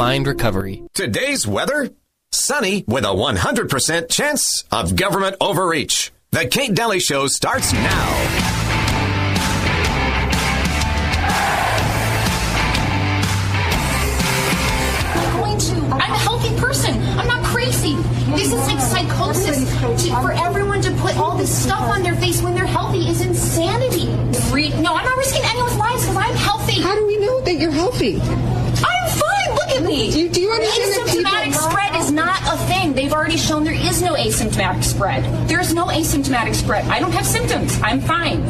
find recovery. Today's weather? Sunny with a 100% chance of government overreach. The Kate Daly Show starts now. I'm a healthy person. I'm not crazy. This is like psychosis. To, for everyone to put all this stuff on their face when they're healthy is insanity. Re- no, I'm not risking anyone's lives because I'm healthy. How do we know that you're healthy? Look at me. Do you- do you understand that people- Asymptomatic spread is not a thing. They've already shown there is no asymptomatic spread. There's no asymptomatic spread. I don't have symptoms. I'm fine.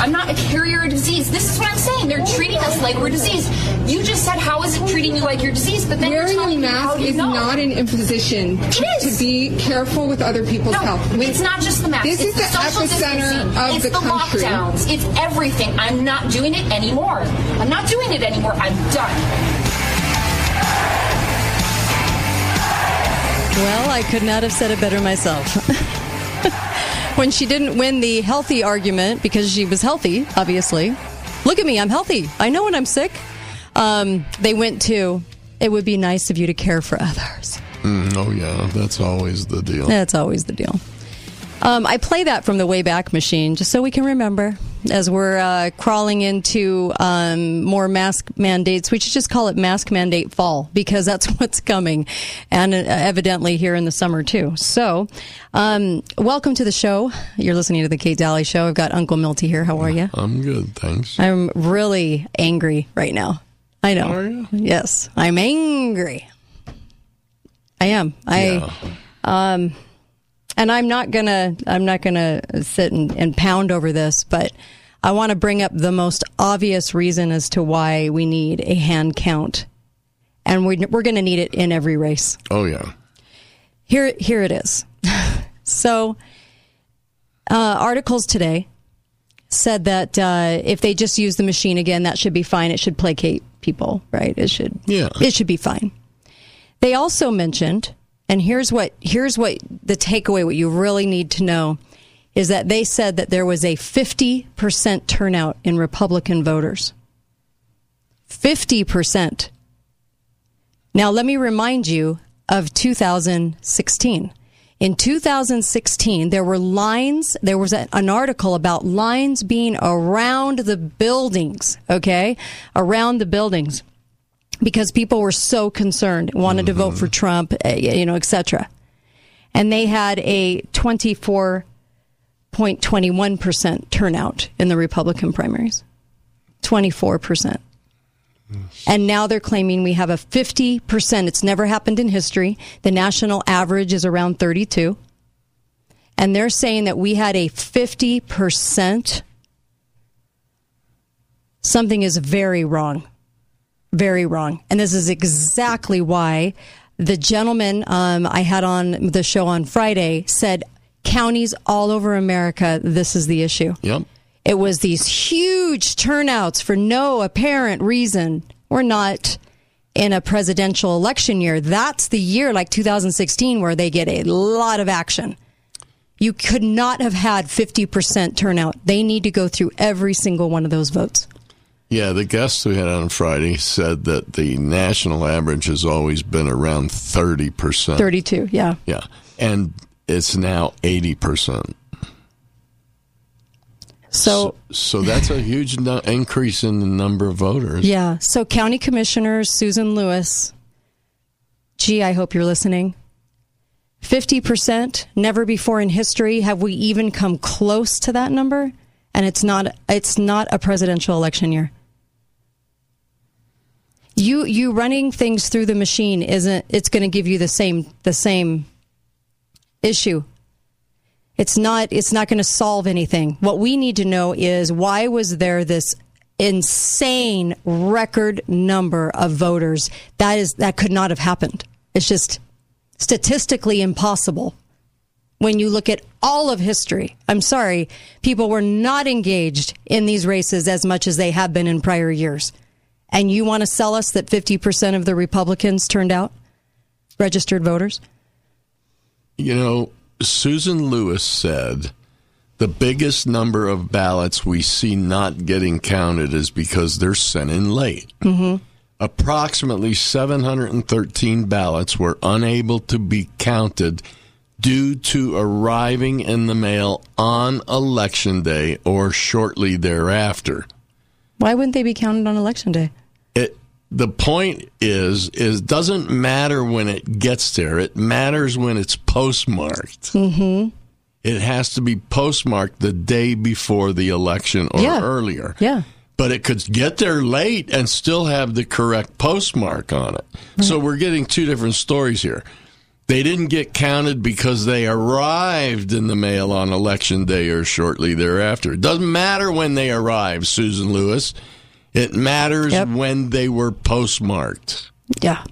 I'm not a carrier of disease. This is what I'm saying. They're treating us like we're diseased. You just said how is it treating you like you're diseased, but then Wearing you're a telling me how mask is know? not an imposition It to be careful with other people's No, health. When- it's not just the mask. This it's is the social epicenter of it's the the country. lockdowns. It's everything. I'm not doing it anymore. I'm not doing it anymore. I'm done. Well, I could not have said it better myself. when she didn't win the healthy argument because she was healthy, obviously. Look at me, I'm healthy. I know when I'm sick. Um, they went to, it would be nice of you to care for others. Mm, oh yeah, that's always the deal. That's always the deal. Um, I play that from the Wayback Machine just so we can remember as we're uh, crawling into um, more mask mandates. We should just call it mask mandate fall because that's what's coming, and uh, evidently here in the summer too. So, um, welcome to the show. You're listening to the Kate Daly Show. I've got Uncle Milty here. How are you? I'm good, thanks. I'm really angry right now. I know. Are you? Yes, I'm angry. I am. I Yeah. And I'm not gonna I'm not gonna sit and, and pound over this, but I want to bring up the most obvious reason as to why we need a hand count, and we, we're going to need it in every race. Oh yeah. Here here it is. so, uh, articles today said that uh, if they just use the machine again, that should be fine. It should placate people, right? It should Yeah. it should be fine. They also mentioned, and here's what here's what the takeaway, what you really need to know, is that they said that there was a 50% turnout in Republican voters. 50%. Now, let me remind you of 2016. In 2016, there were lines, there was an article about lines being around the buildings, okay? Around the buildings because people were so concerned, wanted to vote for Trump, eh, you know, et cetera. And they had a 24.21% turnout in the Republican primaries. 24%. And now they're claiming we have a 50%. It's never happened in history. The national average is around 32. And they're saying that we had a 50%. Something is very wrong very wrong. And this is exactly why the gentleman um, I had on the show on Friday said counties all over America, this is the issue. Yep. It was these huge turnouts for no apparent reason. We're not in a presidential election year. That's the year, like 2016, where they get a lot of action. You could not have had 50% turnout. They need to go through every single one of those votes. Yeah, the guest we had on Friday said that the national average has always been around 30%. 32, yeah. Yeah. And it's now 80%. So, So that's a huge no- increase in the number of voters. Yeah. So, County Commissioner Susan Lewis, gee, I hope you're listening. 50%, never before in history have we even come close to that number. And it's not, it's not a presidential election year. You, you running things through the machine isn't, it's going to give you the same, the same issue. It's not it's not going to solve anything. What we need to know is why was there this insane record number of voters? That is that could not have happened. It's just statistically impossible. When you look at all of history, I'm sorry, people were not engaged in these races as much as they have been in prior years. And you want to sell us that 50% of the Republicans turned out registered voters? You know, Susan Lewis said the biggest number of ballots we see not getting counted is because they're sent in late. Mm-hmm. approximately 713 ballots were unable to be counted due to arriving in the mail on election day or shortly thereafter. Why wouldn't they be counted on election day? The point is is doesn't matter when it gets there. It matters when it's postmarked. Mm-hmm. It has to be postmarked the day before the election or Yeah. earlier. Yeah. But it could get there late and still have the correct postmark on it. So we're getting two different stories here. They didn't get counted because they arrived in the mail on election day or shortly thereafter. It doesn't matter when they arrived, Susan Lewis. It matters Yep. when they were postmarked. Yeah.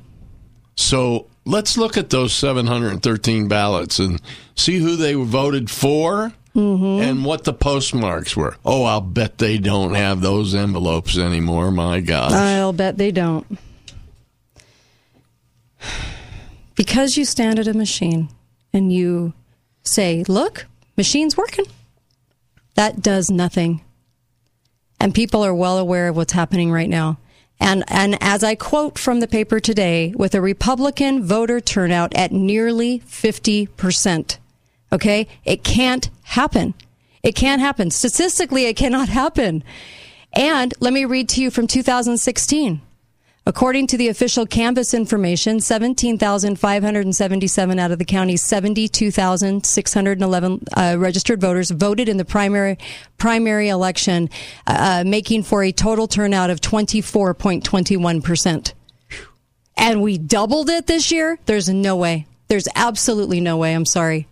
So let's look at those 713 ballots and see who they voted for mm-hmm. and what the postmarks were. Oh, I'll bet they don't have those envelopes anymore. My God. I'll bet they don't. Because you stand at a machine and you say, look, machine's working, that does nothing. And people are well aware of what's happening right now. And, and as I quote from the paper today, with a Republican voter turnout at nearly 50%, okay, it can't happen. It can't happen. Statistically, it cannot happen. And let me read to you from 2016. According to the official Canvass information, 17,577 out of the county's 72,611 uh, registered voters voted in the primary primary election, uh, making for a total turnout of 24.21 percent. And we doubled it this year. There's no way. There's absolutely no way. I'm sorry.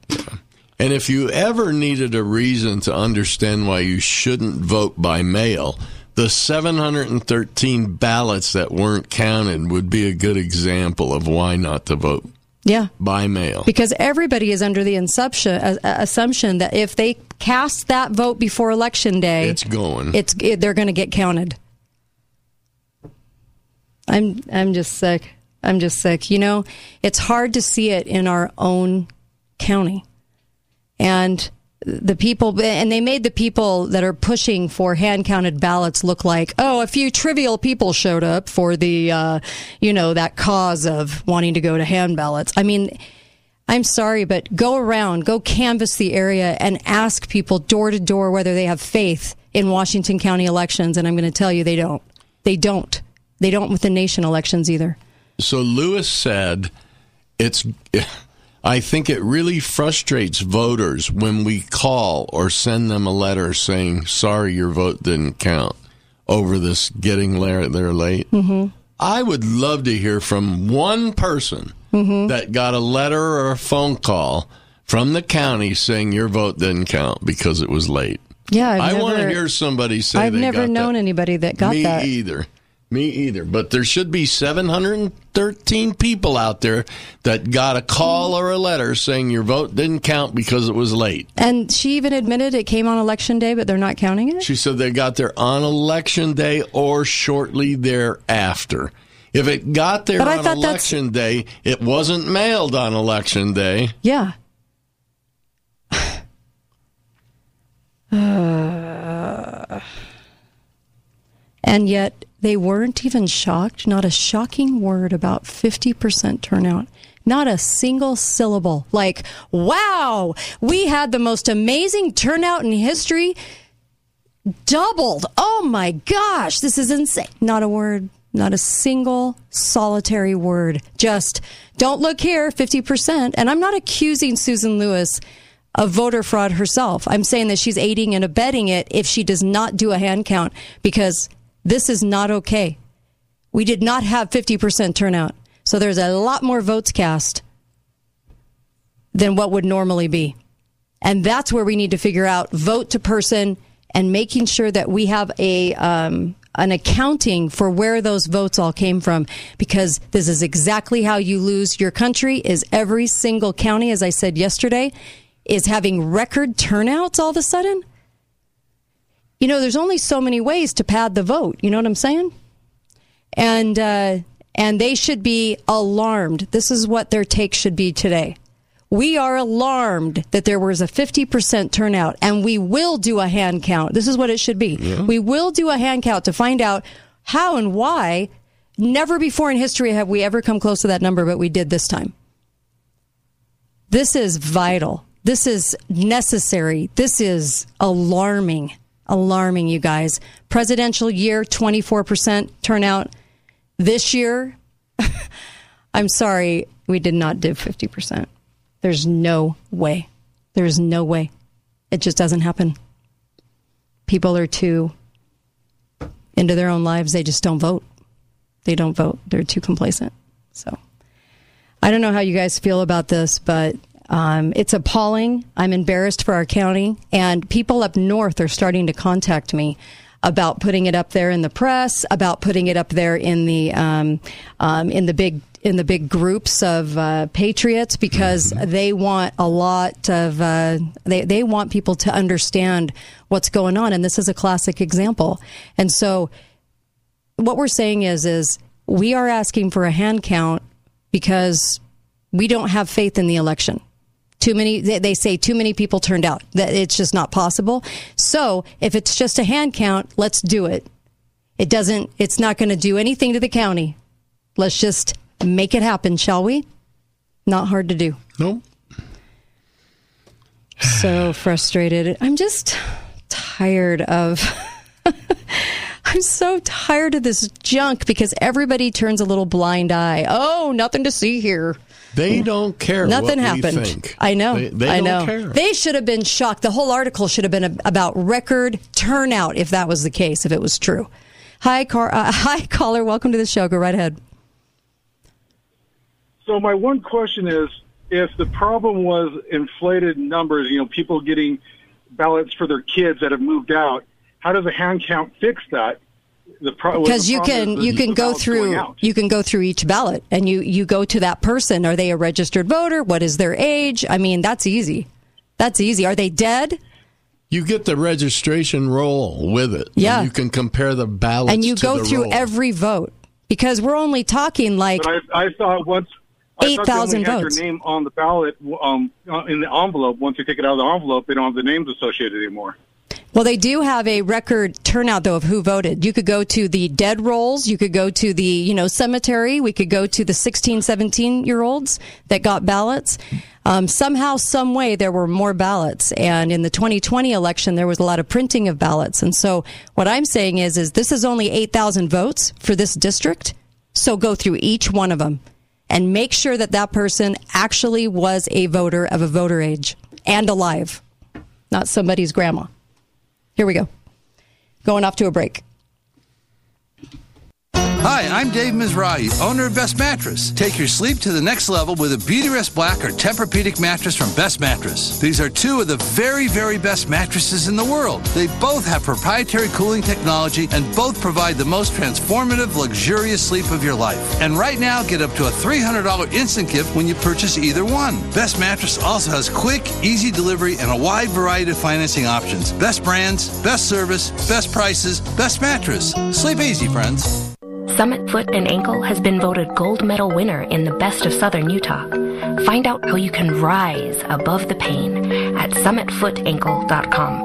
And if you ever needed a reason to understand why you shouldn't vote by mail, the 713 ballots that weren't counted would be a good example of why not to vote Yeah. by mail. because everybody is under the assumption uh, assumption that if they cast that vote before election day, It's going. It's it, they're going to get counted. I'm I'm just sick. I'm just sick. You know, it's hard to see it in our own county, and the people and they made the people that are pushing for hand counted ballots look like oh a few trivial people showed up for the uh, you know that cause of wanting to go to hand ballots. I mean i'm sorry but go around go canvass the area and ask people door to door whether they have faith in washington county elections and i'm going to tell you they don't. They don't. They don't with the nation elections either. So Lewis said, "It's." I think it really frustrates voters when we call or send them a letter saying, "Sorry, your vote didn't count." Over this getting there, there late. Mm-hmm. I would love to hear from one person that got a letter or a phone call from the county saying your vote didn't count because it was late. yeah I've I want to hear somebody say i've never known that. anybody that got Me that either. Me either. But there should be 713 people out there that got a call or a letter saying your vote didn't count because it was late. and she even admitted it came on election day but they're not counting it She said they got there on election day or shortly thereafter. If it got there But on thought that's- election day, it wasn't mailed on election day. Yeah. and yet they weren't even shocked. Not a shocking word about 50% turnout. Not a single syllable. Like, wow, we had the most amazing turnout in history. Doubled. Oh my gosh, this is insane. Not a word. Not a single solitary word. Just don't look here, 50%. And I'm not accusing Susan Lewis of voter fraud herself. I'm saying that she's aiding and abetting it if she does not do a hand count because this is not okay. We did not have 50% turnout. So there's a lot more votes cast than what would normally be. And that's where we need to figure out vote to person and making sure that we have a um, an accounting for where those votes all came from because this is exactly how you lose your country is every single county as I said yesterday is having record turnouts all of a sudden. You know, there's only so many ways to pad the vote. You know what I'm saying? And uh, and they should be alarmed. This is what their take should be today. We are alarmed that there was a 50% turnout, and we will do a hand count. This is what it should be. We will do a hand count to find out how and why never before in history have we ever come close to that number, but we did this time. This is vital. This is necessary. This is alarming. Alarming, you guys. Presidential year, 24% turnout. This year, I'm sorry, we did not do 50%. There's no way. There's no way. It just doesn't happen. People are too into their own lives. They just don't vote. They don't vote. They're too complacent. So I don't know how you guys feel about this, but um, it's appalling. I'm embarrassed for our county, and people up north are starting to contact me about putting it up there in the press, about putting it up there in the um, um, in the big in the big groups of uh, patriots because mm-hmm. they want a lot of uh, they they want people to understand what's going on, and this is a classic example. And so, what we're saying is is we are asking for a hand count because we don't have faith in the election too many they say too many people turned out that it's just not possible. So if it's just a hand count let's do it. It doesn't it's not going to do anything to the county. Let's just make it happen shall we? Not hard to do. Nope. So frustrated. I'm just tired of I'm so tired of this junk because everybody turns a little blind eye. Oh, nothing to see here. They don't care. Nothing happened. I know. They, they I know. Care. They should have been shocked. The whole article should have been about record turnout if that was the case, if it was true. Hi, car. Uh, hi, caller. Welcome to the show. Go right ahead. So my one question is, if the problem was inflated numbers, you know, people getting ballots for their kids that have moved out, how does a hand count fix that? Because you can you can go through you can go through each ballot and you you go to that person. Are they a registered voter? What is their age? I mean that's easy. That's easy. Are they dead? You get the registration roll with it. Yeah. you can compare the ballots and you go through roll. every vote because we're only talking like I, I, thought once eight thousand votes. Your name on the ballot um, in the envelope. Once you take it out of the envelope, they don't have the names associated anymore. Well, they do have a record turnout though of who voted. You could go to the dead rolls. You could go to the, you know, cemetery. We could go to the 16, 17 year olds that got ballots. Um, somehow, some way, there were more ballots. And in the 2020 election, there was a lot of printing of ballots. And so what I'm saying is, is this is only 8,000 votes for this district. So go through each one of them and make sure that that person actually was a voter of a voter age and alive, not somebody's grandma. Here we go. Going off to a break. Hi, I'm Dave Mizrahi, owner of Best Mattress. Take your sleep to the next level with a Beautyrest Black or Tempur-Pedic mattress from Best Mattress. These are two of the very, very best mattresses in the world. They both have proprietary cooling technology and both provide the most transformative, luxurious sleep of your life. And right now, get up to a $300 instant gift when you purchase either one. Best Mattress also has quick, easy delivery and a wide variety of financing options. Best brands, best service, best prices, best mattress. Sleep easy, friends. Summit Foot and Ankle has been voted gold medal winner in the Best of Southern Utah. Find out how you can rise above the pain at summitfootankle.com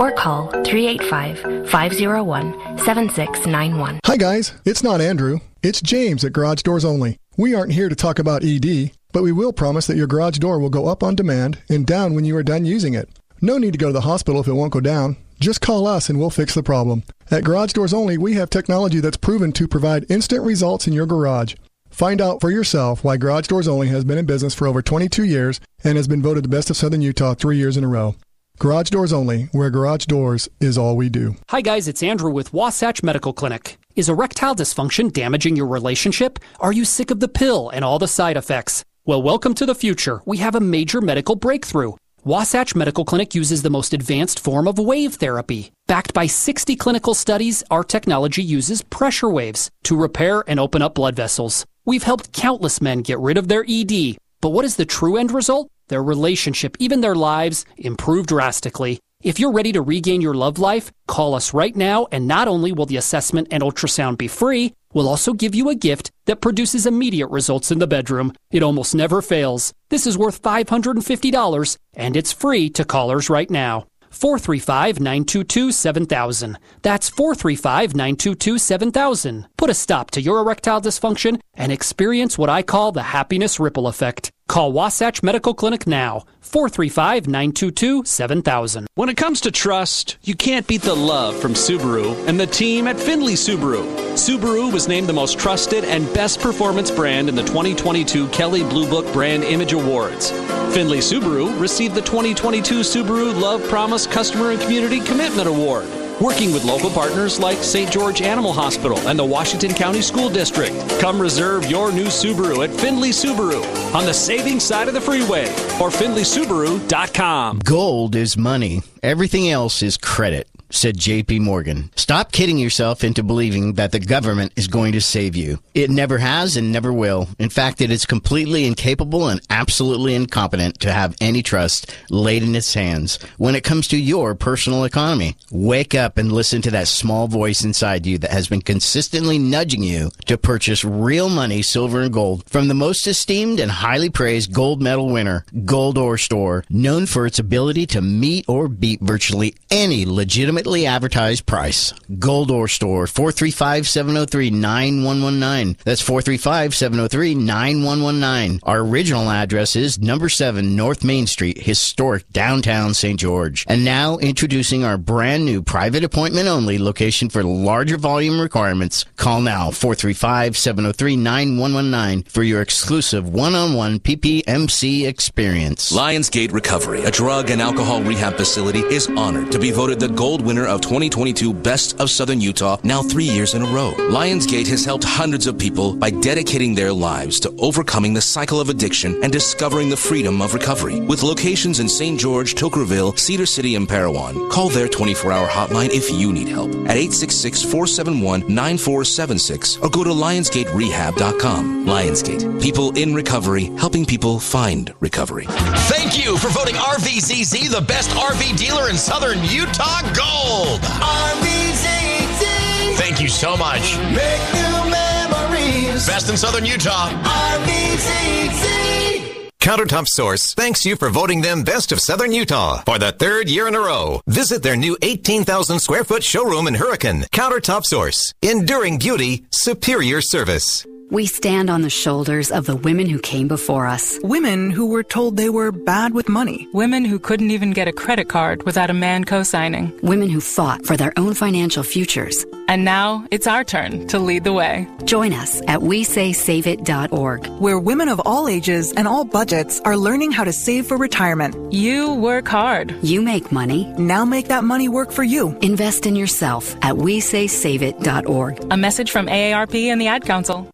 or call 385-501-7691. Hi guys, it's not Andrew. It's James at Garage Doors Only. We aren't here to talk about ED, but we will promise that your garage door will go up on demand and down when you are done using it. No need to go to the hospital if it won't go down. Just call us and we'll fix the problem. At Garage Doors Only, we have technology that's proven to provide instant results in your garage. Find out for yourself why Garage Doors Only has been in business for over 22 years and has been voted the best of Southern Utah three years in a row. Garage Doors Only, where garage doors is all we do. Hi, guys, it's Andrew with Wasatch Medical Clinic. Is erectile dysfunction damaging your relationship? Are you sick of the pill and all the side effects? Well, welcome to the future. We have a major medical breakthrough. Wasatch Medical Clinic uses the most advanced form of wave therapy. Backed by 60 clinical studies, our technology uses pressure waves to repair and open up blood vessels. We've helped countless men get rid of their ED. But what is the true end result? Their relationship, even their lives, improve drastically. If you're ready to regain your love life, call us right now, and not only will the assessment and ultrasound be free, We'll also give you a gift that produces immediate results in the bedroom. It almost never fails. This is worth $550 and it's free to callers right now. 435 922 7000. That's 435 922 7000. Put a stop to your erectile dysfunction and experience what I call the happiness ripple effect. Call Wasatch Medical Clinic now, 435 922 7000. When it comes to trust, you can't beat the love from Subaru and the team at Findlay Subaru. Subaru was named the most trusted and best performance brand in the 2022 Kelley Blue Book Brand Image Awards. Findlay Subaru received the 2022 Subaru Love Promise Customer and Community Commitment Award working with local partners like St. George Animal Hospital and the Washington County School District. Come reserve your new Subaru at Findlay Subaru on the saving side of the freeway or findlaysubaru.com. Gold is money. Everything else is credit said JP Morgan. Stop kidding yourself into believing that the government is going to save you. It never has and never will. In fact, it is completely incapable and absolutely incompetent to have any trust laid in its hands when it comes to your personal economy. Wake up and listen to that small voice inside you that has been consistently nudging you to purchase real money, silver and gold from the most esteemed and highly praised gold medal winner, Gold Ore Store, known for its ability to meet or beat virtually any legitimate advertised price. Gold Ore Store, 435-703-9119. That's 435-703-9119. Our original address is number 7 North Main Street, historic downtown St. George. And now introducing our brand new private appointment only location for larger volume requirements. Call now 435-703-9119 for your exclusive one-on-one PPMC experience. Lionsgate Recovery, a drug and alcohol rehab facility, is honored to be voted the gold winner of 2022 Best of Southern Utah now three years in a row. Lionsgate has helped hundreds of people by dedicating their lives to overcoming the cycle of addiction and discovering the freedom of recovery. With locations in St. George, Toquerville, Cedar City, and Parowan, call their 24-hour hotline if you need help at 866-471-9476 or go to lionsgaterehab.com. Lionsgate, people in recovery, helping people find recovery. Thank you for voting RVZZ the best RV dealer in Southern Utah. Gold. RVZZ. Thank you so much. Make new memories. Best in Southern Utah. RVZZ. Countertop Source thanks you for voting them Best of Southern Utah for the third year in a row. Visit their new 18,000 square foot showroom in Hurricane. Countertop Source. Enduring beauty, superior service. We stand on the shoulders of the women who came before us. Women who were told they were bad with money. Women who couldn't even get a credit card without a man co signing. Women who fought for their own financial futures. And now it's our turn to lead the way. Join us at WeSaySaveIt.org, where women of all ages and all budgets are learning how to save for retirement. You work hard. You make money. Now make that money work for you. Invest in yourself at WeSaySaveIt.org. A message from AARP and the Ad Council.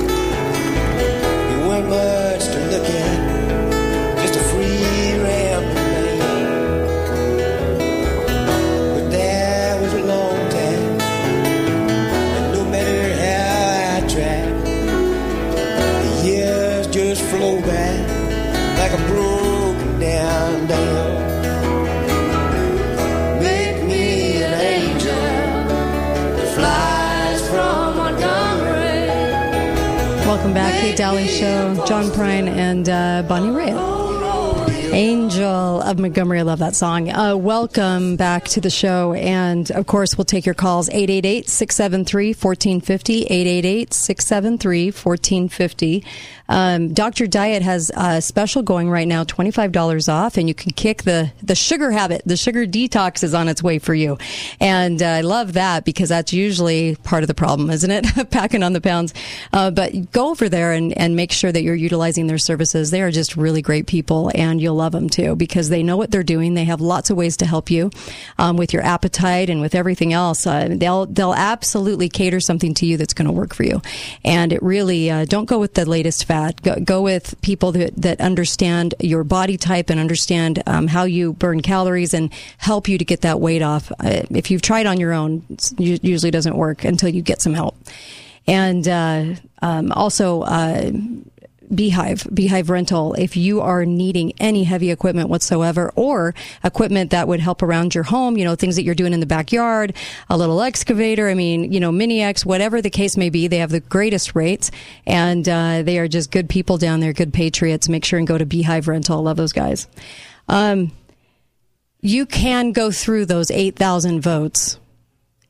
Welcome back, Kate Daly Show. John Prine and uh, Bonnie Raitt. Angel of Montgomery. I love that song. Uh, welcome back to the show. And of course, we'll take your calls 888 673 1450. 888 673 1450. Um, Dr. Diet has a special going right now, $25 off, and you can kick the, the sugar habit. The sugar detox is on its way for you. And uh, I love that because that's usually part of the problem, isn't it? Packing on the pounds. Uh, but go over there and, and make sure that you're utilizing their services. They are just really great people, and you'll love them too because they know what they're doing. They have lots of ways to help you um, with your appetite and with everything else. Uh, they'll they'll absolutely cater something to you that's going to work for you. And it really uh, don't go with the latest fad. Go, go, with people that that understand your body type and understand um, how you burn calories and help you to get that weight off. Uh, if you've tried on your own, it usually doesn't work until you get some help. And uh, um, also Beehive, Beehive Rental, if you are needing any heavy equipment whatsoever or equipment that would help around your home, you know, things that you're doing in the backyard, a little excavator, I mean, you know, mini X, whatever the case may be, they have the greatest rates and uh, they are just good people down there, good patriots. Make sure and go to Beehive Rental. Love those guys. Um, you can go through those 8,000 votes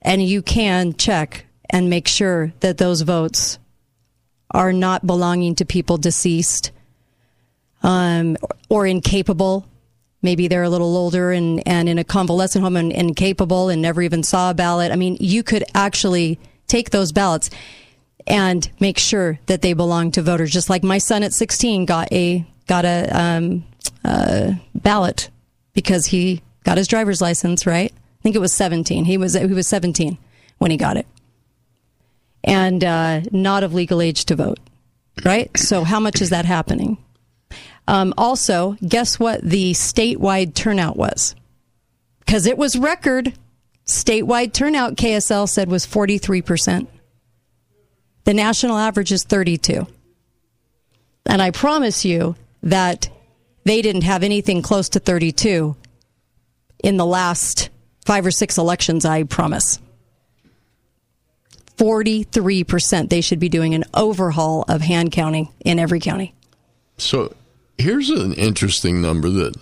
and you can check and make sure that those votes are not belonging to people deceased um, or incapable. Maybe they're a little older and, and in a convalescent home and incapable and never even saw a ballot. I mean, you could actually take those ballots and make sure that they belong to voters. Just like my son at 16 got a got a, um, a ballot because he got his driver's license. Right? I think it was 17. He was he was 17 when he got it and uh, not of legal age to vote, right? So, how much is that happening? Um, also, guess what the statewide turnout was? Because it was record. Statewide turnout, KSL said, was 43%. The national average is 32. And I promise you that they didn't have anything close to 32 in the last five or six elections, I promise. 43%. They should be doing an overhaul of hand counting in every county. So here's an interesting number that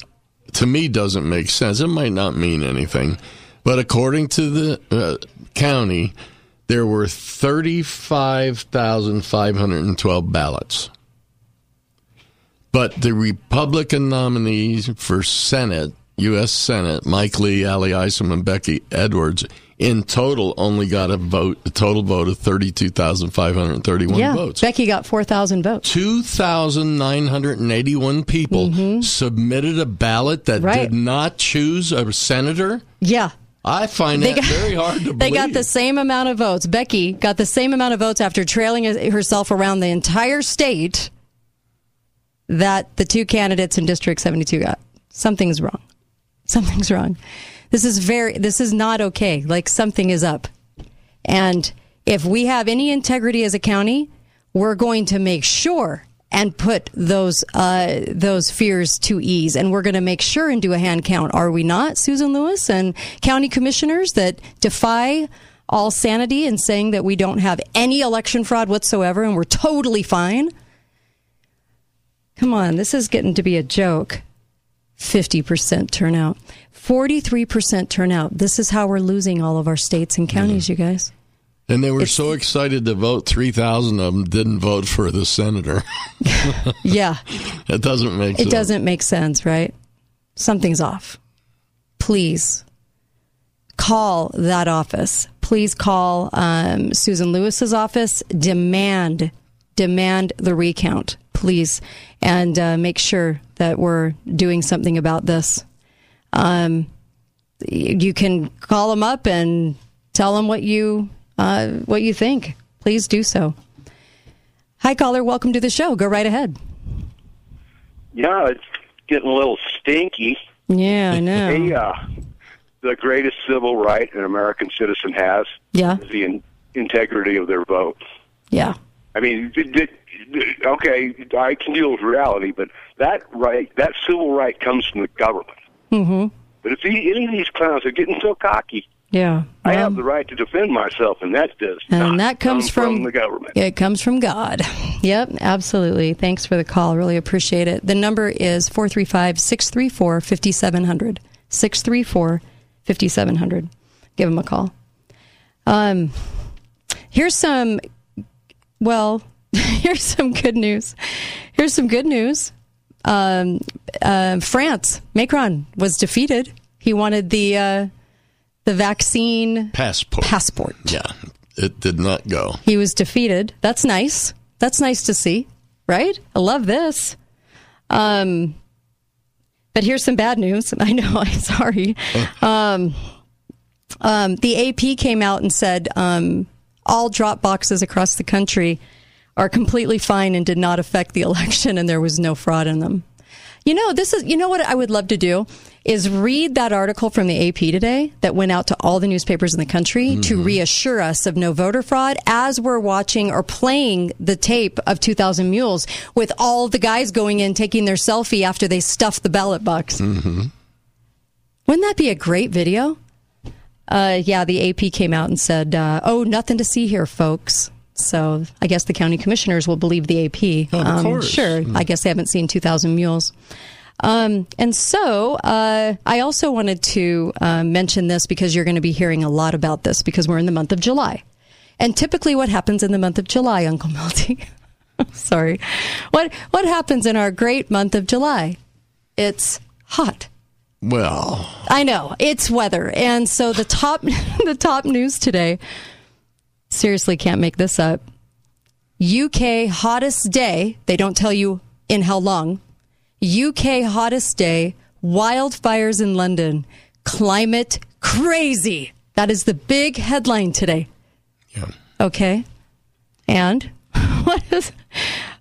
to me doesn't make sense. It might not mean anything, but according to the uh, county, there were 35,512 ballots. But the Republican nominees for Senate, U.S. Senate, Mike Lee, Ally Isom, and Becky Edwards, in total only got a vote, a total vote of 32,531 yeah, votes. Becky got 4,000 votes. 2,981 people submitted a ballot that Mm-hmm. Right. did not choose a senator. Yeah. I find that very hard to believe. They believe. got the same amount of votes. Becky got the same amount of votes after trailing herself around the entire state that the two candidates in District 72 got. Something's wrong. Something's wrong. This is very, this is not okay. Like something is up. And if we have any integrity as a county, we're going to make sure and put those uh, those fears to ease, and we're going to make sure and do a hand count. Are we not, Susan Lewis and county commissioners that defy all sanity in saying that we don't have any election fraud whatsoever and we're totally fine? Come on, this is getting to be a joke. 50% turnout, 43% turnout. This is how we're losing all of our states and counties, you guys. and they were so excited to vote. 3,000 of them didn't vote for the senator. Yeah. it doesn't make sense. It doesn't make sense, right? Something's off. Please call that office. Please call um, Susan Lewis's office. Demand, demand the recount, please, and uh, make sure that we're doing something about this. Um, you can call them up and tell them what you uh, what you think. Please do so. Hi, caller. Welcome to the show. Go right ahead. Yeah, it's getting a little stinky. Yeah, I know. Hey, uh, the greatest civil right an American citizen has Yeah. is the in- integrity of their vote. Yeah. I mean, okay, I can deal with reality, but that right, that civil right comes from the government. Mm-hmm. But if the, any of these clowns are getting so cocky, Yeah. I have the right to defend myself, and that does And that comes come from, the government. It comes from God. Yep, absolutely. Thanks for the call. Really appreciate it. The number is 435 634 5700. 634 5700. Give them a call. Um, here's some, well, here's some good news. Here's some good news. Um, uh, France, Macron was defeated. He wanted the uh, the vaccine Passport. passport. Yeah, it did not go. He was defeated. That's nice. That's nice to see, right? I love this. Um, but here's some bad news. I know. I'm sorry. Um, um, the AP came out and said um, all drop boxes across the country are completely fine and did not affect the election, and there was no fraud in them. You know, this is you know what I would love to do is read that article from the AP today that went out to all the newspapers in the country to reassure us of no voter fraud as we're watching or playing the tape of 2000 Mules with all the guys going in taking their selfie after they stuff the ballot box. Mm-hmm. Wouldn't that be a great video? Uh, yeah, the AP came out and said, uh, "Oh, nothing to see here, folks." So I guess the county commissioners will believe the AP. Oh, of Um, course. Sure. I guess they haven't seen 2,000 Mules. Um, and so uh, I also wanted to uh, mention this because you're going to be hearing a lot about this because we're in the month of July. And typically, what happens in the month of July, Uncle Melty? Sorry. What what happens in our great month of July? It's hot. Well, I know it's weather, and so the top the top news today. Seriously, can't make this up. UK hottest day. They don't tell you in how long. UK hottest day. Wildfires in London. Climate crazy. That is the big headline today. Yeah. Okay. And what is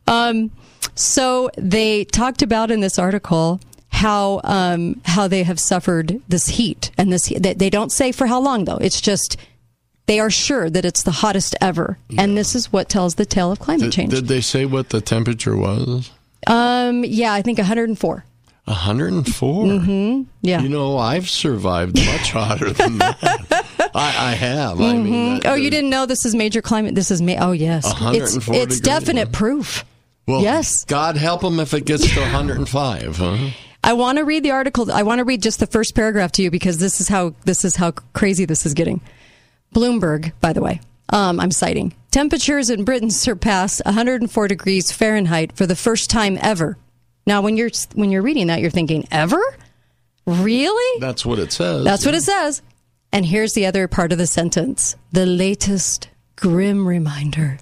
um so they talked about in this article how um how they have suffered this heat and this they, they don't say for how long though. It's just they are sure that it's the hottest ever. And this is what tells the tale of climate did, change. did they say what the temperature was? um yeah, I think 104. 104. Mhm. Yeah. You know, I've survived much hotter than that. I, I have. I mean, Mhm. oh, you didn't know this is major climate. This is ma- oh yes, it's 104 it's degrees, definite proof. well, yes. God help them if it gets to 105, huh? I want to read the article. I want to read just the first paragraph to you because this is how this is how crazy this is getting. Bloomberg, by the way, um, I'm citing temperatures in Britain surpassed 104 degrees Fahrenheit for the first time ever. Now, when you're when you're reading that, you're thinking, ever? Really? That's what it says. That's what it says. And here's the other part of the sentence the latest grim reminder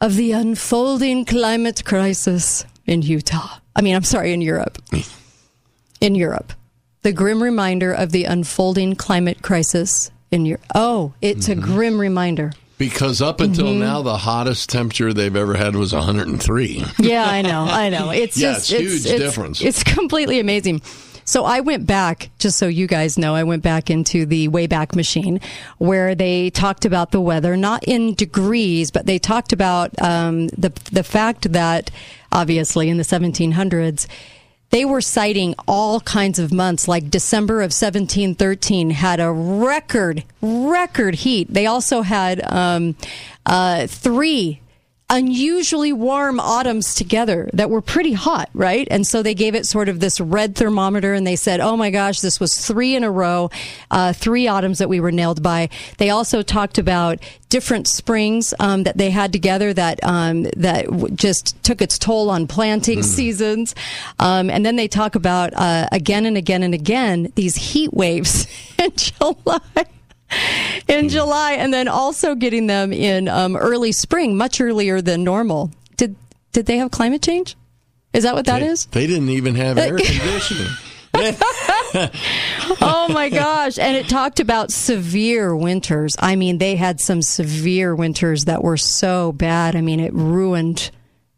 of the unfolding climate crisis in Utah. I mean, I'm sorry, in Europe. In Europe. The grim reminder of the unfolding climate crisis in Europe. Oh, it's a grim reminder. Because up until Mhm. now, the hottest temperature they've ever had was 103. Yeah, I know, I know. It's Yeah, just it's huge difference. It's completely amazing. So I went back, just so you guys know, I went back into the Wayback Machine where they talked about the weather, not in degrees, but they talked about um, the the fact that obviously in the 1700s they were citing all kinds of months like december of 1713 had a record record heat. They also had um, uh, three unusually warm autumns together that were pretty hot, right? And so they gave it sort of this red thermometer and they said, oh my gosh, this was three in a row, uh, three autumns that we were nailed by. They also talked about different springs um, that they had together that um, that w- just took its toll on planting seasons. Um, and then they talk about uh, again and again and again these heat waves in July in July, and then also getting them in um, early spring, much earlier than normal. Did did they have climate change? Is that what that they, is? They didn't even have air conditioning. oh my gosh. And it talked about severe winters. I mean, they had some severe winters that were so bad. I mean, it ruined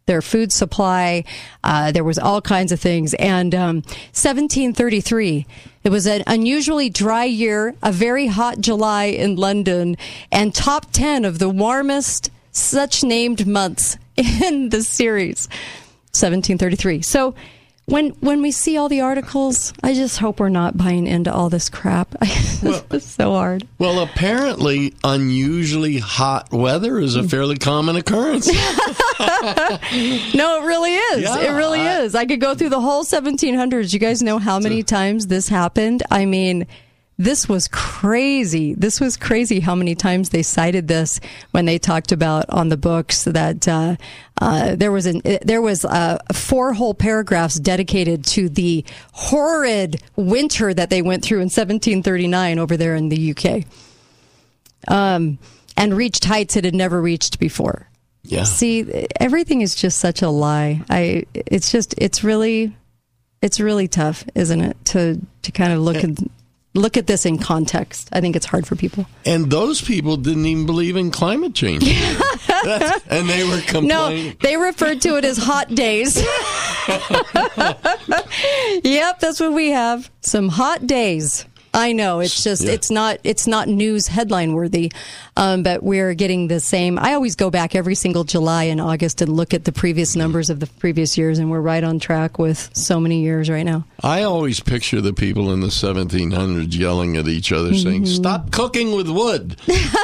their food supply. Uh, there was all kinds of things. And um, 1733, it was an unusually dry year, a very hot July in London, and top 10 of the warmest such named months in the series. 1733. So when when we see all the articles, I just hope we're not buying into all this crap. it's so hard. Well, apparently, unusually hot weather is a fairly common occurrence. no, it really is. Yeah, it really I- is. I could go through the whole 1700s. You guys know how many times this happened? I mean, this was crazy. This was crazy how many times they cited this when they talked about on the books that uh, uh, there was an there was uh, four whole paragraphs dedicated to the horrid winter that they went through in 1739 over there in the UK, um, and reached heights it had never reached before. Yeah. See, everything is just such a lie. I it's just it's really it's really tough, isn't it, to to kind of look at look at this in context. I think it's hard for people. And those people didn't even believe in climate change. And they were complaining. No, they referred to it as hot days. yep, that's what we have. Some hot days. I know it's just Yeah. it's not it's not news headline worthy, um, but we're getting the same. I always go back every single July and August and look at the previous numbers of the previous years, and we're right on track with so many years right now. I always picture the people in the 1700s yelling at each other, saying, Mhm. "Stop cooking with wood!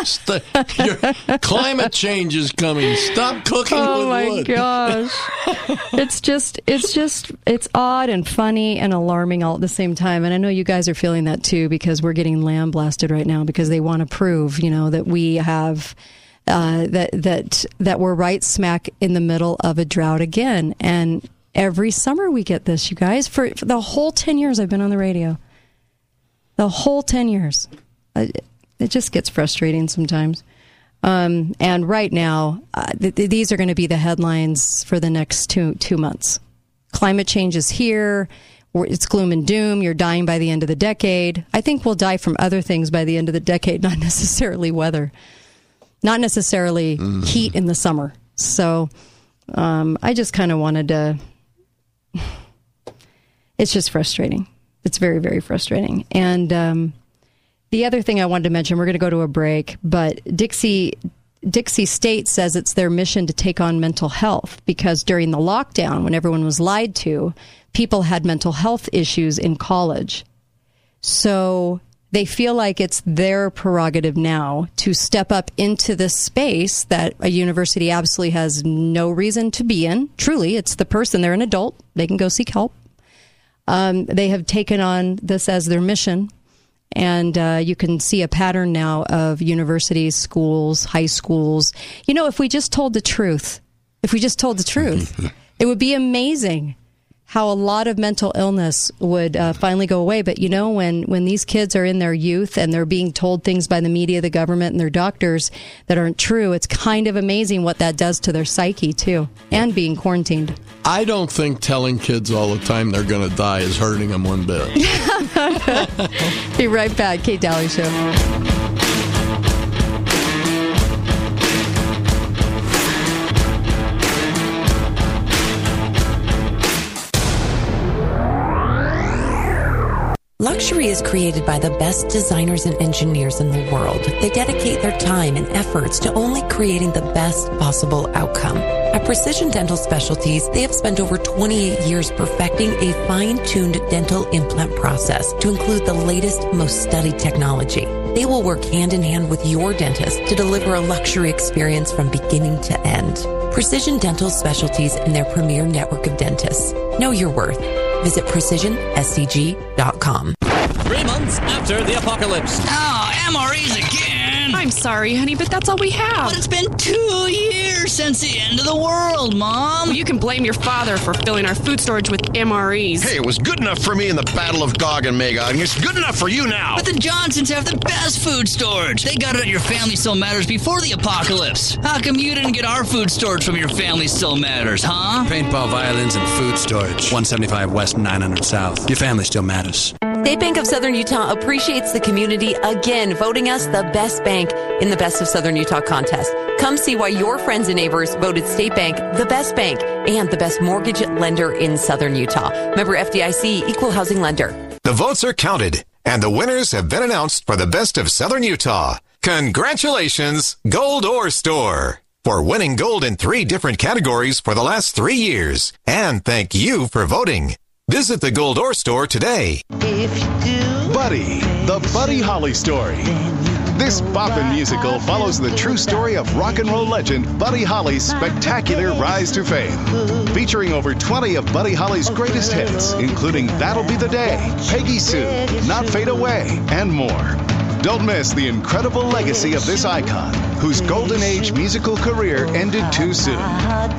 St- climate change is coming. Stop cooking with wood. Oh with my wood." gosh. it's just it's just it's odd and funny and alarming all at the same time and i know you guys are feeling that too because we're getting lamb blasted right now because they want to prove you know that we have uh, that that that we're right smack in the middle of a drought again. And every summer we get this you guys. For, for the whole 10 years i've been on the radio. The whole 10 years. It just gets frustrating sometimes. Um, and right now, uh, th- these are going to be the headlines for the next two two months. Climate change is here. It's gloom and doom. You're dying by the end of the decade. I think we'll die from other things by the end of the decade, not necessarily weather, not necessarily heat in the summer. So um, I just kind of wanted to. It's just frustrating. It's very, very frustrating. And um, the other thing I wanted to mention, we're going to go to a break, but Dixie Dixie State says it's their mission to take on mental health because during the lockdown, when everyone was lied to, people had mental health issues in college. So they feel like it's their prerogative now to step up into this space that a university absolutely has no reason to be in. Truly, it's the person, they're an adult, they can go seek help. Um, they have taken on this as their mission. And uh, you can see a pattern now of universities, schools, high schools. You know, if we just told the truth, if we just told the truth, it would be amazing how a lot of mental illness would uh, finally go away. But you know, when when these kids are in their youth and they're being told things by the media, the government, and their doctors that aren't true, it's kind of amazing what that does to their psyche too, and being quarantined. I don't think telling kids all the time they're going to die is hurting them one bit. Be right back, Kate Dalley Show. Luxury is created by the best designers and engineers in the world. They dedicate their time and efforts to only creating the best possible outcome. At Precision Dental Specialties, they have spent over 28 years perfecting a fine-tuned dental implant process to include the latest, most studied technology. They will work hand in hand with your dentist to deliver a luxury experience from beginning to end. Precision Dental Specialties and their premier network of dentists. Know your worth. Visit precisionscg.com. Three months after the apocalypse. Oh, MREs again. I'm sorry, honey, but that's all we have. But it's been two years since the end of the world, Mom. Well, you can blame your father for filling our food storage with MREs. Hey, it was good enough for me in the Battle of Gog and Magog, and it's good enough for you now. But the Johnsons have the best food storage. They got it at your Family Still Matters before the apocalypse. How come you didn't get our food storage from your Family Still Matters, huh? Paintball, violins, and food storage. 175 West, 900 South. Your family still matters. State Bank of Southern Utah appreciates the community again, voting us the best bank in the Best of Southern Utah contest. Come see why your friends and neighbors voted State Bank the best bank and the best mortgage lender in Southern Utah. Member FDIC, equal housing lender. The votes are counted, and the winners have been announced for the best of Southern Utah. Congratulations, Gold Ore Store, for winning gold in three different categories for the last three years. And thank you for voting. Visit the Gold Ore Store today. If you do, Buddy, the Buddy Holly story. This boppin' musical follows the true story of rock and roll legend Buddy Holly's spectacular rise to fame. Featuring over 20 of Buddy Holly's greatest hits, including That'll Be the Day, Peggy Sue, Not Fade Away, and more. Don't miss the incredible legacy of this icon, whose golden age musical career ended too soon.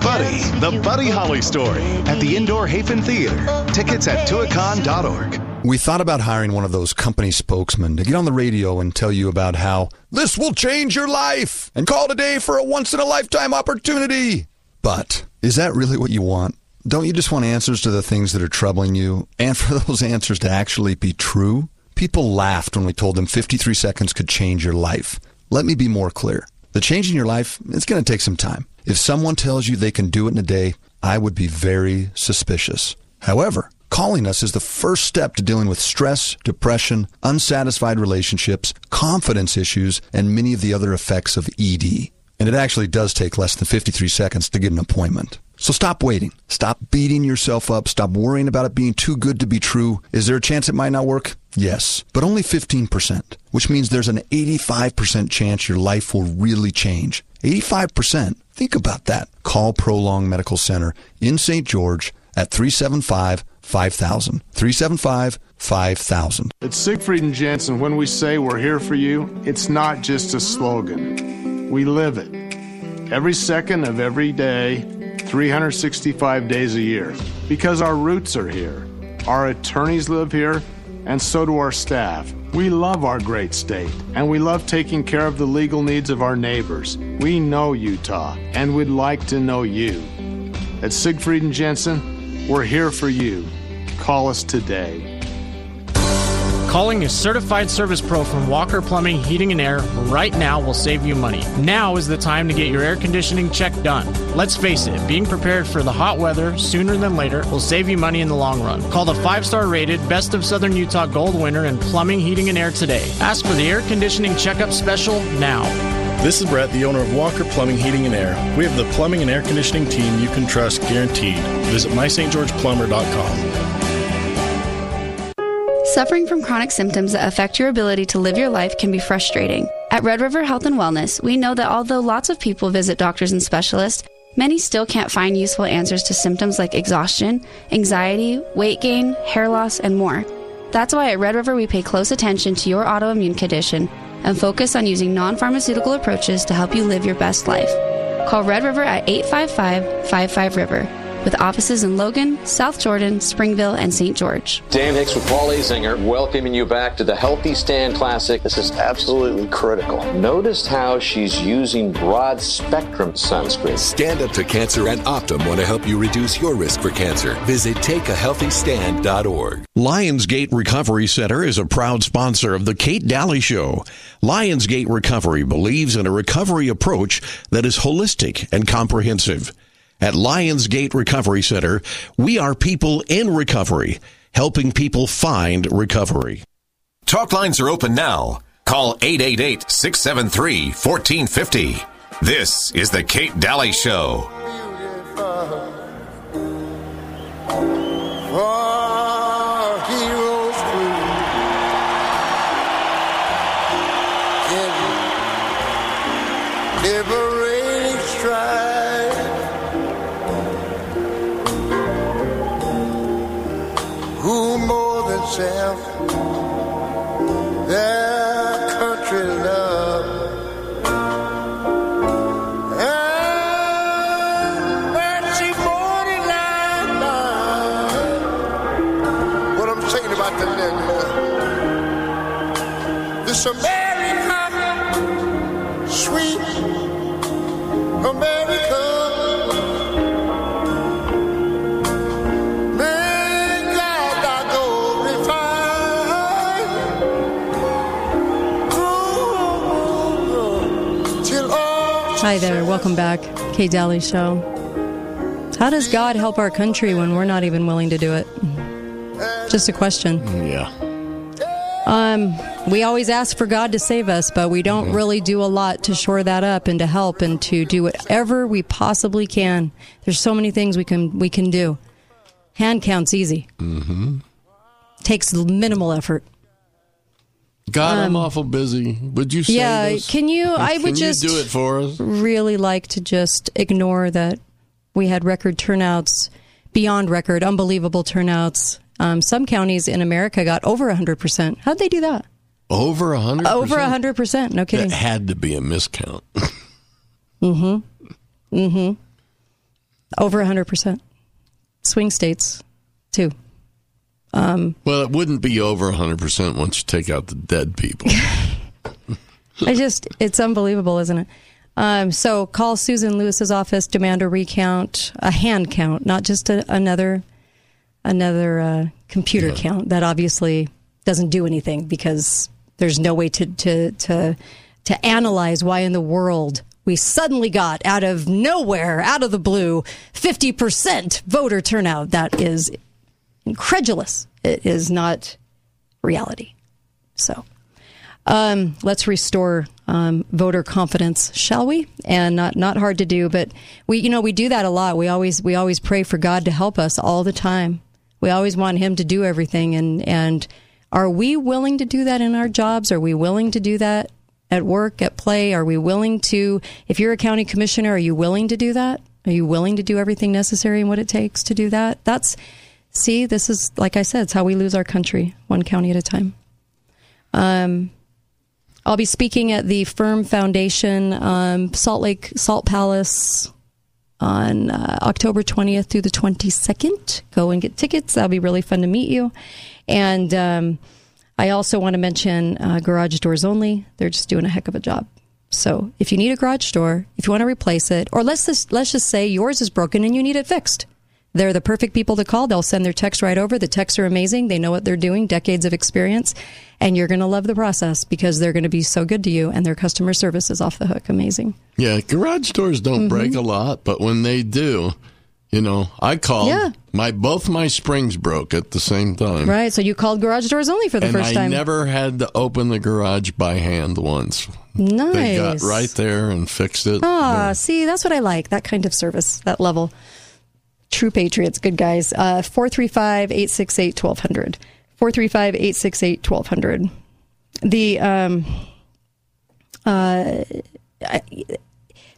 Buddy, the Buddy Holly story, at the Indoor Hafen Theater. Tickets at tuacahn.org. We thought about hiring one of those company spokesmen to get on the radio and tell you about how this will change your life and call today for a once in a lifetime opportunity. But is that really what you want? Don't you just want answers to the things that are troubling you and for those answers to actually be true? People laughed when we told them 53 seconds could change your life. Let me be more clear. The change in your life, it's going to take some time. If someone tells you they can do it in a day, I would be very suspicious. However, calling us is the first step to dealing with stress, depression, unsatisfied relationships, confidence issues, and many of the other effects of ED. And it actually does take less than 53 seconds to get an appointment. So stop waiting. Stop beating yourself up. Stop worrying about it being too good to be true. Is there a chance it might not work? Yes, but only 15%, which means there's an 85% chance your life will really change. 85%. Think about that. Call Prolong Medical Center in St. George at 375 5000. 375 5000. At Siegfried and Jensen, when we say we're here for you, it's not just a slogan. We live it. Every second of every day, 365 days a year. Because our roots are here. Our attorneys live here, and so do our staff. We love our great state, and we love taking care of the legal needs of our neighbors. We know Utah, and we'd like to know you. At Siegfried and Jensen, we're here for you. Call us today. Calling a certified service pro from Walker Plumbing, Heating, and Air right now will save you money. Now is the time to get your air conditioning check done. Let's face it, being prepared for the hot weather sooner than later will save you money in the long run. Call the five star rated Best of Southern Utah Gold winner in Plumbing, Heating, and Air today. Ask for the air conditioning checkup special now. This is Brett, the owner of Walker Plumbing, Heating, and Air. We have the plumbing and air conditioning team you can trust guaranteed. Visit mystgeorgeplumber.com. Suffering from chronic symptoms that affect your ability to live your life can be frustrating. At Red River Health and Wellness, we know that although lots of people visit doctors and specialists, many still can't find useful answers to symptoms like exhaustion, anxiety, weight gain, hair loss, and more. That's why at Red River we pay close attention to your autoimmune condition and focus on using non pharmaceutical approaches to help you live your best life. Call Red River at 855 55 River with offices in Logan, South Jordan, Springville, and St. George. Dan Hicks with Paul Azinger, welcoming you back to the Healthy Stand Classic. This is absolutely critical. Notice how she's using broad spectrum sunscreen. Stand Up to Cancer and Optum want to help you reduce your risk for cancer. Visit takeahealthystand.org. Lionsgate Recovery Center is a proud sponsor of the Kate Dalley Show. Lionsgate Recovery believes in a recovery approach that is holistic and comprehensive. At Lionsgate Recovery Center, we are people in recovery, helping people find recovery. Talk lines are open now. Call 888 673 1450. This is The Kate Dalley Show. For Who more than self their country love. And mercy morning light. What I'm saying about the nigga. Uh, this America, Hi there, welcome back. Kate Dalley Show. How does God help our country when we're not even willing to do it? Just a question. Yeah. Um, we always ask for God to save us, but we don't really do a lot to shore that up and to help and to do whatever we possibly can. There's so many things we can we can do. Hand counts easy. Mm-hmm. Takes minimal effort. God, I'm Um, awful busy. Would you say yeah, this? can you? I Can would you just do it for us? really like to just ignore that we had record turnouts, beyond record, unbelievable turnouts. Um, some counties in America got over 100%. How'd they do that? Over a hundred. Over 100%. No kidding. It had to be a miscount. Mm hmm. Mm hmm. Over 100%. Swing states, too. Um, well, it wouldn't be over 100% once you take out the dead people. I just, it's unbelievable, isn't it? Um, so call Susan Lewis's office, demand a recount, a hand count, not just a, another another uh, computer count that obviously doesn't do anything because there's no way to to to to analyze why in the world we suddenly got out of nowhere, out of the blue, 50% voter turnout. That is incredulous. It is not reality. So um, let's restore um, voter confidence, shall we? And not not hard to do, but we you know we do that a lot. We always we always pray for God to help us all the time. We always want Him to do everything, and and are we willing to do that in our jobs? Are we willing to do that at work, at play? Are we willing to? If you're a county commissioner, are you willing to do that? Are you willing to do everything necessary and what it takes to do that? That's see, this is like I said, it's how we lose our country, one county at a time. Um, I'll be speaking at the Firm Foundation, um, Salt Lake Salt Palace on uh, October 20th through the 22nd. Go and get tickets. That'll be really fun to meet you. And um, I also want to mention uh, Garage Doors Only. They're just doing a heck of a job. So if you need a garage door, if you want to replace it, or let's just, let's just say yours is broken and you need it fixed. They're the perfect people to call. They'll send their text right over. The texts are amazing. They know what they're doing, decades of experience, and you're going to love the process because they're going to be so good to you and their customer service is off the hook. Amazing. Yeah, garage doors don't Mm-hmm. break a lot, but when they do, you know, I called. Yeah. My both my springs broke at the same time. Right. So you called Garage Doors Only for the and first I time. I never had to open the garage by hand once. nice. They got right there and fixed it. Ah, see, that's what I like. That kind of service, that level. True patriots, good guys. Uh, 435 868 1200. 435 868 1200. The, um, uh, I,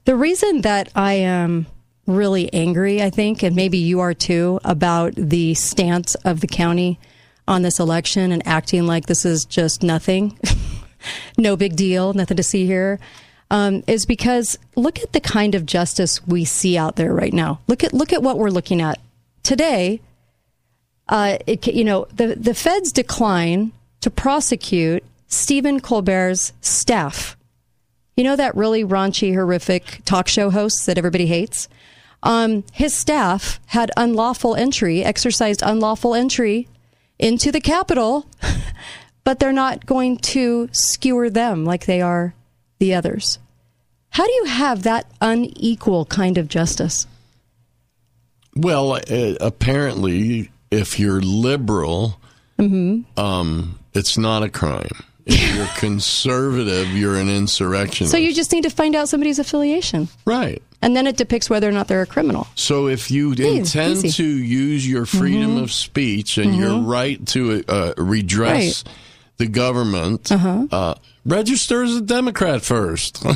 the reason that I am really angry, I think, and maybe you are too, about the stance of the county on this election and acting like this is just nothing, no big deal, nothing to see here, um, is because look at the kind of justice we see out there right now. Look at look at what we're looking at today. Uh, it, you know, the the feds decline to prosecute Stephen Colbert's staff. You know that really raunchy, horrific talk show host that everybody hates. Um, his staff had unlawful entry, exercised unlawful entry into the Capitol, but they're not going to skewer them like they are the others. How do you have that unequal kind of justice? Well, uh, apparently, if you're liberal, Mm-hmm. um, it's not a crime. If you're conservative, you're an insurrectionist. So you just need to find out somebody's affiliation. right. And then it depicts whether or not they're a criminal. So if you Easy, intend easy. to use your freedom Mhm. of speech and your Mhm. right to uh, redress the government, Uh-huh. uh, register as a Democrat first.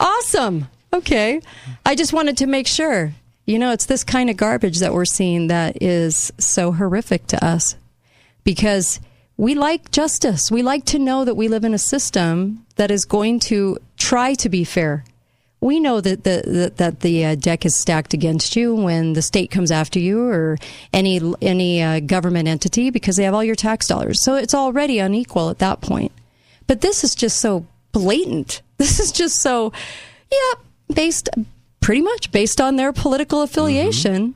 Awesome. Okay. I just wanted to make sure. You know, it's this kind of garbage that we're seeing that is so horrific to us because we like justice. We like to know that we live in a system that is going to try to be fair. We know that the, that, that the uh, deck is stacked against you when the state comes after you or any any uh, government entity because they have all your tax dollars. So it's already unequal at that point. But this is just so blatant. This is just so, yeah, based pretty much based on their political affiliation.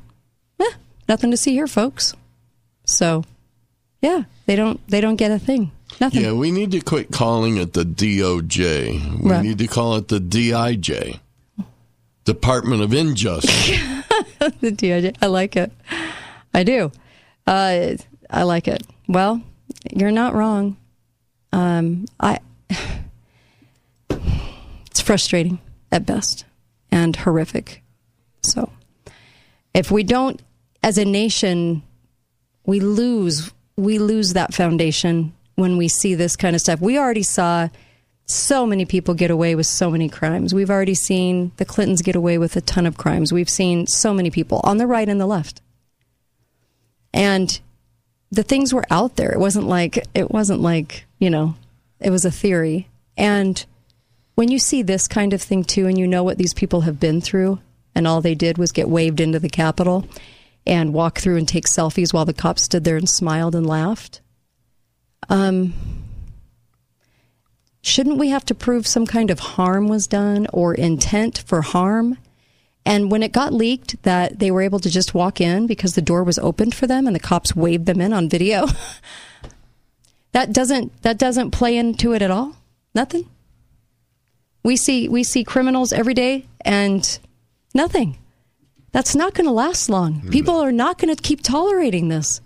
Eh, nothing to see here, folks. So, yeah, they don't they don't get a thing. Nothing. yeah, we need to quit calling it the DOJ. We Right. need to call it the DIJ, Department of Injustice. the DOJ. I like it. I do. Uh, I like it. Well, you're not wrong. Um, I. It's frustrating at best and horrific. So, if we don't, as a nation, we lose we lose that foundation when we see this kind of stuff. We already saw so many people get away with so many crimes. We've already seen the Clintons get away with a ton of crimes. We've seen so many people on the right and the left. And the things were out there. It wasn't like it wasn't like, you know, it was a theory. And when you see this kind of thing too and you know what these people have been through and all they did was get waved into the Capitol and walk through and take selfies while the cops stood there and smiled and laughed. Um, shouldn't we have to prove some kind of harm was done or intent for harm? And when it got leaked that they were able to just walk in because the door was opened for them and the cops waved them in on video, that doesn't that doesn't play into it at all. Nothing. We see we see criminals every day and nothing. That's not going to last long. Hmm. People are not going to keep tolerating this.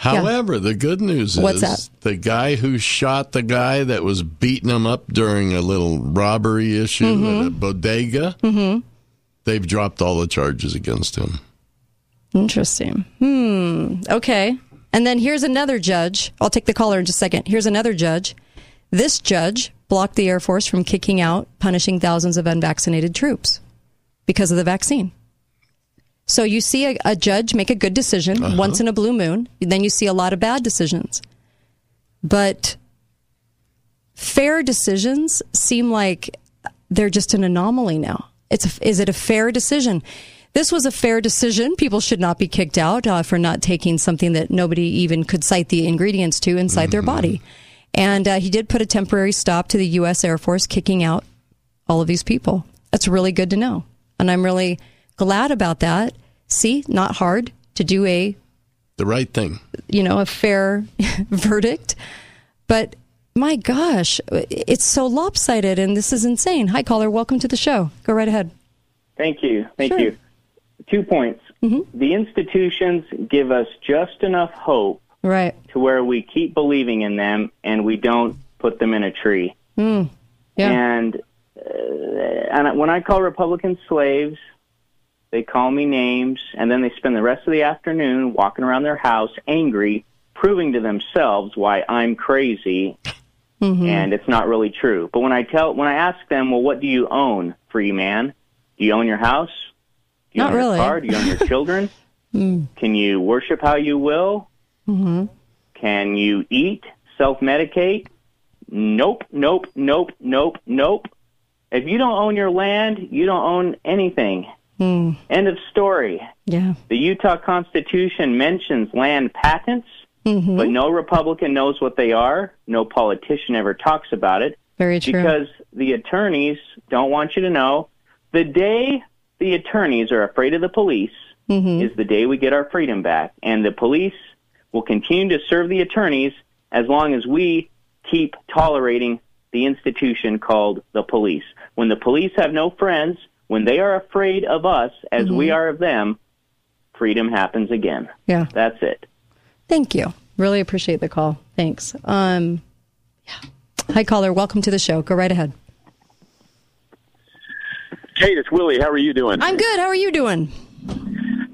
However, the good news is What's that? the guy who shot the guy that was beating him up during a little robbery issue Mhm. at a bodega, hmm they've dropped all the charges against him. Interesting. Hmm. Okay. And then here's another judge. I'll take the caller in just a second. Here's another judge. This judge blocked the Air Force from kicking out, punishing thousands of unvaccinated troops because of the vaccine. So you see a, a judge make a good decision Uh-huh. once in a blue moon, then you see a lot of bad decisions. But fair decisions seem like they're just an anomaly now. It's a, is it a fair decision? This was a fair decision. People should not be kicked out uh, for not taking something that nobody even could cite the ingredients to inside their body. And uh, he did put a temporary stop to the U.S. Air Force kicking out all of these people. That's really good to know. And I'm really glad about that. See, not hard to do a The right thing. you know, a fair verdict. But my gosh, it's so lopsided and this is insane. Hi, caller. Welcome to the show. Go right ahead. Thank you. Thank Sure. you. Two points. The institutions give us just enough hope Right. to where we keep believing in them and we don't put them in a tree. Mm. Yeah. And uh, and when I call Republicans slaves, they call me names, and then they spend the rest of the afternoon walking around their house angry, proving to themselves why I'm crazy Mm-hmm. and it's not really true. But when I tell, when I ask them, well, what do you own, free man? Do you own your house? Do you Not own really. your car? Do you own your children? Mm. Can you worship how you will? Mm-hmm. Can you eat, self medicate? Nope, nope, nope, nope, nope. If you don't own your land, you don't own anything. Mm. End of story. Yeah. The Utah Constitution mentions land patents, Mm-hmm. but no Republican knows what they are. No politician ever talks about it Very true. because the attorneys don't want you to know. The day the attorneys are afraid of the police Mm-hmm. is the day we get our freedom back. And the police will continue to serve the attorneys as long as we keep tolerating the institution called the police. When the police have no friends, when they are afraid of us as we Mhm. are of them, freedom happens again. Yeah. That's it. Thank you. Really appreciate the call. Thanks. Um, yeah. Hi, caller. Welcome to the show. Go right ahead. Kate, it's Willie. How are you doing? I'm good. How are you doing?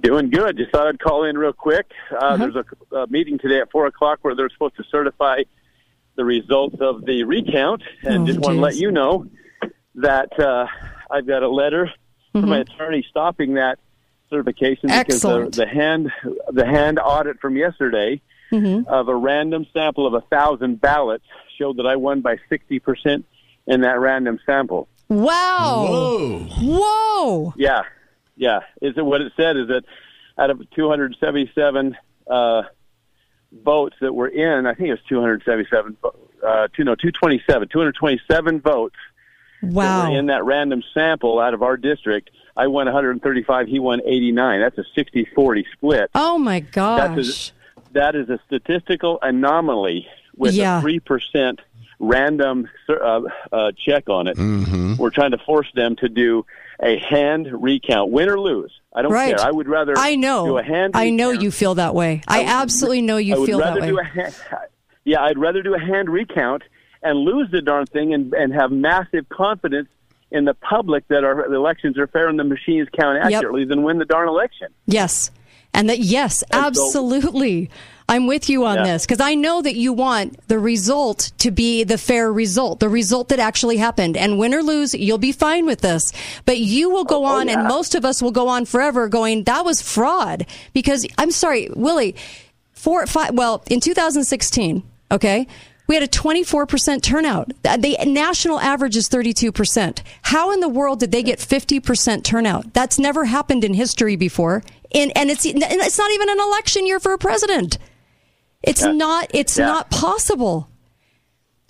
Doing good. Just thought I'd call in real quick. Uh, Uh-huh. There's a, a meeting today at four o'clock where they're supposed to certify the results of the recount, and Oh, just want to let you know that uh, I've got a letter from my attorney stopping that certification because the, the hand the hand audit from yesterday Mm-hmm. of a random sample of a thousand ballots showed that I won by sixty percent in that random sample. Wow. Whoa. Whoa. Yeah, yeah. Is it what it said? Is that out of 277 uh, votes that were in, I think it was 277. Uh, two, no, 227. 227 votes that Wow. were in that random sample out of our district. I won 135. He won 89. That's a 60-40 split. Oh my That's gosh. a, that is a statistical anomaly with Yeah. a three percent random uh, uh, check on it. Mm-hmm. We're trying to force them to do a hand recount, win or lose. I don't Right. care. I would rather I know. do a hand. I know you feel that way. I, absolutely know I you would feel that way. do a hand, yeah, I'd rather do a hand recount and lose the darn thing and, and have massive confidence in the public that our elections are fair and the machines count Yep. accurately than win the darn election. Yes. And that, yes, And so- absolutely. I'm with you on Yeah. this because I know that you want the result to be the fair result, the result that actually happened. And win or lose, you'll be fine with this. But you will go oh, oh, on, and most of us will go on forever going, that was fraud. Because I'm sorry, Willie, four, five, well, in 2016, okay, we had a 24% turnout. The national average is 32%. How in the world did they get 50% turnout? That's never happened in history before. And, and it's, it's not even an election year for a president. It's Yeah. not, it's Yeah. not possible.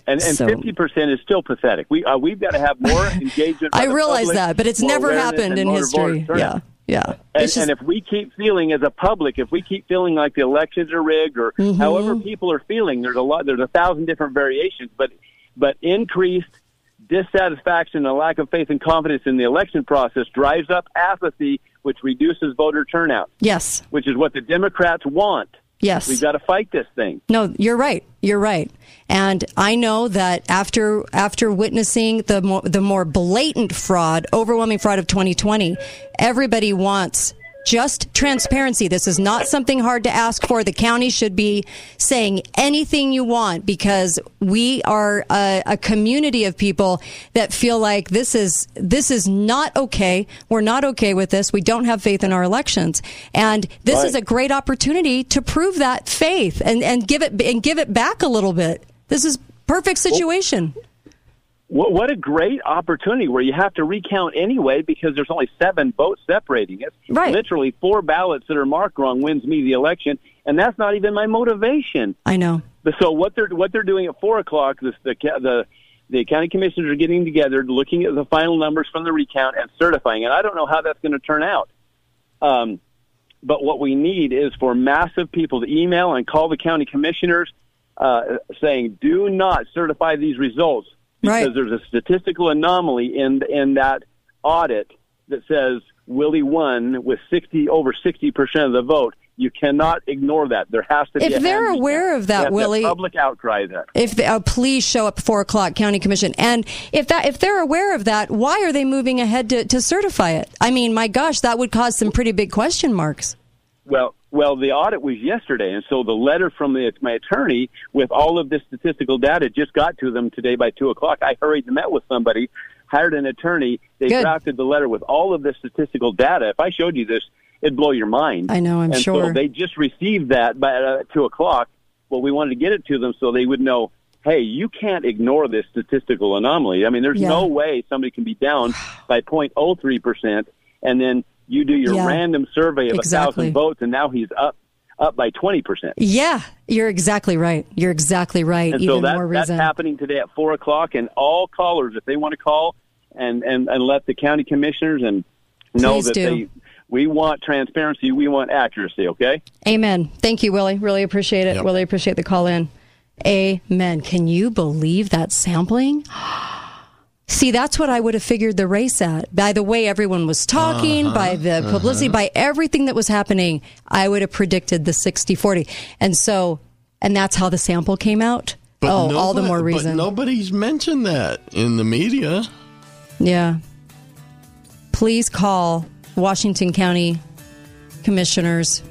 And and So- fifty percent is still pathetic. We uh, we've got to have more engagement. I realize public, that, but it's never happened in history. Yeah. Yeah. And, just- and if we keep feeling as a public, if we keep feeling like the elections are rigged, or Mhm. however people are feeling, there's a lot, there's a thousand different variations, but but increased dissatisfaction and lack of faith and confidence in the election process drives up apathy, which reduces voter turnout. Yes. Which is what the Democrats want. Yes. We've got to fight this thing. No, you're right. You're right. And I know that after after witnessing the more, the more blatant fraud, overwhelming fraud of 2020, everybody wants just transparency. This is not something hard to ask for. The county should be saying anything you want because we are a, a, community of people that feel like this is this is not okay. We're not okay with this. We don't have faith in our elections, and this Right. is a great opportunity to prove that faith and and give it and give it back a little bit. This is perfect situation. What, what a great opportunity where you have to recount anyway because there's only seven votes separating us. Right. Literally four ballots that are marked wrong wins me the election, and that's not even my motivation. I know. So what they're what they're doing at four o'clock, this, the the the county commissioners are getting together, looking at the final numbers from the recount and certifying. And I don't know how that's going to turn out. Um, but what we need is for massive people to email and call the county commissioners uh, saying, "Do not certify these results because Right. there's a statistical anomaly in in that audit that says Willie won with sixty over sixty percent of the vote." You cannot ignore that. There has to be. If they're aware of that, Willie- public outcry there. If uh, please show up four o'clock, county commission, and if that if they're aware of that, why are they moving ahead to, to certify it? I mean, my gosh, that would cause some pretty big question marks. Well, well, the audit was yesterday, and so the letter from the, my attorney with all of this statistical data just got to them today by two o'clock. I hurried and met with somebody, hired an attorney. They Good. drafted the letter with all of this statistical data. If I showed you this, it'd blow your mind. I know, I'm and sure. So they just received that by uh, two o'clock. Well, we wanted to get it to them so they would know. Hey, you can't ignore this statistical anomaly. I mean, there's Yeah. no way somebody can be down by 0.03 percent, and then you do your Yeah. random survey of a thousand votes, and now he's up up by 20 percent. Yeah, you're exactly right. You're exactly right. And Even so that, more that's reason. happening today at four o'clock. And all callers, if they want to call and, and, and let the county commissioners and know Please that do. they we want transparency, we want accuracy. Okay. Amen. Thank you, Willie. Really appreciate it. Really appreciate the call in. Amen. Can you believe that sampling? See, that's what I would have figured the race at. By the way everyone was talking, Uh-huh, by the publicity, uh-huh. by everything that was happening, I would have predicted the 60 40. And so, and that's how the sample came out. But oh, all the nobody- more But reason. nobody's mentioned that in the media. Yeah. Please call Washington County commissioners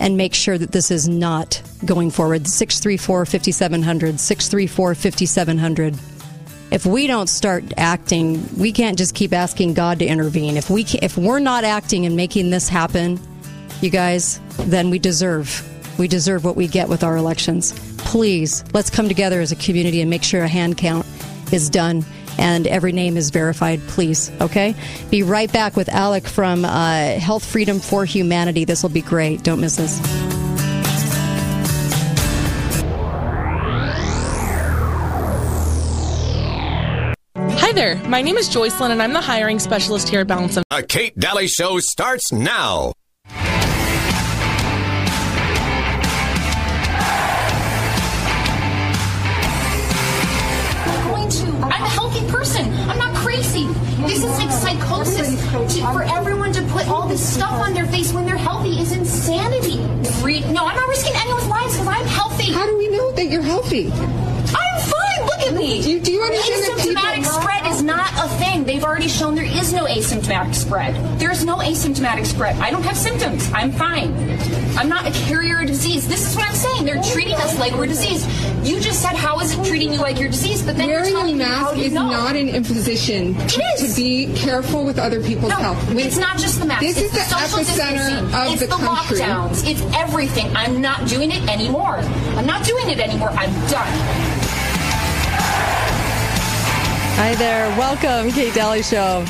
and make sure that this is not going forward. 634 5700. 634 5700. If we don't start acting, we can't just keep asking God to intervene. If we can, if we're not acting and making this happen, you guys, then we deserve we deserve what we get with our elections. Please, let's come together as a community and make sure a hand count is done and every name is verified, please. Okay? Be right back with Alec from uh, Health Freedom for Humanity. This will be great. Don't miss this. There, my name is Joycelyn and I'm the hiring specialist here at Balance of A Kate Dalley Show starts now. I'm going to. I'm a healthy person. I'm not crazy. This is like psychosis. To, for everyone to put all this stuff on their face when they're healthy is insanity. No, I'm not risking anyone's lives because I'm healthy. How do we know that you're healthy? Look at me. Do, do you understand that asymptomatic people- spread is not a thing. They've already shown there is no asymptomatic spread. There's no asymptomatic spread. I don't have symptoms. I'm fine. I'm not a carrier of disease. This is what I'm saying. They're treating us like we're diseased. You just said how is it treating you like you're diseased, but then Wearing you're a telling me how mask is know? not an imposition to, It is. to be careful with other people's No, health. When- it's not just the mask. This it's is the social epicenter distancing. of it's the, the country. lockdowns. It's everything. I'm not doing it anymore. I'm not doing it anymore. I'm done. Hi there. Welcome, Kate Dalley Show.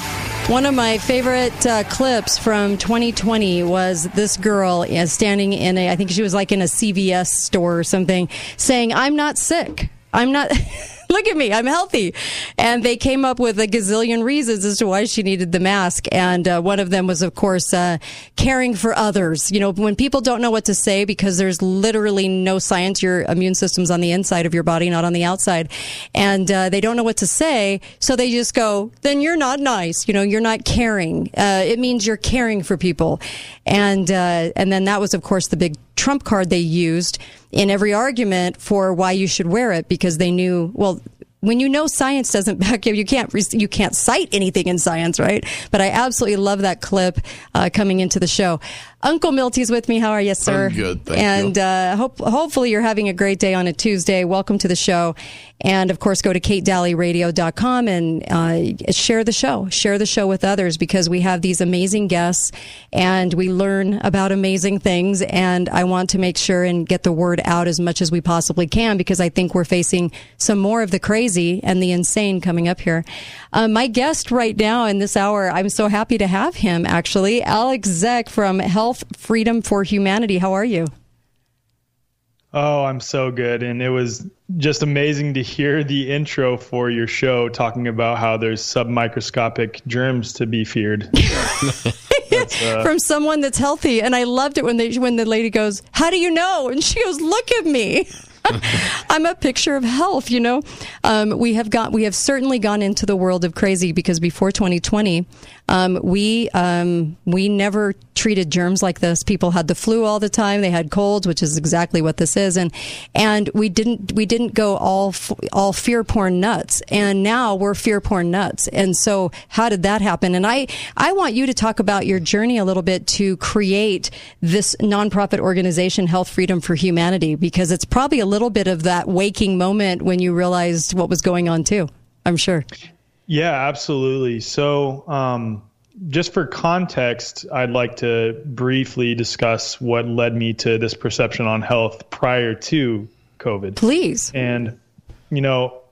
One of my favorite uh, clips from 2020 was this girl uh, standing in a, I think she was like in a CVS store or something, saying, I'm not sick. I'm not. Look at me, I'm healthy. And they came up with a gazillion reasons as to why she needed the mask. And uh, one of them was, of course, uh, caring for others. You know, when people don't know what to say because there's literally no science, your immune system's on the inside of your body, not on the outside. And uh, they don't know what to say. So they just go, then you're not nice. You know, you're not caring. Uh, it means you're caring for people. And, uh, and then that was, of course, the big trump card they used in every argument for why you should wear it because they knew, well, when you know science doesn't back you, you can't you can't cite anything in science, right? But I absolutely love that clip uh, coming into the show. Uncle Milty's with me. How are you, sir? I'm good, thank and you. uh, hope hopefully you're having a great day on a Tuesday. Welcome to the show, and of course, go to katedalleyradio.com and uh, share the show. Share the show with others because we have these amazing guests, and we learn about amazing things. And I want to make sure and get the word out as much as we possibly can because I think we're facing some more of the crazy and the insane coming up here. Uh, my guest right now in this hour, I'm so happy to have him. Actually, Alec Zeck from Health Freedom for Humanity. How are you? Oh, I'm so good. And it was just amazing to hear the intro for your show talking about how there's submicroscopic germs to be feared. uh, From someone that's healthy. And I loved it when they when the lady goes, How do you know? And she goes, Look at me. I'm a picture of health, you know. Um, we have got we have certainly gone into the world of crazy because before 2020, um, we um, we never treated germs like this. People had the flu all the time. They had colds, which is exactly what this is, and and we didn't we didn't go all all fear porn nuts. And now we're fear porn nuts. And so how did that happen? And I I want you to talk about your journey a little bit to create this nonprofit organization, Health Freedom for Humanity, because it's probably a little bit of that waking moment when you realized what was going on too. I'm sure. Yeah, absolutely. So, um, just for context, I'd like to briefly discuss what led me to this perception on health prior to COVID. Please. And, you know,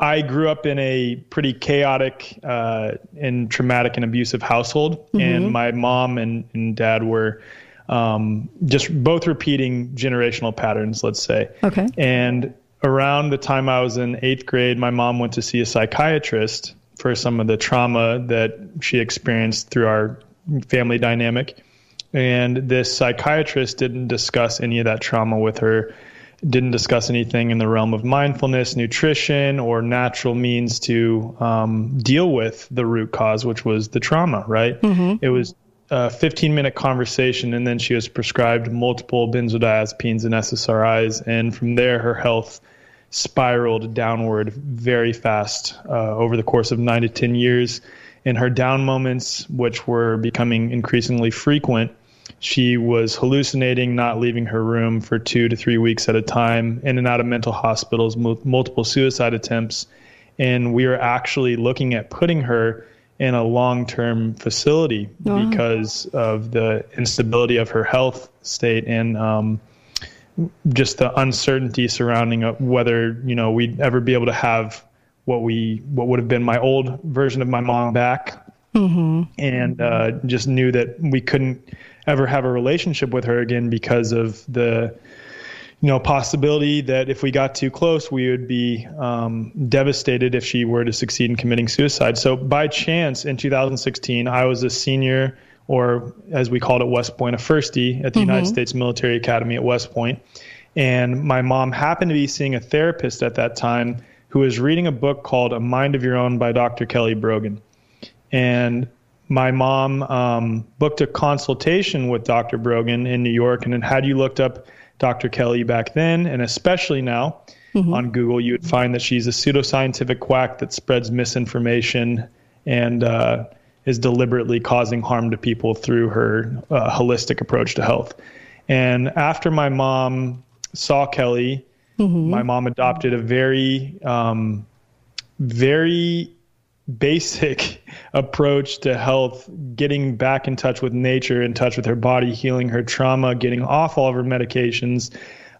I grew up in a pretty chaotic uh, and traumatic and abusive household, mm-hmm. and my mom and, and dad were um, just both repeating generational patterns, let's say. Okay. And around the time I was in eighth grade, my mom went to see a psychiatrist for some of the trauma that she experienced through our family dynamic. And this psychiatrist didn't discuss any of that trauma with her, didn't discuss anything in the realm of mindfulness, nutrition, or natural means to um, deal with the root cause, which was the trauma, right? Mm-hmm. It was a 15 minute conversation, and then she was prescribed multiple benzodiazepines and SSRIs. And from there, her health spiraled downward very fast uh, over the course of nine to 10 years. In her down moments, which were becoming increasingly frequent, she was hallucinating, not leaving her room for two to three weeks at a time, in and out of mental hospitals, multiple suicide attempts. And we were actually looking at putting her in a long term facility wow. because of the instability of her health state and um, just the uncertainty surrounding whether you know we'd ever be able to have what we what would have been my old version of my mom back mm-hmm. and uh, just knew that we couldn't ever have a relationship with her again because of the you know possibility that if we got too close we would be um, devastated if she were to succeed in committing suicide so by chance in 2016 i was a senior or as we called it, West Point, a firstie at the mm-hmm. United States Military Academy at West Point. And my mom happened to be seeing a therapist at that time who was reading a book called A Mind of Your Own by Dr. Kelly Brogan. And my mom um, booked a consultation with Dr. Brogan in New York. And then, had you looked up Dr. Kelly back then, and especially now mm-hmm. on Google, you would find that she's a pseudoscientific quack that spreads misinformation and uh, is deliberately causing harm to people through her uh, holistic approach to health. And after my mom saw Kelly, mm-hmm. my mom adopted a very, um, very basic approach to health, getting back in touch with nature, in touch with her body, healing her trauma, getting off all of her medications,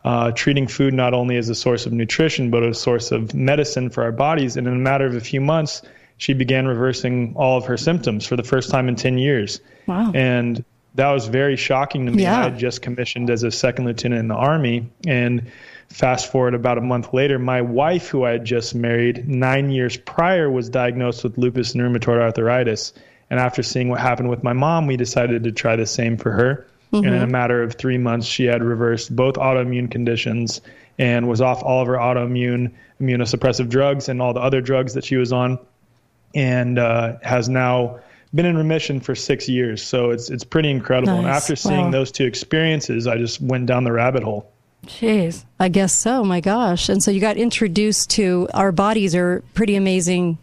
uh, treating food not only as a source of nutrition, but a source of medicine for our bodies. And in a matter of a few months, she began reversing all of her symptoms for the first time in 10 years. Wow. And that was very shocking to me. Yeah. I had just commissioned as a second lieutenant in the Army. And fast forward about a month later, my wife, who I had just married nine years prior, was diagnosed with lupus and rheumatoid arthritis. And after seeing what happened with my mom, we decided to try the same for her. And in a matter of three months, she had reversed both autoimmune conditions and was off all of her autoimmune immunosuppressive drugs and all the other drugs that she was on, and uh, has now been in remission for six years. So it's it's pretty incredible. And after seeing Wow. those two experiences, I just went down the rabbit hole. Jeez, I guess so. My gosh. And so you got introduced to our bodies are pretty amazing,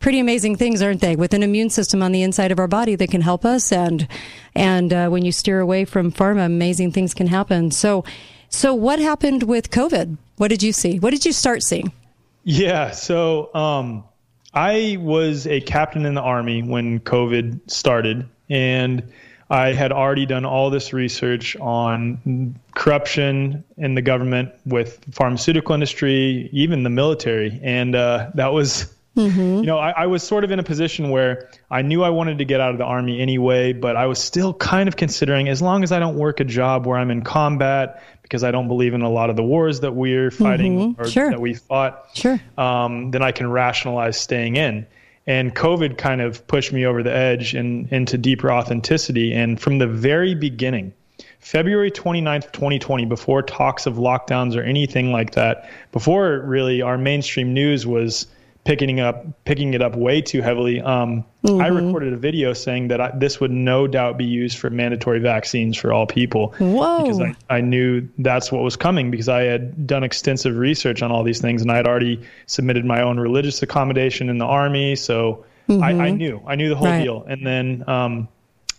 pretty amazing things, aren't they? With an immune system on the inside of our body that can help us, and and uh, when you steer away from pharma, amazing things can happen. So, so what happened with COVID? What did you see? What did you start seeing? Yeah. So um, I was a captain in the Army when COVID started, and I had already done all this research on corruption in the government with pharmaceutical industry, even the military, and uh, that was. You know, I, I was sort of in a position where I knew I wanted to get out of the army anyway, but I was still kind of considering as long as I don't work a job where I'm in combat, because I don't believe in a lot of the wars that we're fighting Mhm. or Sure. that we fought Sure. um, then I can rationalize staying in. And COVID kind of pushed me over the edge and into deeper authenticity. And from the very beginning, February 29th, 2020, before talks of lockdowns or anything like that, before really our mainstream news was picking up picking it up way too heavily. Um, I Mhm. recorded a video saying that I, this would no doubt be used for mandatory vaccines for all people. Whoa. Because I, I knew that's what was coming because I had done extensive research on all these things and I had already submitted my own religious accommodation in the army. So I, I Mhm. knew, I knew the whole Right. deal. And then um,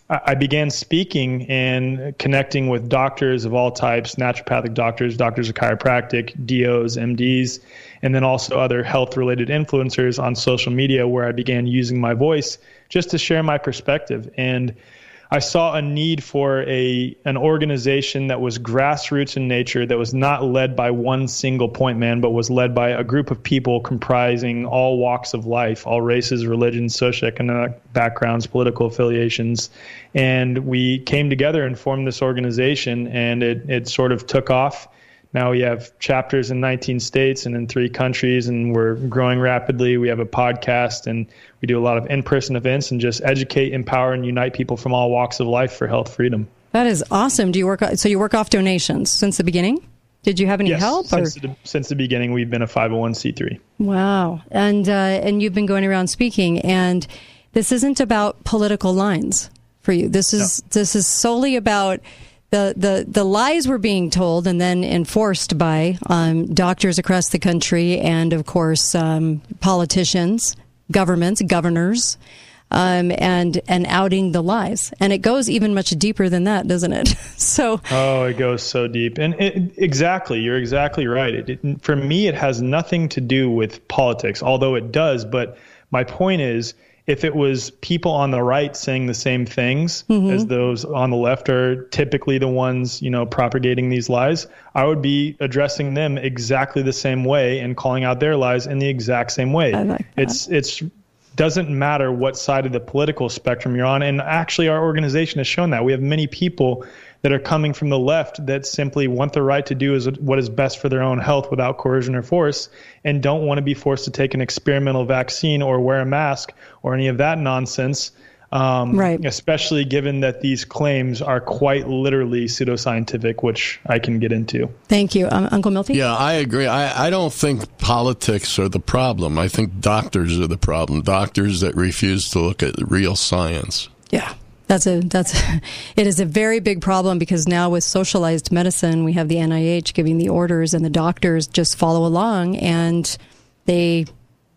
I began speaking and connecting with doctors of all types naturopathic doctors, doctors of chiropractic, DOs, MDs, and then also other health related influencers on social media where I began using my voice just to share my perspective. And I saw a need for a an organization that was grassroots in nature, that was not led by one single point man, but was led by a group of people comprising all walks of life, all races, religions, socioeconomic backgrounds, political affiliations. And we came together and formed this organization, and it, it sort of took off. Now we have chapters in 19 states and in three countries, and we're growing rapidly. We have a podcast, and we do a lot of in person events and just educate, empower, and unite people from all walks of life for health freedom. That is awesome. Do you work? So you work off donations since the beginning? Did you have any yes, help? Since, the, since the beginning, we've been a 501c3. Wow. And uh, and you've been going around speaking, and this isn't about political lines for you. This is this is solely about the, the the lies we're being told and then enforced by um, doctors across the country, and of course um, politicians, governments, governors. Um, and and outing the lies, and it goes even much deeper than that, doesn't it? so Oh, it goes so deep. And it, exactly, you're exactly right. It, it, for me, it has nothing to do with politics, although it does. But my point is, if it was people on the right saying the same things Mhm. as those on the left are typically the ones, you know, propagating these lies, I would be addressing them exactly the same way and calling out their lies in the exact same way. It's it's doesn't matter what side of the political spectrum you're on. And actually, our organization has shown that. We have many people that are coming from the left that simply want the right to do is what is best for their own health without coercion or force and don't want to be forced to take an experimental vaccine or wear a mask or any of that nonsense. Um, right. Especially given that these claims are quite literally pseudoscientific, which I can get into. thank you, um, Uncle Milty. Yeah, I agree. I, I don't think politics are the problem. I think doctors are the problem. Doctors that refuse to look at real science. Yeah. That's a that's it is a very big problem because now with socialized medicine we have the NIH giving the orders and the doctors just follow along and they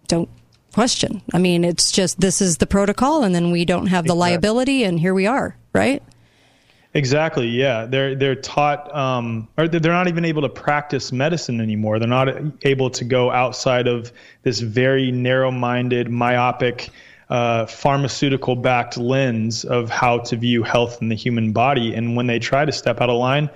don't question. I mean, it's just this is the protocol and then we don't have the liability and here we are, right? Exactly. Yeah, they're they're taught, um, or they're not even able to practice medicine anymore. They're not able to go outside of this very narrow-minded, myopic, uh, pharmaceutical-backed lens of how to view health in the human body. And when they try to step out of line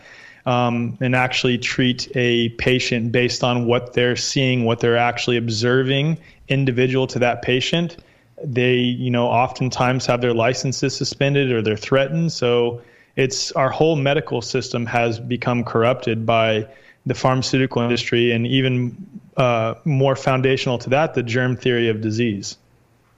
um, and actually treat a patient based on what they're seeing, what they're actually observing, individual to that patient, they you know oftentimes have their licenses suspended or they're threatened. So it's our whole medical system has become corrupted by the pharmaceutical industry, and even uh, more foundational to that, the germ theory of disease.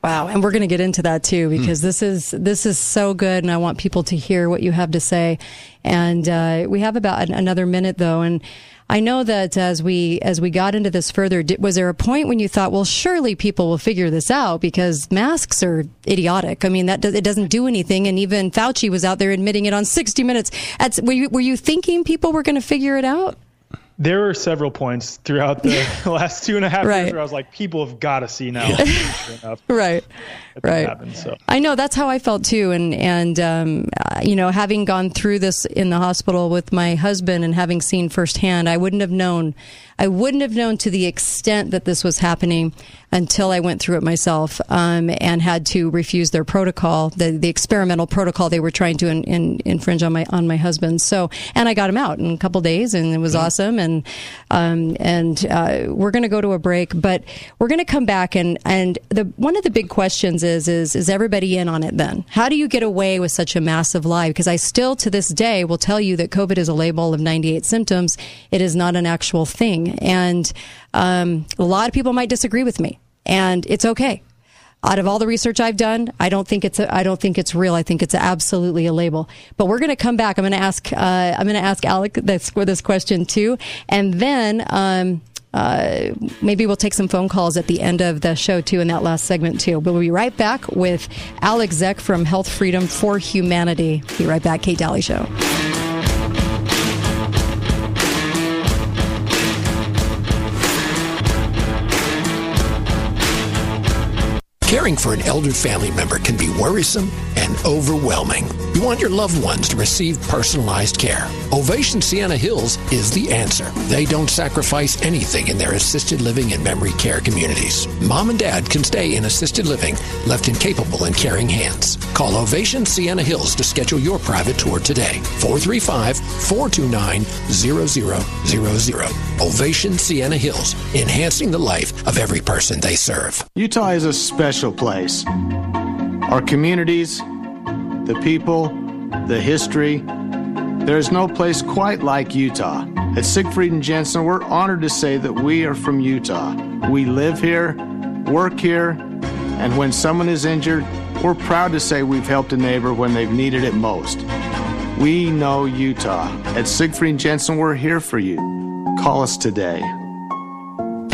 Wow, and we're going to get into that too because Hmm. this is this is so good, and I want people to hear what you have to say. And uh, we have about an, another minute though, and I know that as we as we got into this further, did, was there a point when you thought, well, surely people will figure this out because masks are idiotic? I mean, that does, it doesn't do anything, and even Fauci was out there admitting it on 60 Minutes. At, were you were you thinking people were going to figure it out? There were several points throughout the last two and a half Right. years where I was like, people have got to see now. Right. Right. happened, so. I know that's how I felt too, and and um, uh, you know, having gone through this in the hospital with my husband and having seen firsthand, I wouldn't have known. I wouldn't have known to the extent that this was happening until I went through it myself um, and had to refuse their protocol, the the experimental protocol they were trying to in, in, infringe on my on my husband. So, and I got him out in a couple days, and it was awesome. And um, and uh, we're going to go to a break, but we're going to come back and and the one of the big questions is is is everybody in on it? Then how do you get away with such a massive lie? Because I still to this day will tell you that COVID is a label of 98 symptoms. It is not an actual thing, and um, a lot of people might disagree with me, and it's okay out of all the research I've done, I don't think it's a, I don't think it's real. I think it's absolutely a label. But we're going to come back. I'm going to ask uh, I'm going to ask Alec this this question too, and then. Um, uh, maybe we'll take some phone calls at the end of the show too in that last segment too. But we'll be right back with Alec Zeck from Health Freedom for Humanity. Be right back, Kate Dalley Show. Caring for an elder family member can be worrisome and overwhelming. You want your loved ones to receive personalized care. Ovation Sienna Hills is the answer. They don't sacrifice anything in their assisted living and memory care communities. Mom and dad can stay in assisted living, left in capable and caring hands. Call Ovation Sienna Hills to schedule your private tour today. 435 429 0000. Ovation Sienna Hills, enhancing the life of every person they serve. Utah is a special place. Our communities, the people, the history. There is no place quite like Utah. At Siegfried and Jensen, we're honored to say that we are from Utah. We live here, work here, and when someone is injured, we're proud to say we've helped a neighbor when they've needed it most. We know Utah. At Siegfried and Jensen, we're here for you. Call us today.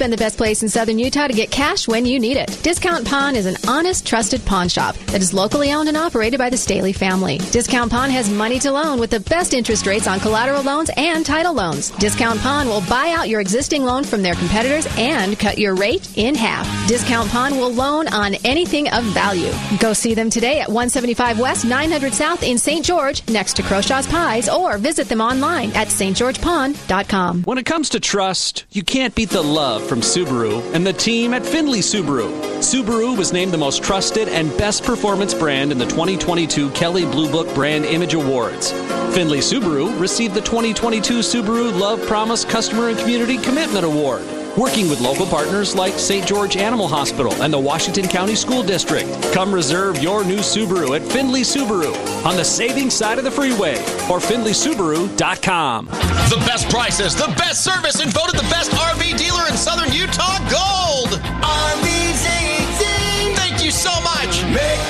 been the best place in southern Utah to get cash when you need it. Discount Pawn is an honest, trusted pawn shop that is locally owned and operated by the Staley family. Discount Pawn has money to loan with the best interest rates on collateral loans and title loans. Discount Pawn will buy out your existing loan from their competitors and cut your rate in half. Discount Pawn will loan on anything of value. Go see them today at 175 West, 900 South in St. George, next to Crowshaw's Pies, or visit them online at stgeorgepawn.com. When it comes to trust, you can't beat the love from Subaru and the team at Findlay Subaru. Subaru was named the most trusted and best performance brand in the 2022 Kelley Blue Book Brand Image Awards. Findlay Subaru received the 2022 Subaru Love Promise Customer and Community Commitment Award. Working with local partners like St. George Animal Hospital and the Washington County School District. Come reserve your new Subaru at Findlay Subaru on the saving side of the freeway or FindlaySubaru.com. The best prices, the best service, and voted the best RV dealer in southern Utah, Gold! RVZZ! Thank you so much! Make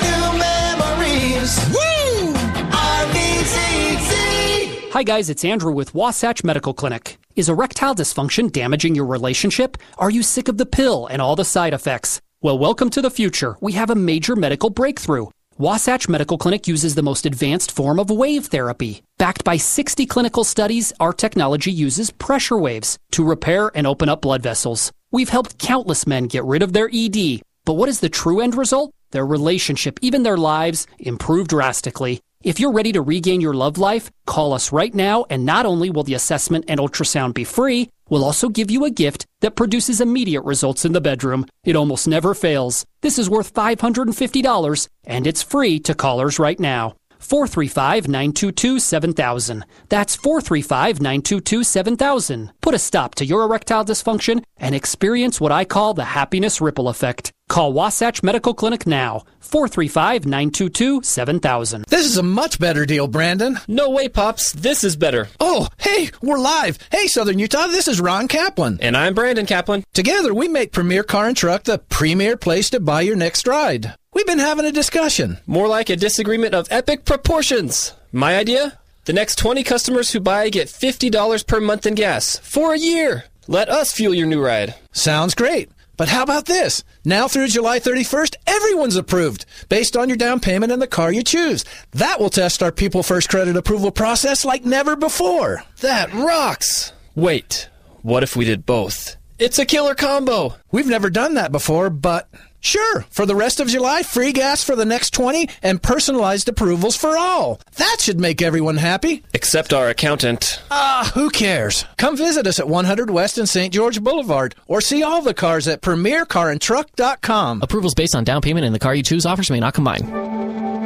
Hi, guys, it's Andrew with Wasatch Medical Clinic. Is erectile dysfunction damaging your relationship? Are you sick of the pill and all the side effects? Well, welcome to the future. We have a major medical breakthrough. Wasatch Medical Clinic uses the most advanced form of wave therapy. Backed by 60 clinical studies, our technology uses pressure waves to repair and open up blood vessels. We've helped countless men get rid of their ED. But what is the true end result? Their relationship, even their lives, improve drastically. If you're ready to regain your love life, call us right now, and not only will the assessment and ultrasound be free, we'll also give you a gift that produces immediate results in the bedroom. It almost never fails. This is worth $550, and it's free to callers right now. 435 922 7000. That's 435 922 7000. Put a stop to your erectile dysfunction and experience what I call the happiness ripple effect. Call Wasatch Medical Clinic now. 435 922 7000. This is a much better deal, Brandon. No way, Pops. This is better. Oh, hey, we're live. Hey, Southern Utah, this is Ron Kaplan. And I'm Brandon Kaplan. Together, we make Premier Car and Truck the premier place to buy your next ride. We've been having a discussion. More like a disagreement of epic proportions. My idea? The next 20 customers who buy get $50 per month in gas for a year. Let us fuel your new ride. Sounds great. But how about this? Now through July 31st, everyone's approved based on your down payment and the car you choose. That will test our People First credit approval process like never before. That rocks. Wait, what if we did both? It's a killer combo. We've never done that before, but Sure, for the rest of July, free gas for the next 20 and personalized approvals for all. That should make everyone happy. Except our accountant. Ah, who cares? Come visit us at 100 West and St. George Boulevard or see all the cars at premiercarandtruck.com. Approvals based on down payment and the car you choose offers may not combine.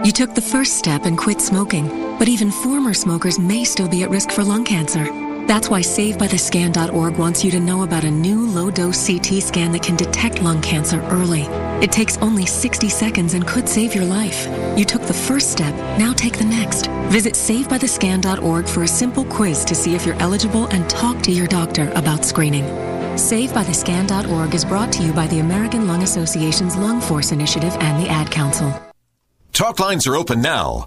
You took the first step and quit smoking, but even former smokers may still be at risk for lung cancer. That's why SaveByTheScan.org wants you to know about a new low-dose CT scan that can detect lung cancer early. It takes only 60 seconds and could save your life. You took the first step, now take the next. Visit SaveByTheScan.org for a simple quiz to see if you're eligible and talk to your doctor about screening. SaveByTheScan.org is brought to you by the American Lung Association's Lung Force Initiative and the Ad Council. Talk lines are open now.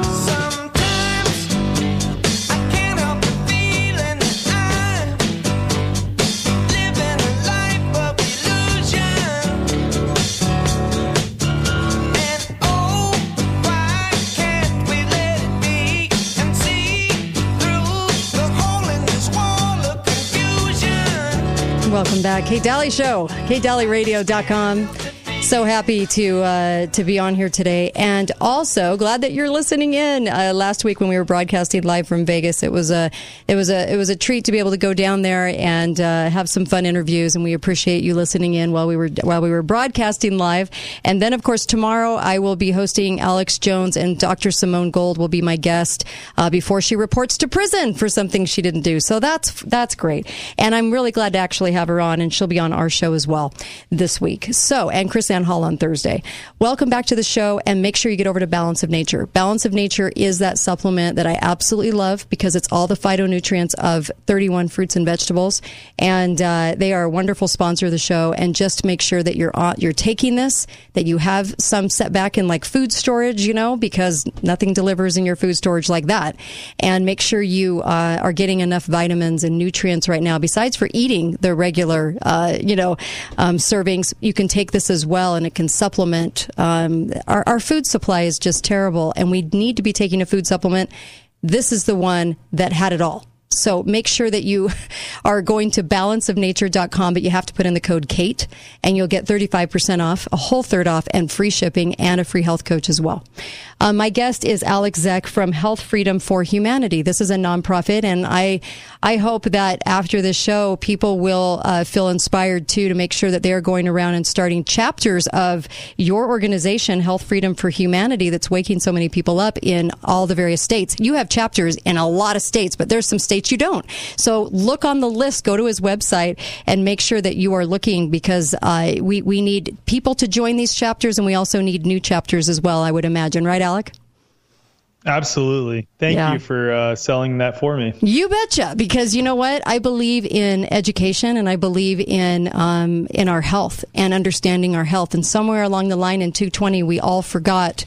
Welcome back. Kate Dalley Show, katedalleyradio.com. So happy to uh, to be on here today, and also glad that you're listening in. Uh, last week when we were broadcasting live from Vegas, it was a it was a it was a treat to be able to go down there and uh, have some fun interviews. And we appreciate you listening in while we were while we were broadcasting live. And then, of course, tomorrow I will be hosting Alex Jones and Dr. Simone Gold will be my guest uh, before she reports to prison for something she didn't do. So that's that's great, and I'm really glad to actually have her on, and she'll be on our show as well this week. So, and Chris Hall on Thursday. Welcome back to the show and make sure you get over to Balance of Nature. Balance of Nature is that supplement that I absolutely love because it's all the phytonutrients of 31 fruits and vegetables. And uh, they are a wonderful sponsor of the show. And just make sure that you're, on, you're taking this, that you have some setback in like food storage, you know, because nothing delivers in your food storage like that. And make sure you uh, are getting enough vitamins and nutrients right now. Besides for eating the regular, uh, you know, um, servings, you can take this as well and it can supplement. Um, our, our food supply is just terrible, and we need to be taking a food supplement. This is the one that had it all. So make sure that you are going to balanceofnature.com, but you have to put in the code KATE and you'll get 35% off, a whole third off, and free shipping and a free health coach as well. Uh, my guest is Alec Zeck from Health Freedom for Humanity. This is a nonprofit, and I I hope that after this show, people will uh, feel inspired too to make sure that they are going around and starting chapters of your organization, Health Freedom for Humanity, that's waking so many people up in all the various states. You have chapters in a lot of states, but there's some states you don't. So look on the list, go to his website, and make sure that you are looking because uh, we we need people to join these chapters, and we also need new chapters as well. I would imagine, right, Alec? Absolutely. Thank Yeah. you for uh, selling that for me. You betcha, because you know what? I believe in education and I believe in um, in our health and understanding our health. And somewhere along the line in 220, we all forgot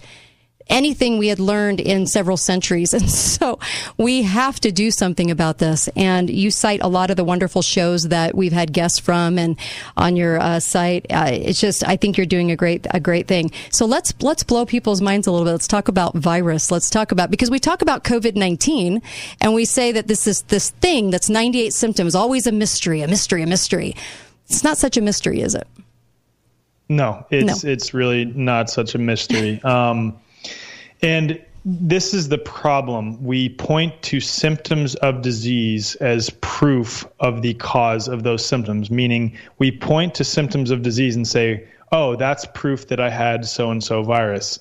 anything we had learned in several centuries. And so we have to do something about this. And you cite a lot of the wonderful shows that we've had guests from and on your uh, site. Uh, it's just, I think you're doing a great, a great thing. So let's, let's blow people's minds a little bit. Let's talk about virus. Let's talk about, because we talk about COVID-19 and we say that this is this thing that's 98 symptoms, always a mystery, a mystery, a mystery. It's not such a mystery, is it? No, it's it's really not such a mystery. Um, and this is the problem. We point to symptoms of disease as proof of the cause of those symptoms, meaning we point to symptoms of disease and say, oh, that's proof that I had so and so virus.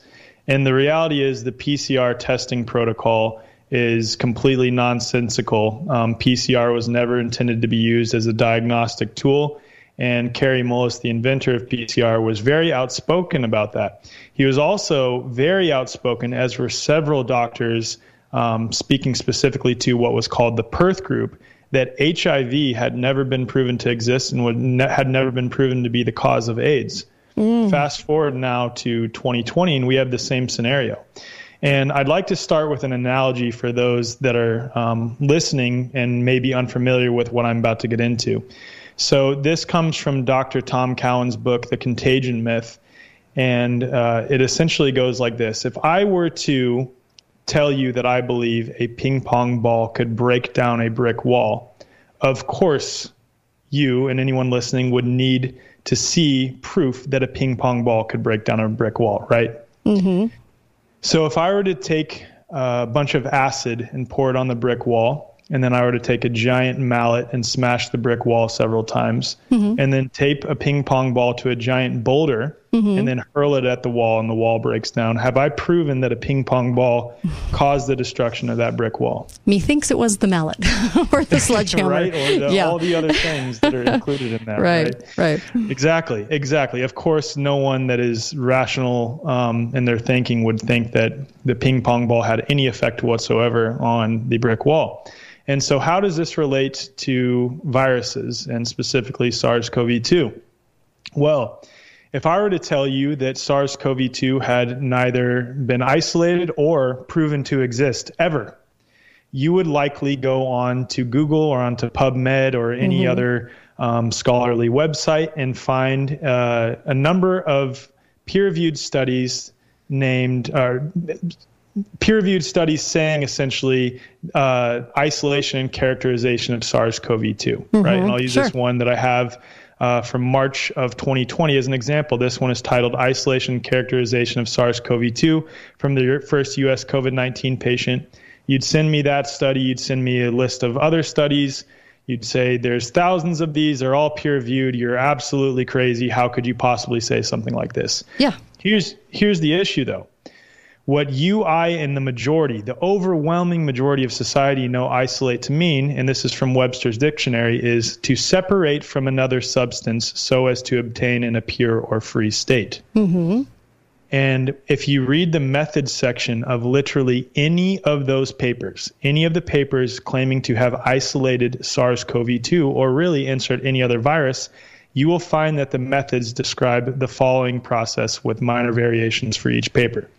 And the reality is the PCR testing protocol is completely nonsensical. Um, PCR was never intended to be used as a diagnostic tool. And Kary Mullis, the inventor of PCR, was very outspoken about that. He was also very outspoken, as were several doctors um, speaking specifically to what was called the Perth Group, that HIV had never been proven to exist and would ne- had never been proven to be the cause of AIDS. Fast forward now to 2020, and we have the same scenario. And I'd like to start with an analogy for those that are um, listening and maybe unfamiliar with what I'm about to get into. So, this comes from Dr. Tom Cowan's book, The Contagion Myth. And uh, it essentially goes like this If I were to tell you that I believe a ping pong ball could break down a brick wall, of course, you and anyone listening would need to see proof that a ping pong ball could break down a brick wall, right? Mm-hmm. So if I were to take a bunch of acid and pour it on the brick wall, and then I were to take a giant mallet and smash the brick wall several times, Mhm. and then tape a ping pong ball to a giant boulder, Mhm. and then hurl it at the wall, and the wall breaks down, have I proven that a ping pong ball caused the destruction of that brick wall? Methinks it was the mallet or the sledgehammer. right? Or the, yeah. all the other things that are included in that, right, right? right. Exactly, exactly. Of course, no one that is rational um, in their thinking would think that the ping pong ball had any effect whatsoever on the brick wall. And so, how does this relate to viruses and specifically SARS CoV 2? Well, if I were to tell you that SARS CoV 2 had neither been isolated or proven to exist ever, you would likely go on to Google or onto PubMed or any Mhm. other um, scholarly website and find uh, a number of peer reviewed studies named. Uh, peer-reviewed studies saying essentially uh, isolation and characterization of SARS-CoV-2, right? And I'll use this one that I have uh, from March of 2020 as an example. This one is titled "Isolation and Characterization of SARS-CoV-2 from the first U.S. COVID-19 patient." You'd send me that study. You'd send me a list of other studies. You'd say, "There's thousands of these. They're all peer-reviewed. You're absolutely crazy. How could you possibly say something like this?" Yeah. Here's here's the issue though. What you, I, and the majority, the overwhelming majority of society know isolate to mean, and this is from Webster's dictionary, is to separate from another substance so as to obtain in a pure or free state. Mm-hmm. And if you read the methods section of literally any of those papers, any of the papers claiming to have isolated SARS CoV 2 or really insert any other virus, you will find that the methods describe the following process with minor variations for each paper.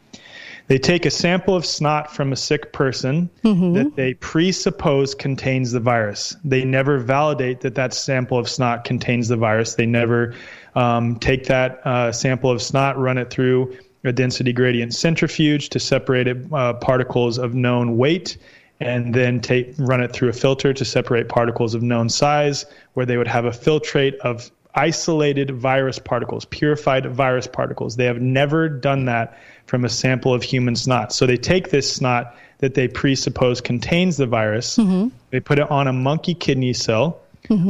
They take a sample of snot from a sick person that they presuppose contains the virus. They never validate that that sample of snot contains the virus. They never um, take that uh, sample of snot, run it through a density gradient centrifuge to separate it, uh, particles of known weight, and then take run it through a filter to separate particles of known size, where they would have a filtrate of isolated virus particles, purified virus particles. They have never done that from a sample of human snot. So they take this snot that they presuppose contains the virus, they put it on a monkey kidney cell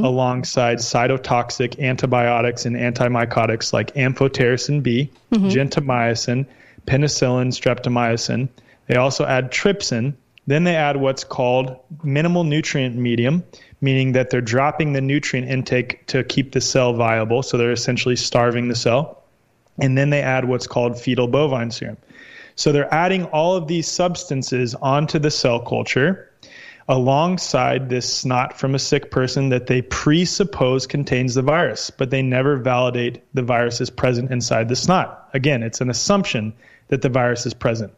alongside cytotoxic antibiotics and antimycotics like amphotericin B, Mhm. gentamicin, penicillin, streptomycin. They also add trypsin. Then they add what's called minimal nutrient medium, meaning that they're dropping the nutrient intake to keep the cell viable. So they're essentially starving the cell. And then they add what's called fetal bovine serum. So they're adding all of these substances onto the cell culture alongside this snot from a sick person that they presuppose contains the virus, but they never validate the virus is present inside the snot. Again, it's an assumption that the virus is present.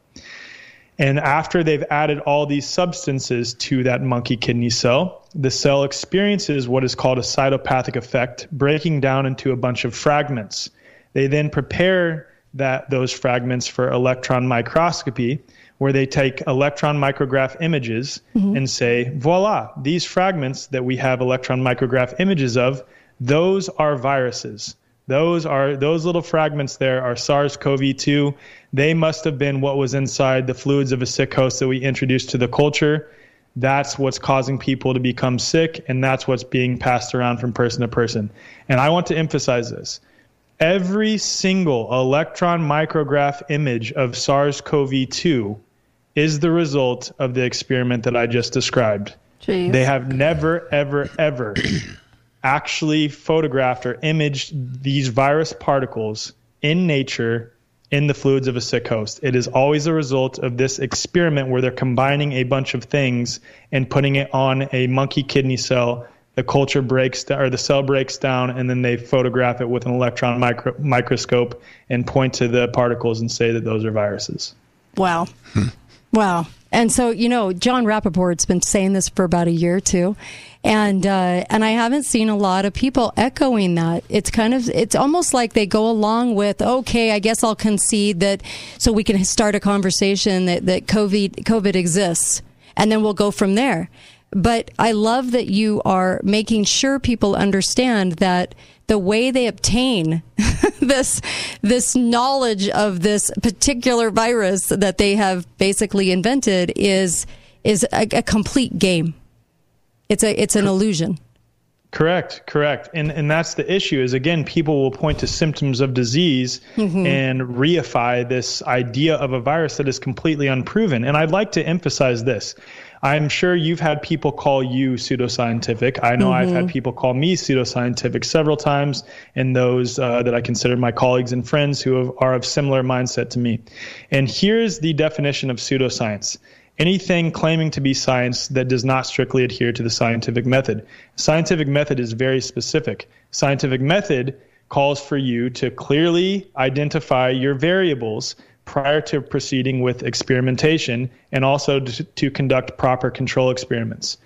And after they've added all these substances to that monkey kidney cell, the cell experiences what is called a cytopathic effect, breaking down into a bunch of fragments. They then prepare that those fragments for electron microscopy, where they take electron micrograph images mm-hmm. and say, voila, these fragments that we have electron micrograph images of, those are viruses. Those are those little fragments there are SARS-CoV-2. They must have been what was inside the fluids of a sick host that we introduced to the culture. That's what's causing people to become sick, and that's what's being passed around from person to person. And I want to emphasize this. Every single electron micrograph image of SARS CoV 2 is the result of the experiment that I just described. Jeez. They have never, ever, ever actually photographed or imaged these virus particles in nature in the fluids of a sick host. It is always a result of this experiment where they're combining a bunch of things and putting it on a monkey kidney cell. The culture breaks down, or the cell breaks down, and then they photograph it with an electron micro- microscope and point to the particles and say that those are viruses. Wow. wow. And so, you know, Jon Rappoport's been saying this for about a year or two. And, uh, and I haven't seen a lot of people echoing that. It's kind of, it's almost like they go along with, okay, I guess I'll concede that so we can start a conversation that, that COVID, COVID exists. And then we'll go from there. But I love that you are making sure people understand that the way they obtain this this knowledge of this particular virus that they have basically invented is is a, a complete game. It's a it's an illusion. Correct, correct. And and that's the issue is again people will point to symptoms of disease Mhm. and reify this idea of a virus that is completely unproven. And I'd like to emphasize this. I'm sure you've had people call you pseudoscientific. I know I've had Mhm. people call me pseudoscientific several times, and those uh, that I consider my colleagues and friends who have, are of similar mindset to me. And here's the definition of pseudoscience anything claiming to be science that does not strictly adhere to the scientific method. Scientific method is very specific. Scientific method calls for you to clearly identify your variables prior to proceeding with experimentation and also to, to conduct proper control experiments.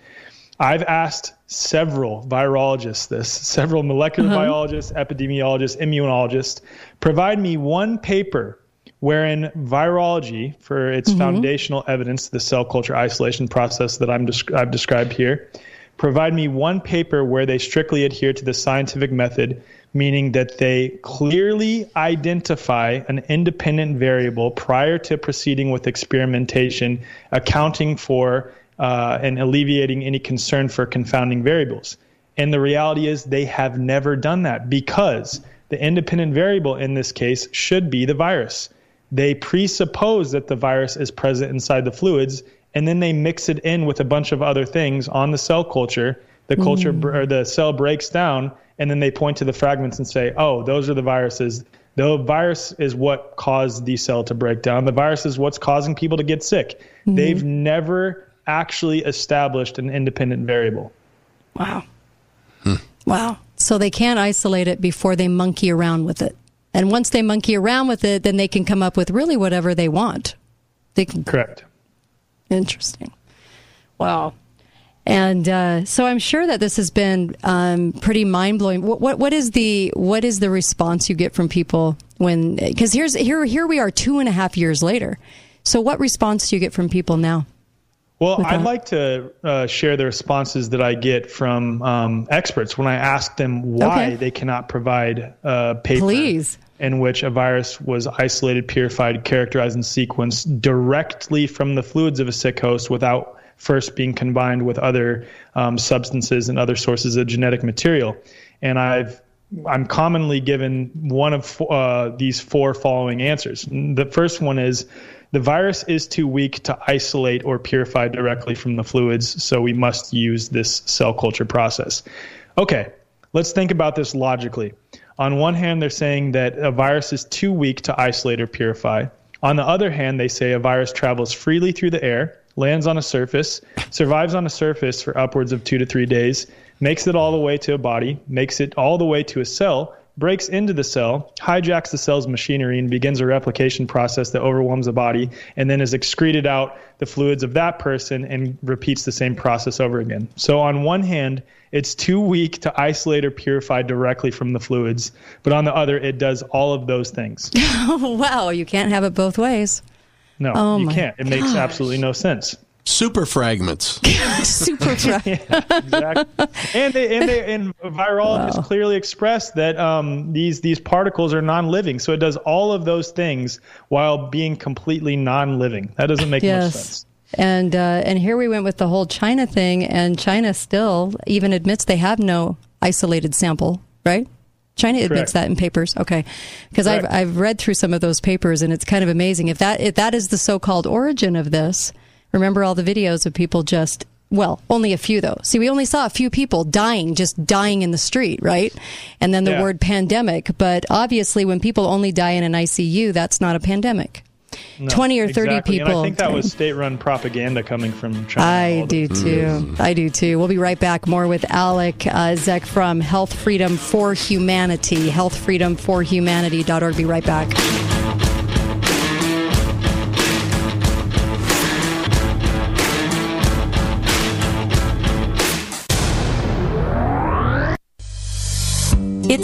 I've asked several virologists this, several molecular Uh-huh. biologists, epidemiologists, immunologists, provide me one paper wherein virology, for its Mhm. foundational evidence, the cell culture isolation process that I'm desc- I've described here, provide me one paper where they strictly adhere to the scientific method, meaning that they clearly identify an independent variable prior to proceeding with experimentation, accounting for uh, and alleviating any concern for confounding variables. And the reality is they have never done that because the independent variable in this case should be the virus. They presuppose that the virus is present inside the fluids, and then they mix it in with a bunch of other things on the cell culture. The culture Mm. or the cell breaks down, and then they point to the fragments and say, "Oh, those are the viruses." The virus is what caused the cell to break down. The virus is what's causing people to get sick. Mhm. They've never actually established an independent variable. Wow. Wow. So they can't isolate it before they monkey around with it. And once they monkey around with it, then they can come up with really whatever they want. They can Correct. Interesting. Wow. And uh, so I'm sure that this has been um, pretty mind blowing. What, what what is the what is the response you get from people when because here's here here we are two and a half years later. So what response do you get from people now? Well, I'd like to uh, share the responses that I get from um, experts when I ask them why Okay. they cannot provide a paper Please. in which a virus was isolated, purified, characterized, and sequenced directly from the fluids of a sick host without first being combined with other um, substances and other sources of genetic material. And I've I'm commonly given one of uh, these four following answers. The first one is the virus is too weak to isolate or purify directly from the fluids, so we must use this cell culture process. Okay, let's think about this logically. On one hand, they're saying that a virus is too weak to isolate or purify. On the other hand, they say a virus travels freely through the air, lands on a surface, survives on a surface for upwards of two to three days, makes it all the way to a body, makes it all the way to a cell, breaks into the cell, hijacks the cell's machinery, and begins a replication process that overwhelms the body, and then is excreted out the fluids of that person and repeats the same process over again. So, on one hand, it's too weak to isolate or purify directly from the fluids, but on the other, it does all of those things. wow, you can't have it both ways. No, Oh you can't. It makes absolutely no sense. Super fragments. Super exactly. And they, and they, and virologists Wow. clearly expressed that um, these these particles are non-living. So it does all of those things while being completely non-living. That doesn't make much sense. And uh, and here we went with the whole China thing, and China still even admits they have no isolated sample, right? China admits that in papers. Okay, because I've I've read through some of those papers, and it's kind of amazing. If that if that is the so-called origin of this, remember all the videos of people just. Well, only a few though. See, we only saw a few people dying, just dying in the street, right? And then the Yeah. word pandemic. But obviously, when people only die in an ICU, that's not a pandemic. No, 20 or 30 exactly. people. And I think that was state-run propaganda coming from China. I do too. I do too. We'll be right back. More with Alec uh, Zeck from Health Freedom for Humanity. Healthfreedomforhumanity.org. Be right back.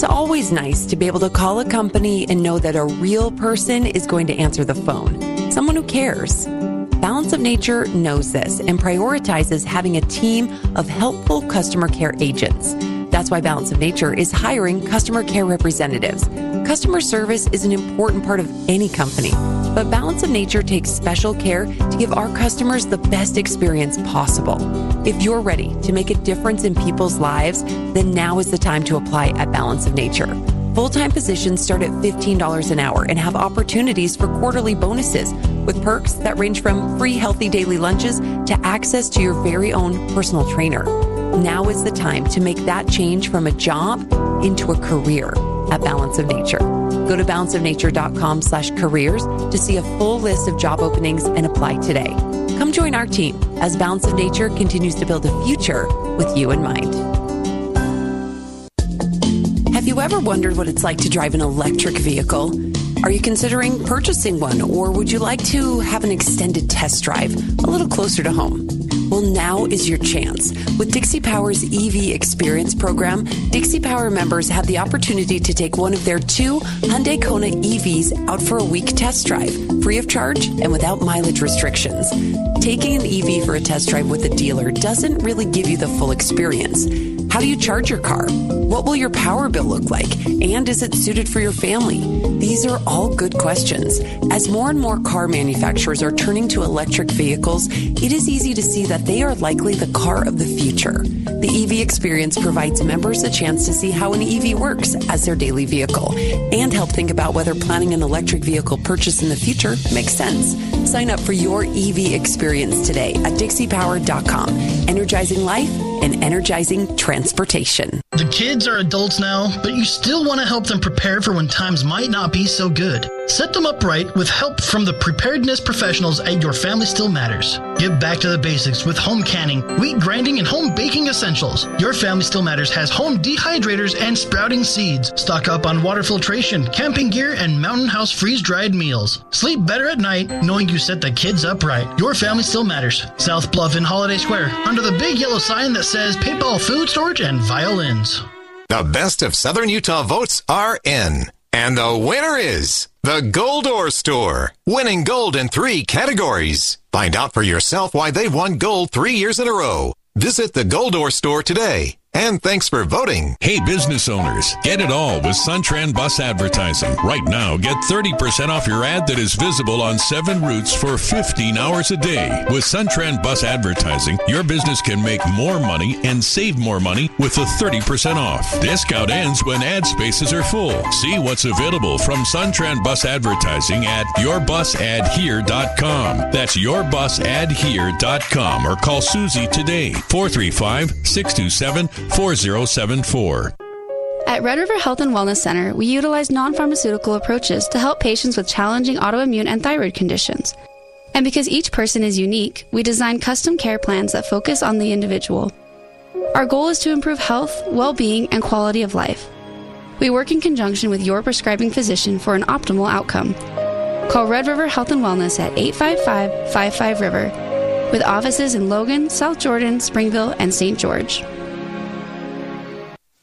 Always nice to be able to call a company and know that a real person is going to answer the phone. Someone who cares. Balance of Nature knows this and prioritizes having a team of helpful customer care agents. That's why Balance of Nature is hiring customer care representatives. Customer service is an important part of any company, but Balance of Nature takes special care to give our customers the best experience possible. If you're ready to make a difference in people's lives, then now is the time to apply at Balance of Nature. Full time positions start at $15 an hour and have opportunities for quarterly bonuses with perks that range from free healthy daily lunches to access to your very own personal trainer. Now is the time to make that change from a job into a career at Balance of Nature. Go to balanceofnature.com slash careers to see a full list of job openings and apply today. Come join our team as Balance of Nature continues to build a future with you in mind. Have you ever wondered what it's like to drive an electric vehicle? Are you considering purchasing one, or would you like to have an extended test drive a little closer to home? Well, now is your chance. With Dixie Power's EV Experience program, Dixie Power members have the opportunity to take one of their two Hyundai Kona EVs out for a week test drive, free of charge and without mileage restrictions. Taking an EV for a test drive with a dealer doesn't really give you the full experience. How do you charge your car? What will your power bill look like? And is it suited for your family? These are all good questions. As more and more car manufacturers are turning to electric vehicles, it is easy to see that they are likely the car of the future. The EV experience provides members a chance to see how an EV works as their daily vehicle and help think about whether planning an electric vehicle purchase in the future makes sense. Sign up for your EV experience today at dixiepower.com. Energizing life and energizing transportation. The kids are adults now, but you still want to help them prepare for when times might not be so good. Set them up right with help from the preparedness professionals at Your Family Still Matters. Get back to the basics with home canning, wheat grinding, and home baking essentials. Your Family Still Matters has home dehydrators and sprouting seeds. Stock up on water filtration, camping gear, and Mountain House freeze dried meals. Sleep better at night knowing you set the kids up right. Your Family Still Matters. South Bluff in Holiday Square, under the big yellow sign that says Paintball Food Storage and Violins. The best of Southern Utah votes are in. And the winner is the Gold Goldor Store, winning gold in three categories. Find out for yourself why they've won gold three years in a row. Visit the Gold Goldor Store today. And thanks for voting. Hey, business owners, get it all with Suntran Bus Advertising. Right now, get 30% off your ad that is visible on seven routes for 15 hours a day. With Suntran Bus Advertising, your business can make more money and save more money with the 30% off. Discount ends when ad spaces are full. See what's available from Suntran Bus Advertising at yourbusadhere.com. That's yourbusadhere.com or call Susie today, 435 627 4074. At Red River Health and Wellness Center, we utilize non pharmaceutical approaches to help patients with challenging autoimmune and thyroid conditions. And because each person is unique, we design custom care plans that focus on the individual. Our goal is to improve health, well being, and quality of life. We work in conjunction with your prescribing physician for an optimal outcome. Call Red River Health and Wellness at 855 55 River, with offices in Logan, South Jordan, Springville, and St. George.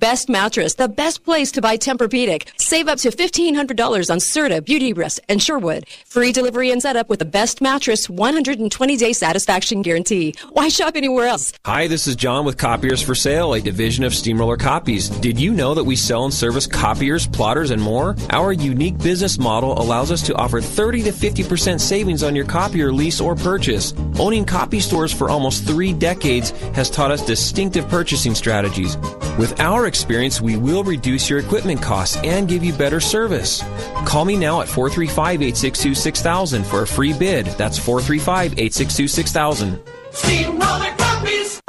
Best mattress, the best place to buy Tempur-Pedic. Save up to $1,500 on Serta, Beauty Rest, and Sherwood. Free delivery and setup with the best mattress 120-day satisfaction guarantee. Why shop anywhere else? Hi, this is John with Copiers for Sale, a division of Steamroller Copies. Did you know that we sell and service copiers, plotters, and more? Our unique business model allows us to offer 30 to 50% savings on your copier lease or purchase. Owning copy stores for almost three decades has taught us distinctive purchasing strategies. With our experience, we will reduce your equipment costs and give you better service. Call me now at 435 862 6000 for a free bid. That's 435 862 6000.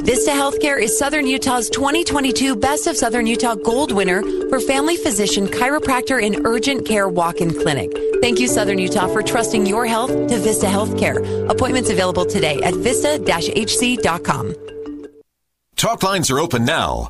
Vista Healthcare is Southern Utah's 2022 Best of Southern Utah Gold winner for family physician, chiropractor, and urgent care walk-in clinic. Thank you, Southern Utah, for trusting your health to Vista Healthcare. Appointments available today at vista-hc.com. Talk lines are open now.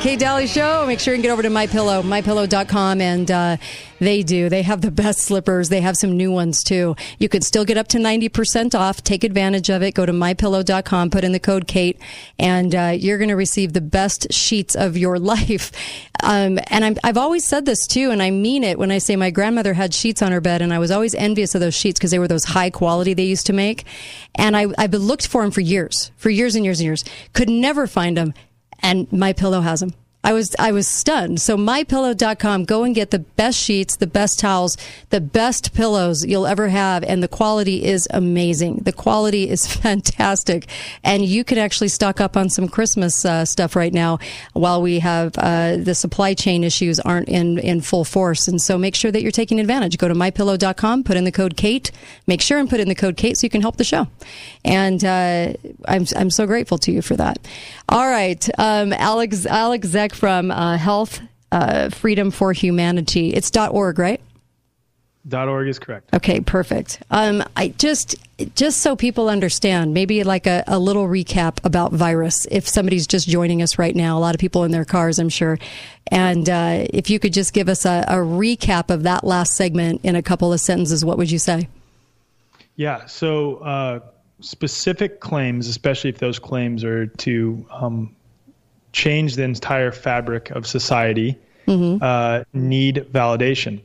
Kate Dalley Show. Make sure you get over to My MyPillow, mypillow.com, and uh, they do. They have the best slippers. They have some new ones too. You can still get up to 90% off. Take advantage of it. Go to mypillow.com, put in the code Kate, and uh, you're going to receive the best sheets of your life. Um, and I'm, I've always said this too, and I mean it when I say my grandmother had sheets on her bed, and I was always envious of those sheets because they were those high quality they used to make. And I, I've looked for them for years, for years and years and years. Could never find them and my pillow has them. I was I was stunned. So mypillow.com, go and get the best sheets, the best towels, the best pillows you'll ever have and the quality is amazing. The quality is fantastic and you can actually stock up on some Christmas uh, stuff right now while we have uh, the supply chain issues aren't in in full force. And so make sure that you're taking advantage. Go to mypillow.com, put in the code Kate, make sure and put in the code Kate so you can help the show. And uh, I'm I'm so grateful to you for that. All right, um, Alec Alec From uh, Health uh, Freedom for Humanity. It's .org, right? .org is correct. Okay, perfect. Um, I just just so people understand, maybe like a, a little recap about virus. If somebody's just joining us right now, a lot of people in their cars, I'm sure, and uh, if you could just give us a, a recap of that last segment in a couple of sentences, what would you say? Yeah. So uh, specific claims, especially if those claims are to um, change the entire fabric of society, uh, need validation.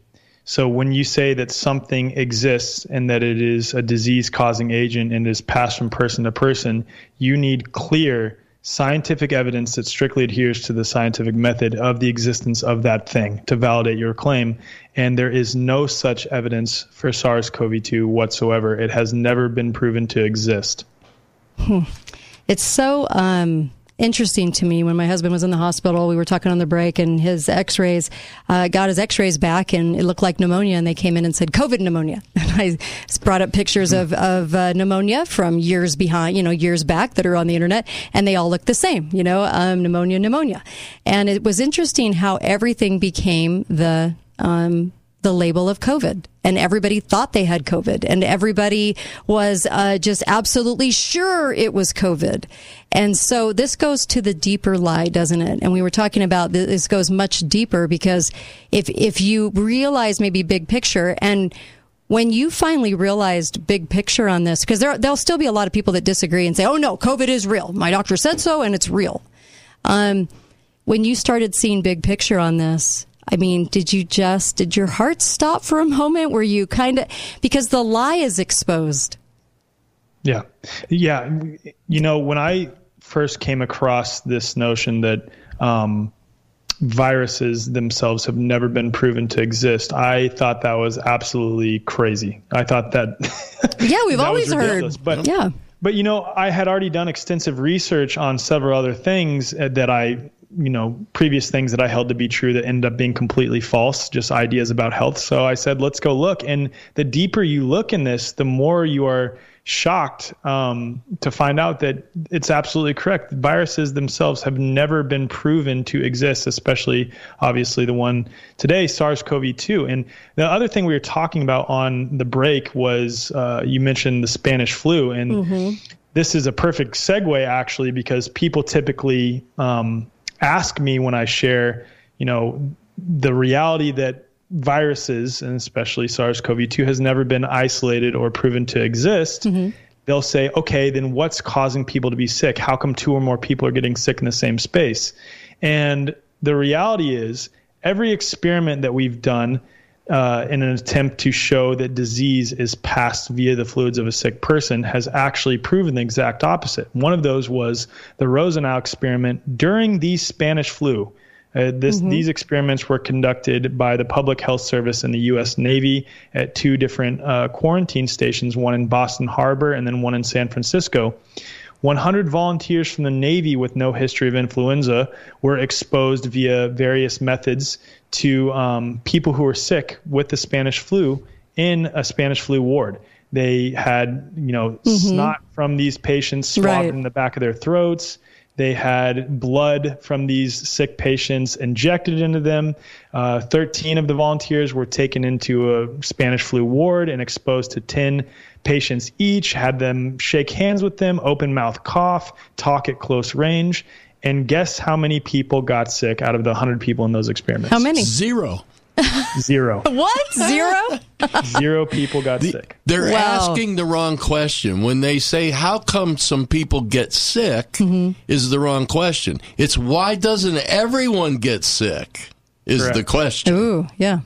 So when you say that something exists and that it is a disease causing agent and is passed from person to person, you need clear scientific evidence that strictly adheres to the scientific method of the existence of that thing to validate your claim. And there is no such evidence for SARS CoV 2 whatsoever. It has never been proven to exist. Hmm. It's so um, interesting to me. When my husband was in the hospital, we were talking on the break, and his X-rays uh, got his X-rays back, and it looked like pneumonia. And they came in and said COVID pneumonia. And I brought up pictures of of uh, pneumonia from years behind, you know, years back that are on the internet, and they all look the same. You know, um, pneumonia, pneumonia. And it was interesting how everything became the um, the label of COVID. And everybody thought they had COVID, and everybody was uh, just absolutely sure it was COVID. And so this goes to the deeper lie, doesn't it? And we were talking about this goes much deeper because if if you realize maybe big picture and when you finally realized big picture on this, because there there'll still be a lot of people that disagree and say, "Oh no, COVID is real. My doctor said so, and it's real." Um, when you started seeing big picture on this, I mean, did you just, did your heart stop for a moment? Were you kind of, because the lie is exposed. Yeah. Yeah. You know, when I first came across this notion that um, viruses themselves have never been proven to exist. I thought that was absolutely crazy. I thought that. yeah, we've that always heard. But yeah. But you know, I had already done extensive research on several other things uh, that I, you know, previous things that I held to be true that ended up being completely false, just ideas about health. So I said, let's go look. And the deeper you look in this, the more you are shocked um, to find out that it's absolutely correct. Viruses themselves have never been proven to exist, especially obviously the one today, SARS-CoV-2. And the other thing we were talking about on the break was uh, you mentioned the Spanish flu, and Mm-hmm. this is a perfect segue actually because people typically um, ask me when I share, you know, the reality that viruses and especially SARS-CoV-2 has never been isolated or proven to exist. Mm-hmm. They'll say, okay, then what's causing people to be sick? How come two or more people are getting sick in the same space? And the reality is, every experiment that we've done uh, in an attempt to show that disease is passed via the fluids of a sick person has actually proven the exact opposite. One of those was the Rosenau experiment during the Spanish flu. Uh, this, These experiments were conducted by the Public Health Service and the U.S. Navy at two different uh, quarantine stations, one in Boston Harbor and then one in San Francisco. 100 volunteers from the Navy with no history of influenza were exposed via various methods to um, people who were sick with the Spanish flu in a Spanish flu ward. They had, you know, snot from these patients swabbed Right. in the back of their throats. They had blood from these sick patients injected into them. Uh, 13 of the volunteers were taken into a Spanish flu ward and exposed to 10 patients each, had them shake hands with them, open mouth cough, talk at close range. And guess how many people got sick out of the 100 people in those experiments? How many? Zero. Zero. What? Zero? Zero people got sick. They're Wow. asking the wrong question. When they say, How come some people get sick? Mm-hmm. is the wrong question. It's why doesn't everyone get sick? Is the question. Ooh, yeah.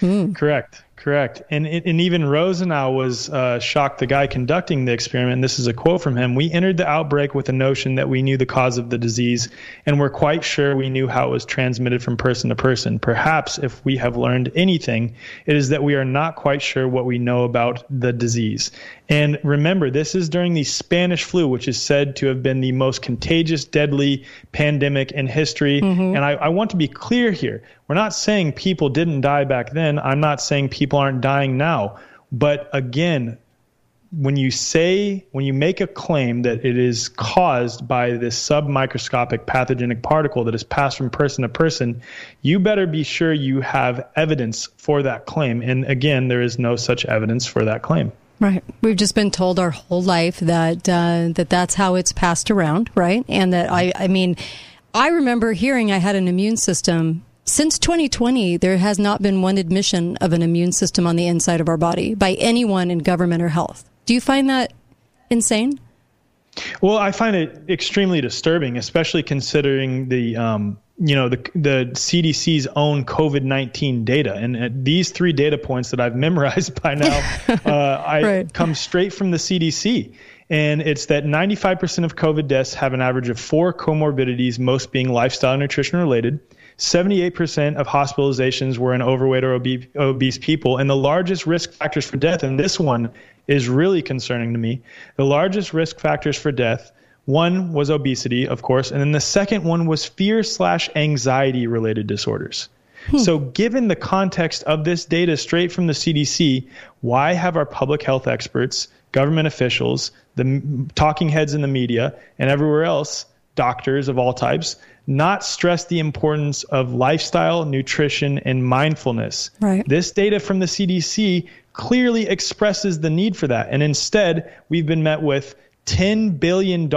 Hmm. Correct. Correct. And and even Rosenau was uh, shocked. The guy conducting the experiment. And this is a quote from him. We entered the outbreak with the notion that we knew the cause of the disease, and we're quite sure we knew how it was transmitted from person to person. Perhaps if we have learned anything, it is that we are not quite sure what we know about the disease. And remember, this is during the Spanish flu, which is said to have been the most contagious, deadly pandemic in history. Mm-hmm. And I, I want to be clear here. We're not saying people didn't die back then. I'm not saying people aren't dying now. But again, when you say, when you make a claim that it is caused by this submicroscopic pathogenic particle that is passed from person to person, you better be sure you have evidence for that claim. And again, there is no such evidence for that claim. Right. We've just been told our whole life that uh, that that's how it's passed around, right? And that I, I mean, I remember hearing I had an immune system. Since 2020, there has not been one admission of an immune system on the inside of our body by anyone in government or health. Do you find that insane? Well, I find it extremely disturbing, especially considering the um, you know the the CDC's own COVID nineteen data, and uh, these three data points that I've memorized by now, uh, I Right. come straight from the CDC. And it's that 95% of COVID deaths have an average of four comorbidities, most being lifestyle and nutrition related. 78% of hospitalizations were in overweight or obe- obese people. And the largest risk factors for death, and this one is really concerning to me, the largest risk factors for death, one was obesity, of course, and then the second one was fear slash anxiety related disorders. Hmm. So, given the context of this data straight from the CDC, why have our public health experts, government officials, the talking heads in the media, and everywhere else, doctors of all types, not stress the importance of lifestyle, nutrition, and mindfulness? Right. This data from the CDC clearly expresses the need for that. And instead, we've been met with $10 billion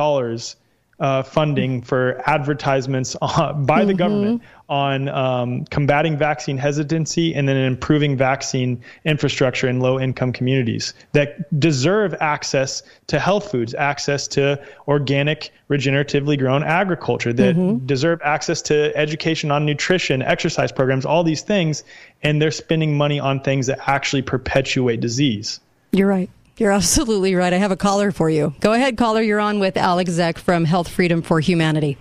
uh, funding for advertisements uh, by the government on um, combating vaccine hesitancy and then improving vaccine infrastructure in low income communities that deserve access to health foods, access to organic, regeneratively grown agriculture, that deserve access to education on nutrition, exercise programs, all these things. And they're spending money on things that actually perpetuate disease. You're right. You're absolutely right. I have a caller for you. Go ahead, caller. You're on with Alec Zeck from Health Freedom for Humanity.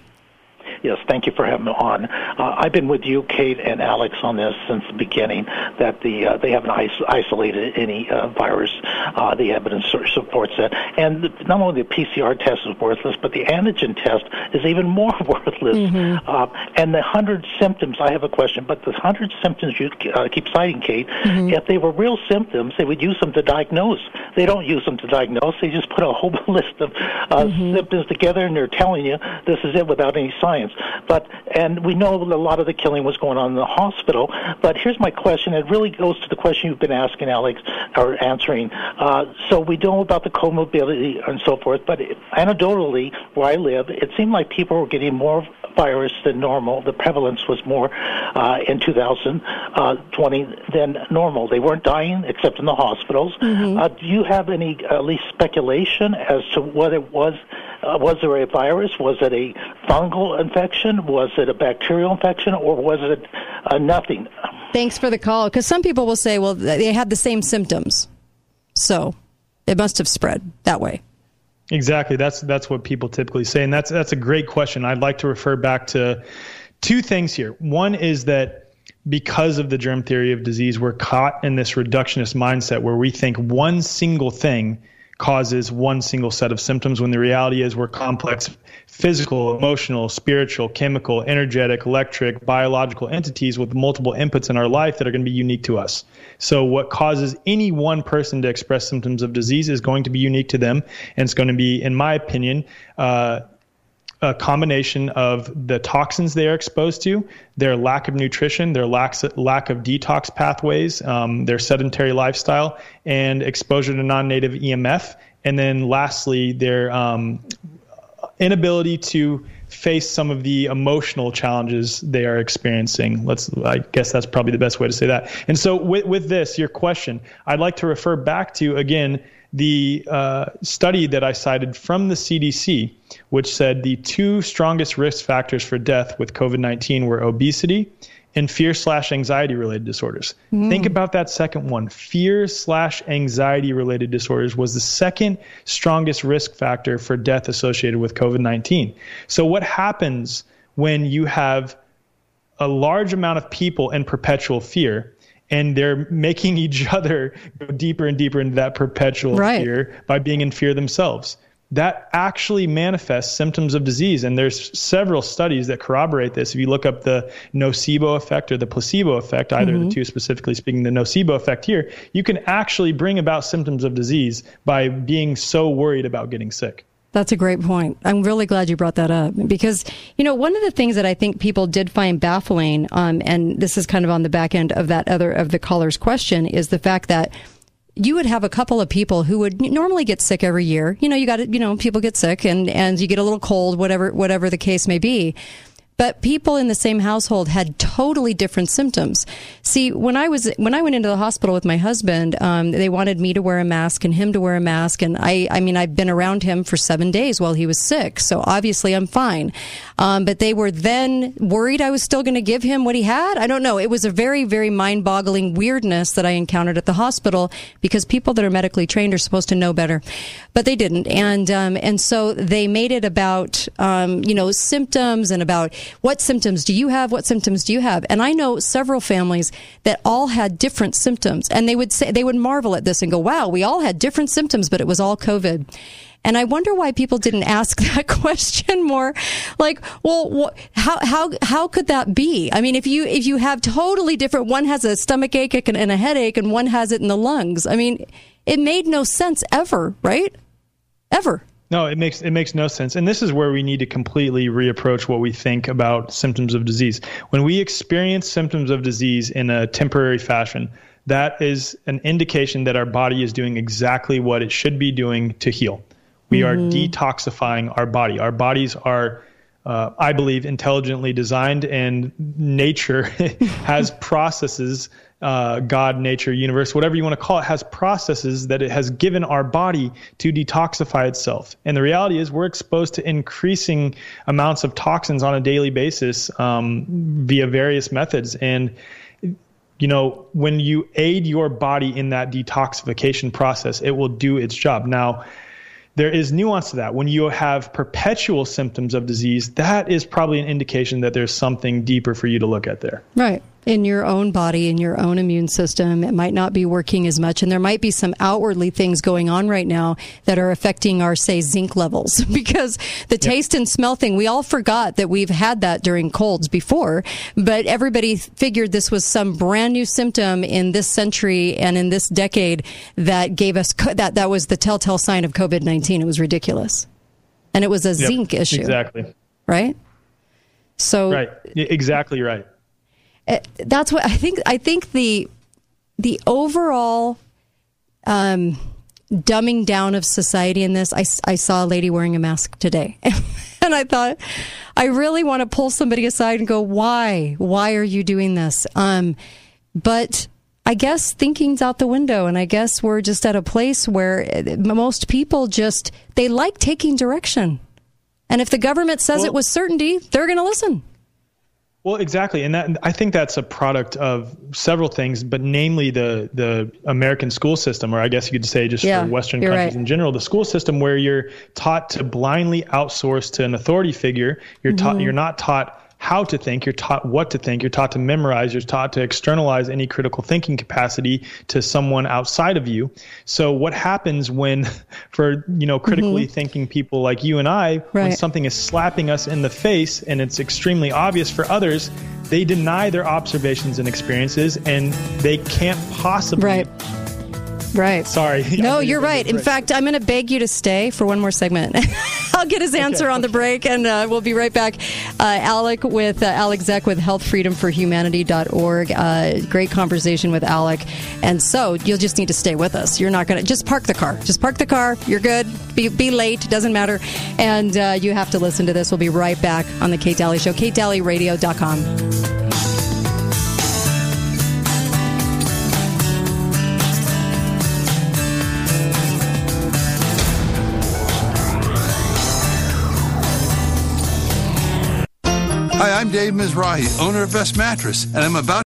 Yes, thank you for having me on. Uh, I've been with you, Kate, and Alec on this since the beginning. That the uh, they haven't is- isolated any uh, virus. Uh, the evidence supports that, and not only the PCR test is worthless, but the antigen test is even more worthless. Mm-hmm. Uh, and the hundred symptoms. I have a question, but the hundred symptoms you uh, keep citing, Kate, Mm-hmm. if they were real symptoms, they would use them to diagnose. They don't use them to diagnose. They just put a whole list of uh, Mm-hmm. symptoms together, and they're telling you this is it without any science. But and we know a lot of the killing was going on in the hospital. But here's my question. It really goes to the question you've been asking, Alec, or answering. Uh, so we know about the comorbidity and so forth, but anecdotally, where I live, it seemed like people were getting more virus than normal. The prevalence was more uh, in 2020 than normal. They weren't dying except in the hospitals. Uh, do you have any at least speculation as to what it was? Uh, was there a virus? Was it a fungal infection? Was it a bacterial infection? Or was it uh, nothing? Thanks for the call. Because some people will say, well, they had the same symptoms. So it must have spread that way. Exactly. That's that's what people typically say, and that's that's a great question. I'd like to refer back to two things here. One is that because of the germ theory of disease, we're caught in this reductionist mindset where we think one single thing causes one single set of symptoms when the reality is we're complex physical, emotional, spiritual, chemical, energetic, electric, biological entities with multiple inputs in our life that are going to be unique to us. So what causes any one person to express symptoms of disease is going to be unique to them, and it's going to be, in my opinion, uh, a combination of the toxins they are exposed to, their lack of nutrition, their lack, lack of detox pathways, um, their sedentary lifestyle, and exposure to non native EMF. And then lastly, their um, inability to face some of the emotional challenges they are experiencing. Let's, I guess that's probably the best way to say that. And so, with, with this, your question, I'd like to refer back to again the uh, study that I cited from the CDC, which said the two strongest risk factors for death with COVID 19 were obesity and fear slash anxiety related disorders. Mm. Think about that second one. Fear slash anxiety related disorders was the second strongest risk factor for death associated with COVID 19. So, what happens when you have a large amount of people in perpetual fear? And they're making each other go deeper and deeper into that perpetual right. fear by being in fear themselves. That actually manifests symptoms of disease, and there's several studies that corroborate this. If you look up the nocebo effect or the placebo effect, either Mm-hmm. of the two specifically speaking, the nocebo effect here, you can actually bring about symptoms of disease by being so worried about getting sick. That's a great point. I'm really glad you brought that up because, you know, one of the things that I think people did find baffling, um, and this is kind of on the back end of that other of the caller's question, is the fact that you would have a couple of people who would normally get sick every year. You know, you got to, you know, people get sick and, and you get a little cold, whatever, whatever the case may be. But people in the same household had totally different symptoms. See, when I was when I went into the hospital with my husband, um, they wanted me to wear a mask and him to wear a mask, and I I mean I've been around him for seven days while he was sick, so obviously I'm fine. Um, but they were then worried I was still going to give him what he had. I don't know. It was a very very mind boggling weirdness that I encountered at the hospital because people that are medically trained are supposed to know better, but they didn't, and um, and so they made it about um, you know symptoms and about what symptoms do you have? What symptoms do you have? And I know several families that all had different symptoms, and they would say they would marvel at this and go, "Wow, we all had different symptoms, but it was all COVID." And I wonder why people didn't ask that question more. Like, well, wh- how how how could that be? I mean, if you if you have totally different, one has a stomach ache and a headache, and one has it in the lungs. I mean, it made no sense ever, right? Ever. No, it makes it makes no sense. And this is where we need to completely reapproach what we think about symptoms of disease. When we experience symptoms of disease in a temporary fashion, that is an indication that our body is doing exactly what it should be doing to heal. We are detoxifying our body. Our bodies are uh, I believe, intelligently designed, and nature has processes, uh, God, nature, universe, whatever you want to call it, has processes that it has given our body to detoxify itself. And the reality is, we're exposed to increasing amounts of toxins on a daily basis um, via various methods. And you know, when you aid your body in that detoxification process, it will do its job. Now, there is nuance to that. When you have perpetual symptoms of disease, that is probably an indication that there's something deeper for you to look at there. Right. In your own body, in your own immune system, it might not be working as much. And there might be some outwardly things going on right now that are affecting our, say, zinc levels. because the taste and smell thing, we all forgot that we've had that during colds before, but everybody figured this was some brand new symptom in this century and in this decade that gave us co- that, that was the telltale sign of COVID 19. It was ridiculous. And it was a Yep, zinc issue. Exactly. Right? So Right. Exactly right. Uh, that's what I think. I think the the overall um, dumbing down of society in this. I saw a lady wearing a mask today, and I thought I really want to pull somebody aside and go, "Why? Why are you doing this?" Um, but I guess thinking's out the window, and I guess we're just at a place where uh, most people just they like taking direction, and if the government says it with certainty, they're going to listen. Well, exactly, and that I think that's a product of several things, but namely the the American school system, or I guess you could say just Yeah, for Western countries right. in general, the school system where you're taught to blindly outsource to an authority figure. You're taught Mhm. you're not taught how to think. You're taught what to think. You're taught to memorize. You're taught to externalize any critical thinking capacity to someone outside of you. So what happens when, for you know, critically Mhm. thinking people like you and I, when something is slapping us in the face and it's extremely obvious for others, they deny their observations and experiences, and they can't possibly. Right. Right. Sorry. No, you're right. In fact, I'm going to beg you to stay for one more segment. I'll get his answer on the break, and uh, we'll be right back. Uh, Alec with uh, Alec Zeck with healthfreedomforhumanity.org. Uh, great conversation with Alec. And so you'll just need to stay with us. You're not going to just park the car. Just park the car. You're good. Be, be late. Doesn't matter. And uh, you have to listen to this. We'll be right back on the Kate Dalley Show. KateDalleyRadio.com. Hi, I'm Dave Mizrahi, owner of Best Mattress, and I'm about.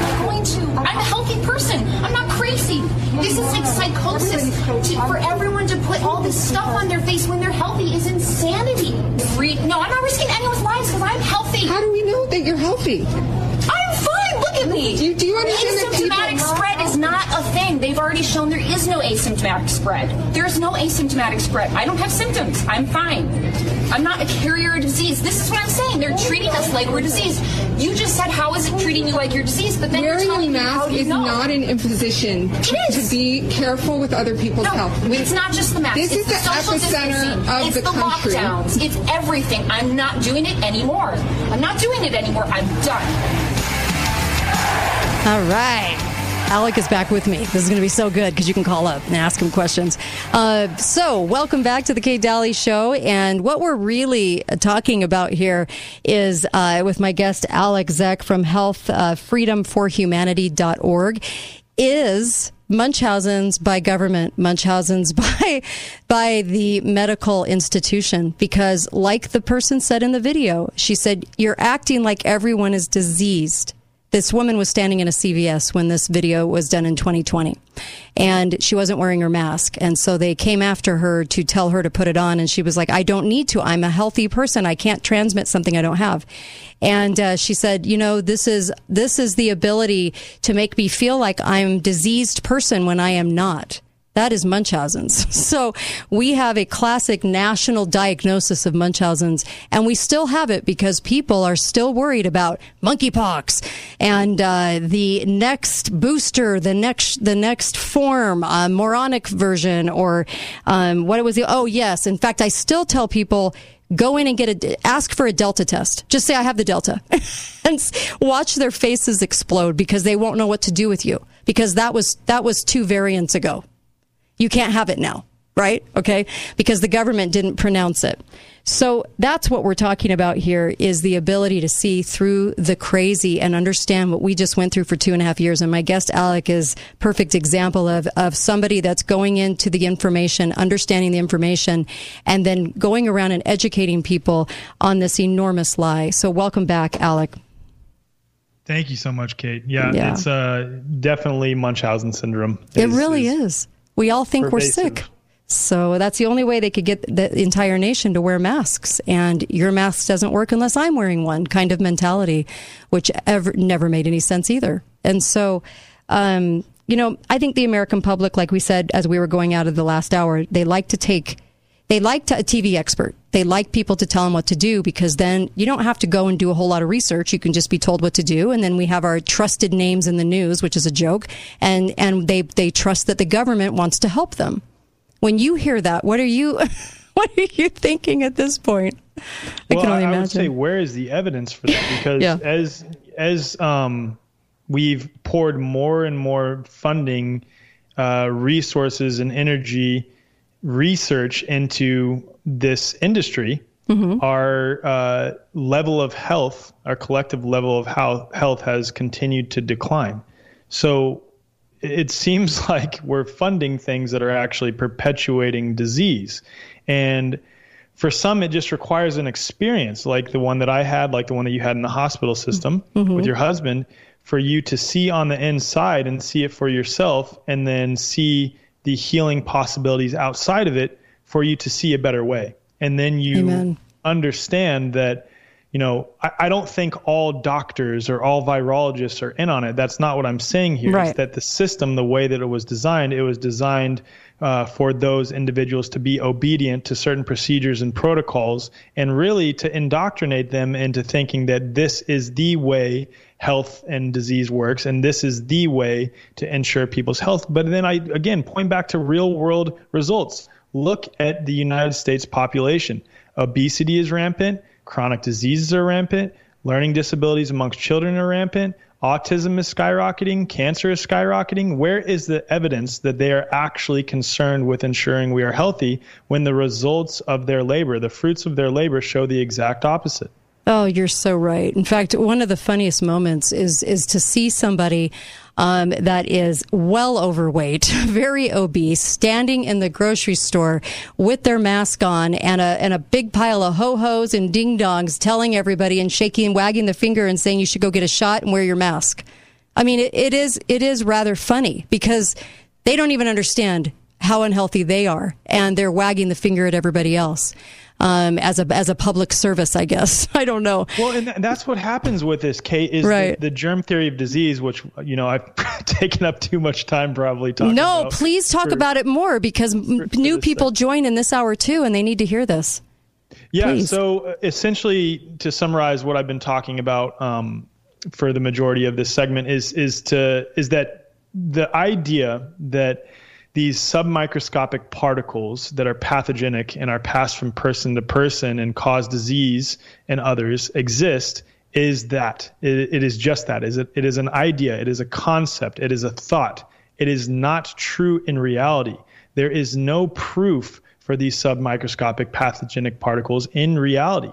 I'm going to. I'm a healthy person. I'm not crazy. This is like psychosis. For everyone to put all this stuff on their face when they're healthy is insanity. No, I'm not risking anyone's lives because I'm healthy. How do we know that you're healthy? I'm fine. Look at me. Do, do you understand that asymptomatic spread is not a thing? They've already shown there is no asymptomatic spread. There's no asymptomatic spread. I don't have symptoms. I'm fine. I'm not a carrier of disease. This is what I'm saying. They're treating us like we're diseased. You just said how is it treating you like you're diseased, but then Wearing you're a telling me how mask you is know? not an imposition to be careful with other people's No, health. it's not just the mask. This it's is the social epicenter distancing. of it's the the country. lockdowns. It's everything. I'm not doing it anymore. I'm not doing it anymore. I'm done. All right. Alec is back with me. This is going to be so good because you can call up and ask him questions. Uh, so, welcome back to the Kate Dalley Show. And what we're really uh, talking about here is uh, with my guest, Alec Zeck from Health uh, freedomforhumanity.org, is Munchausen's by government, Munchausen's by by the medical institution because like the person said in the video, she said you're acting like everyone is diseased. This woman was standing in a CVS when this video was done in 2020 and she wasn't wearing her mask. And so they came after her to tell her to put it on. And she was like, I don't need to. I'm a healthy person. I can't transmit something I don't have. And uh, she said, you know, this is, this is the ability to make me feel like I'm diseased person when I am not. That is Munchausen's. So we have a classic national diagnosis of Munchausen's, and we still have it because people are still worried about monkeypox and uh, the next booster, the next the next form, uh, moronic version, or um, what it was. The, oh yes, in fact, I still tell people go in and get a ask for a delta test just say i have the delta and watch their faces explode because they won't know what to do with you because that was that was two variants ago you can't have it now, right? Okay. Because the government didn't pronounce it. So that's what we're talking about here is the ability to see through the crazy and understand what we just went through for two and a half years. And my guest Alec is perfect example of, of somebody that's going into the information, understanding the information, and then going around and educating people on this enormous lie. So welcome back, Alec. Thank you so much, Kate. Yeah, Yeah. it's uh, definitely Munchausen syndrome. It really is. We all think pervasive. we're sick. So that's the only way they could get the entire nation to wear masks. And your mask doesn't work unless I'm wearing one kind of mentality, which ever never made any sense either. And so, um, you know, I think the American public, like we said as we were going out of the last hour, they like to take, they like to, a TV expert. They like people to tell them what to do because then you don't have to go and do a whole lot of research. You can just be told what to do. And then we have our trusted names in the news, which is a joke. And, and they, they trust that the government wants to help them. When you hear that, what are you, what are you thinking at this point? I well, can only I, imagine. would say, where is the evidence for that? Because Yeah. as as um, we've poured more and more funding, uh, resources, and energy research into this industry, Mm-hmm. our uh, level of health, our collective level of how health has continued to decline. So it seems like we're funding things that are actually perpetuating disease. And for some, it just requires an experience like the one that I had, like the one that you had in the hospital system with your husband, for you to see on the inside and see it for yourself, and then see the healing possibilities outside of it for you to see a better way. And then you Amen. understand that you know, I, I don't think all doctors or all virologists are in on it. That's not what I'm saying here. Right. It's that the system, the way that it was designed, it was designed uh, for those individuals to be obedient to certain procedures and protocols, and really to indoctrinate them into thinking that this is the way health and disease works, and this is the way to ensure people's health. But then I again point back to real world results. Look at the United States population. Obesity is rampant. Chronic diseases are rampant. Learning disabilities amongst children are rampant. Autism is skyrocketing. Cancer is skyrocketing. Where is the evidence that they are actually concerned with ensuring we are healthy when the results of their labor, the fruits of their labor, show the exact opposite? Oh, you're so right. In fact, one of the funniest moments is is to see somebody um, that is well overweight, very obese, standing in the grocery store with their mask on and a and a big pile of ho hos and ding dongs, telling everybody and shaking and wagging the finger and saying you should go get a shot and wear your mask. I mean, it, it is it is rather funny because they don't even understand how unhealthy they are, and they're wagging the finger at everybody else um, as a as a public service. I guess I don't know. Well, and th- that's what happens with this, Kate, is Right. the, the germ theory of disease, which, you know, I've taken up too much time probably talking No, please talk for- about it more because m new people join in this hour too, and they need to hear this. Yeah. Please. So uh, essentially, to summarize what I've been talking about um, for the majority of this segment is is to is that the idea that these submicroscopic particles that are pathogenic and are passed from person to person and cause disease in others exist is that. It, it is just that. Is it, it is an idea. It is a concept. It is a thought. It is not true in reality. There is no proof for these submicroscopic pathogenic particles in reality.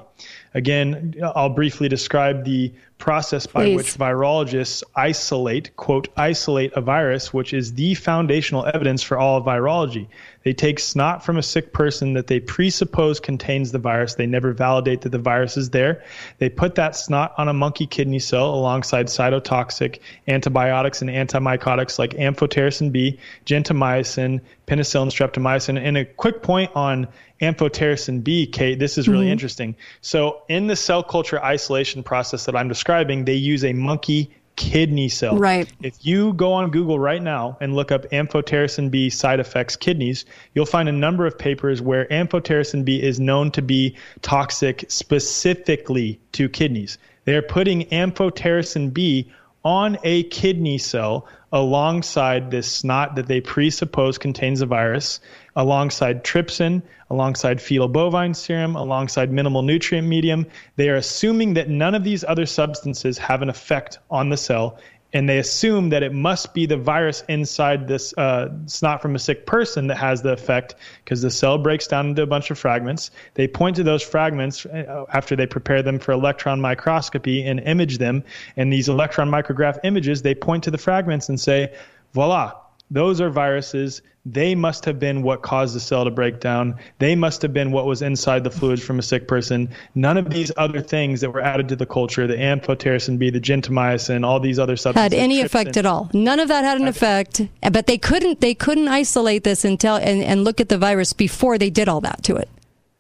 Again, I'll briefly describe the process by Please. which virologists isolate, quote, isolate a virus, which is the foundational evidence for all of virology. They take snot from a sick person that they presuppose contains the virus. They never validate that the virus is there. They put that snot on a monkey kidney cell alongside cytotoxic antibiotics and antimycotics like amphotericin B, gentamicin, penicillin, streptomycin. And a quick point on amphotericin B, Kate, this is really Mhm. interesting. So, in the cell culture isolation process that I'm describing, they use a monkey kidney cell. Right. If you go on Google right now and look up amphotericin B side effects kidneys, you'll find a number of papers where amphotericin B is known to be toxic specifically to kidneys. They are putting amphotericin B on a kidney cell alongside this snot that they presuppose contains a virus, alongside trypsin, alongside fetal bovine serum, alongside minimal nutrient medium. They are assuming that none of these other substances have an effect on the cell. And they assume that it must be the virus inside this uh, snot from a sick person that has the effect because the cell breaks down into a bunch of fragments. They point to those fragments uh, after they prepare them for electron microscopy and image them. And these electron micrograph images, they point to the fragments and say, voila, Those are viruses. They must have been what caused the cell to break down. They must have been what was inside the fluids from a sick person. None of these other things that were added to the culture, the amphotericin B, the gentamicin, all these other substances. had any effect at all. None of that had an effect, but they couldn't they couldn't isolate this and tell and, and look at the virus before they did all that to it.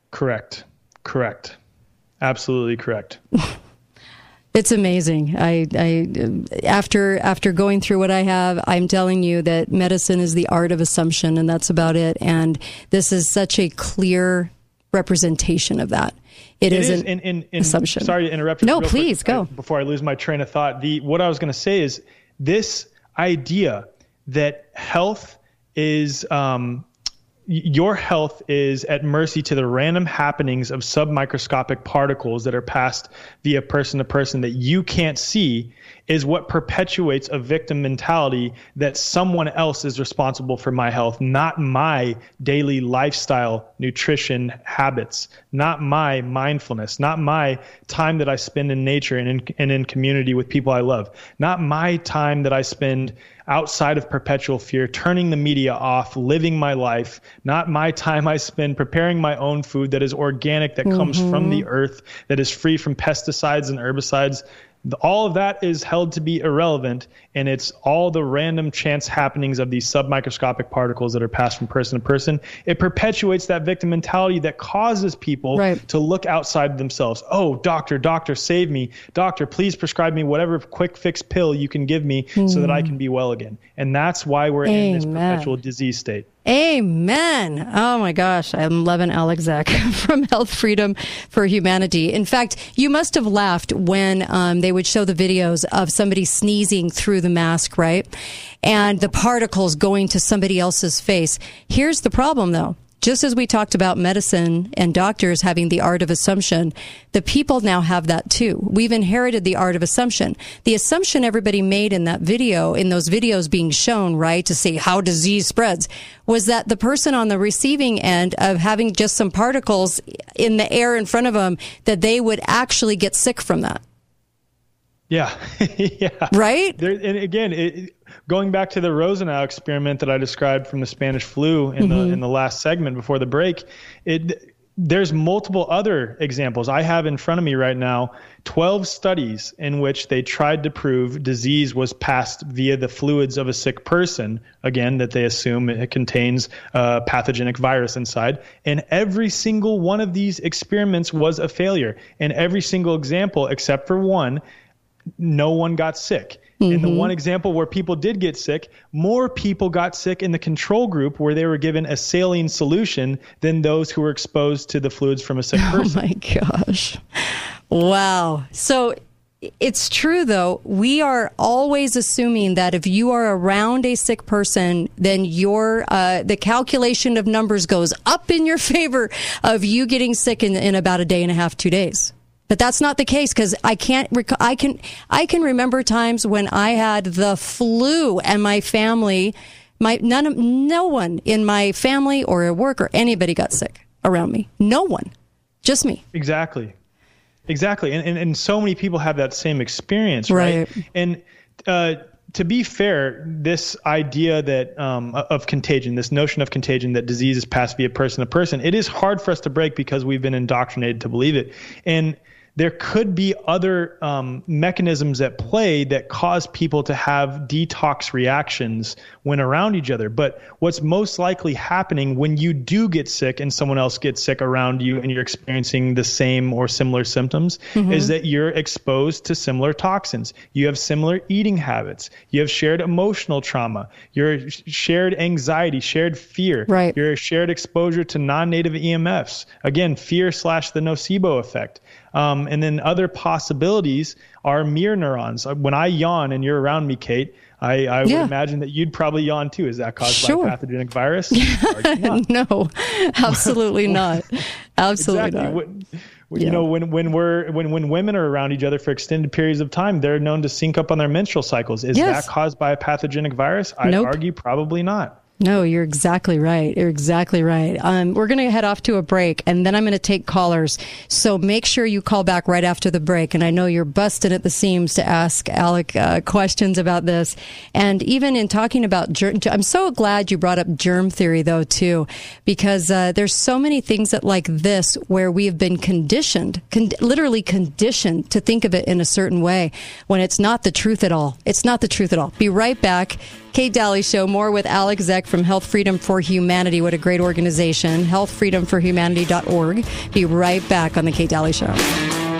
Correct. Correct. Absolutely correct. It's amazing. I, I, after after going through what I have, I'm telling you that medicine is the art of assumption, and that's about it. And this is such a clear representation of that. It, It is, is an in, in, in, assumption. Sorry to interrupt. you No, please, quick, go. I- before I lose my train of thought, the what I was going to say is this idea that health is um, your health is at mercy to the random happenings of submicroscopic particles that are passed via person to person that you can't see is what perpetuates a victim mentality that someone else is responsible for my health, not my daily lifestyle, nutrition habits, not my mindfulness, not my time that I spend in nature and in, and in community with people I love, not my time that I spend outside of perpetual fear, turning the media off, living my life, not my time I spend preparing my own food that is organic, that comes from mm-hmm. the earth, that is free from pesticides and herbicides. All of that is held to be irrelevant, and it's all the random chance happenings of these submicroscopic particles that are passed from person to person. It perpetuates that victim mentality that causes people to look outside themselves. Oh, doctor, doctor, save me. Doctor, please prescribe me whatever quick fix pill you can give me so that I hmm. can be well again. And that's why we're in this perpetual disease state. Amen. Oh my gosh, I'm loving Alec Zeck from Health Freedom for Humanity. In fact, you must have laughed when um, they would show the videos of somebody sneezing through the mask, right? And the particles going to somebody else's face. Here's the problem, though. Just as we talked about medicine and doctors having the art of assumption, the people now have that too. We've inherited the art of assumption. The assumption everybody made in that video, in those videos being shown, right, to see how disease spreads, was that the person on the receiving end of having just some particles in the air in front of them, that they would actually get sick from that. Yeah. yeah. Right? There, and again, it, going back to the Rosenau experiment that I described from the Spanish flu in the Mhm. in the last segment before the break, it there's multiple other examples. I have in front of me right now 12 studies in which they tried to prove disease was passed via the fluids of a sick person, again, that they assume it contains a pathogenic virus inside. And every single one of these experiments was a failure. And every single example, except for one, no one got sick. In the one example where people did get sick, more people got sick in the control group where they were given a saline solution than those who were exposed to the fluids from a sick person. Oh my gosh. Wow. So it's true though. We are always assuming that if you are around a sick person, then your uh, the calculation of numbers goes up in your favor of you getting sick in, in about a day and a half, two days. But that's not the case because I can't. Rec- I can. I can remember times when I had the flu and my family, my none of no one in my family or at work or anybody got sick around me. No one, just me. Exactly. Exactly. And, and, and so many people have that same experience, right? And uh, to be fair, this idea that um, of contagion, this notion of contagion that disease is passed via person to person, it is hard for us to break because we've been indoctrinated to believe it. And there could be other um, mechanisms at play that cause people to have detox reactions when around each other. But what's most likely happening when you do get sick and someone else gets sick around you and you're experiencing the same or similar symptoms Mhm. is that you're exposed to similar toxins. You have similar eating habits. You have shared emotional trauma. Your shared anxiety, shared fear. Right. Your shared exposure to non-native EMFs. Again, fear slash the nocebo effect. Um, and then other possibilities are mirror neurons. Uh, When I yawn and you're around me, Kate, I, I Yeah. would imagine that you'd probably yawn too. Is that caused Sure. by a pathogenic virus? no, absolutely not. Absolutely Exactly. not. When- You know, when when we're when when women are around each other for extended periods of time, they're known to sync up on their menstrual cycles. Is Yes. that caused by a pathogenic virus? I'd Nope. argue probably not. No, you're exactly right. You're exactly right. Um, we're going to head off to a break, and then I'm going to take callers. So make sure you call back right after the break. And I know you're busted at the seams to ask Alec uh, questions about this. And even in talking about germ, I'm so glad you brought up germ theory, though, too, because uh, there's so many things that like this where we have been conditioned, con- literally conditioned to think of it in a certain way when it's not the truth at all. It's not the truth at all. Be right back. Kate Dalley Show, more with Alec Zeck from Health Freedom for Humanity. What a great organization. Healthfreedomforhumanity.org. Be right back on The Kate Dalley Show.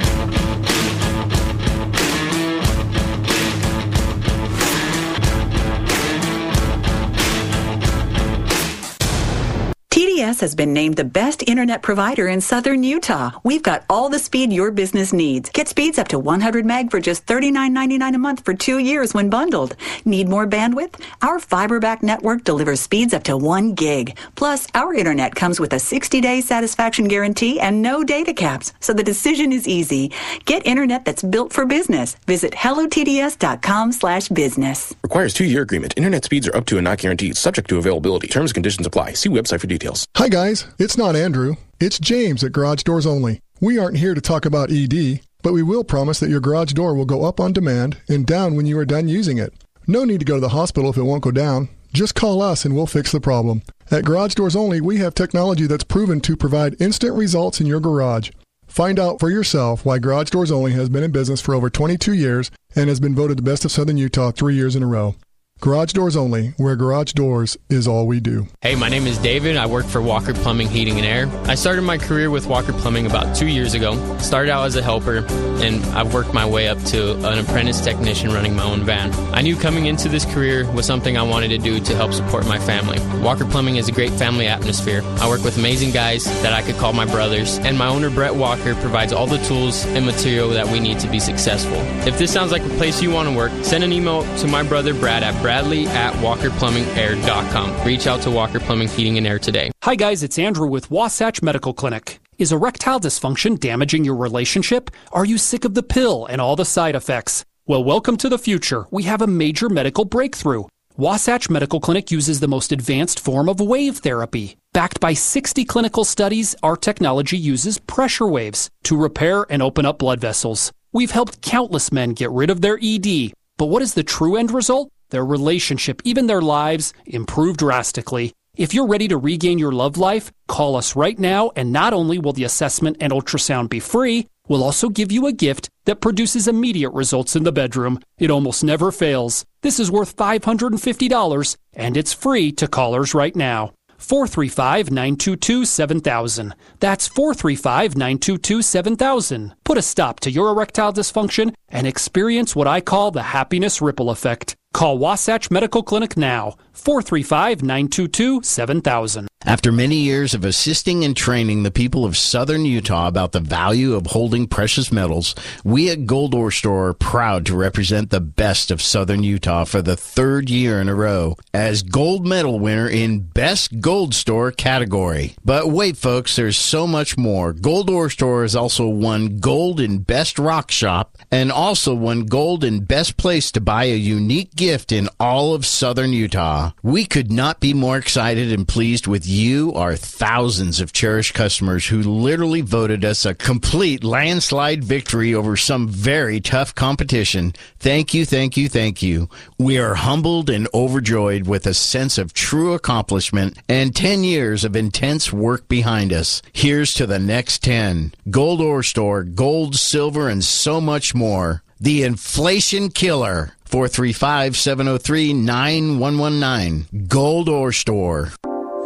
Has been named the best internet provider in southern Utah. We've got all the speed your business needs. Get speeds up to 100 meg for just $39.99 a month for two years when bundled. Need more bandwidth? Our fiber-backed network delivers speeds up to 1 gig. Plus, our internet comes with a 60-day satisfaction guarantee and no data caps, so the decision is easy. Get internet that's built for business. Visit hellotds.com slash business. Requires two-year agreement. Internet speeds are up to and not guaranteed. Subject to availability. Terms and conditions apply. See website for details. Hi, guys. It's not Andrew. It's James at Garage Doors Only. We aren't here to talk about ED, but we will promise that your garage door will go up on demand and down when you are done using it. No need to go to the hospital if it won't go down. Just call us and we'll fix the problem. At Garage Doors Only, we have technology that's proven to provide instant results in your garage. Find out for yourself why Garage Doors Only has been in business for over 22 years and has been voted the best of Southern Utah three years in a row. Garage Doors Only, where garage doors is all we do. Hey, my name is David. I work for Walker Plumbing, Heating, and Air. I started my career with Walker Plumbing about two years ago. Started out as a helper, and I've worked my way up to an apprentice technician running my own van. I knew coming into this career was something I wanted to do to help support my family. Walker Plumbing is a great family atmosphere. I work with amazing guys that I could call my brothers, and my owner, Brett Walker, provides all the tools and material that we need to be successful. If this sounds like a place you want to work, send an email to my brother, Brad, at bradley at walkerplumbingair.com. Reach out to Walker Plumbing, Heating, and Air today. Hi, guys, it's Andrew with Wasatch Medical Clinic. Is erectile dysfunction damaging your relationship? Are you sick of the pill and all the side effects? Well, welcome to the future. We have a major medical breakthrough. Wasatch Medical Clinic uses the most advanced form of wave therapy. Backed by 60 clinical studies, our technology uses pressure waves to repair and open up blood vessels. We've helped countless men get rid of their ED. But what is the true end result? Their relationship, even their lives, improve drastically. If you're ready to regain your love life, call us right now, and not only will the assessment and ultrasound be free, we'll also give you a gift that produces immediate results in the bedroom. It almost never fails. This is worth $550, and it's free to callers right now. 435 922 7000. That's 435 922 7000. Put a stop to your erectile dysfunction and experience what I call the happiness ripple effect. Call Wasatch Medical Clinic now, 435 922 7000. After many years of assisting and training the people of southern Utah about the value of holding precious metals, we at Gold Ore Store are proud to represent the best of southern Utah for the third year in a row as gold medal winner in Best Gold Store category. But wait, folks, there's so much more. Gold Ore Store has also won gold in Best Rock Shop and also won gold in Best Place to buy a unique gift in all of southern Utah. We could not be more excited and pleased with you, our thousands of cherished customers who literally voted us a complete landslide victory over some very tough competition. Thank you, thank you, thank you. We are humbled and overjoyed with a sense of true accomplishment and 10 years of intense work behind us. Here's to the next 10. Gold Ore Store, gold, silver, and so much more. The inflation killer. 435 703 9119. Gold Ore Store.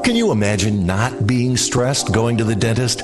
Can you imagine not being stressed going to the dentist?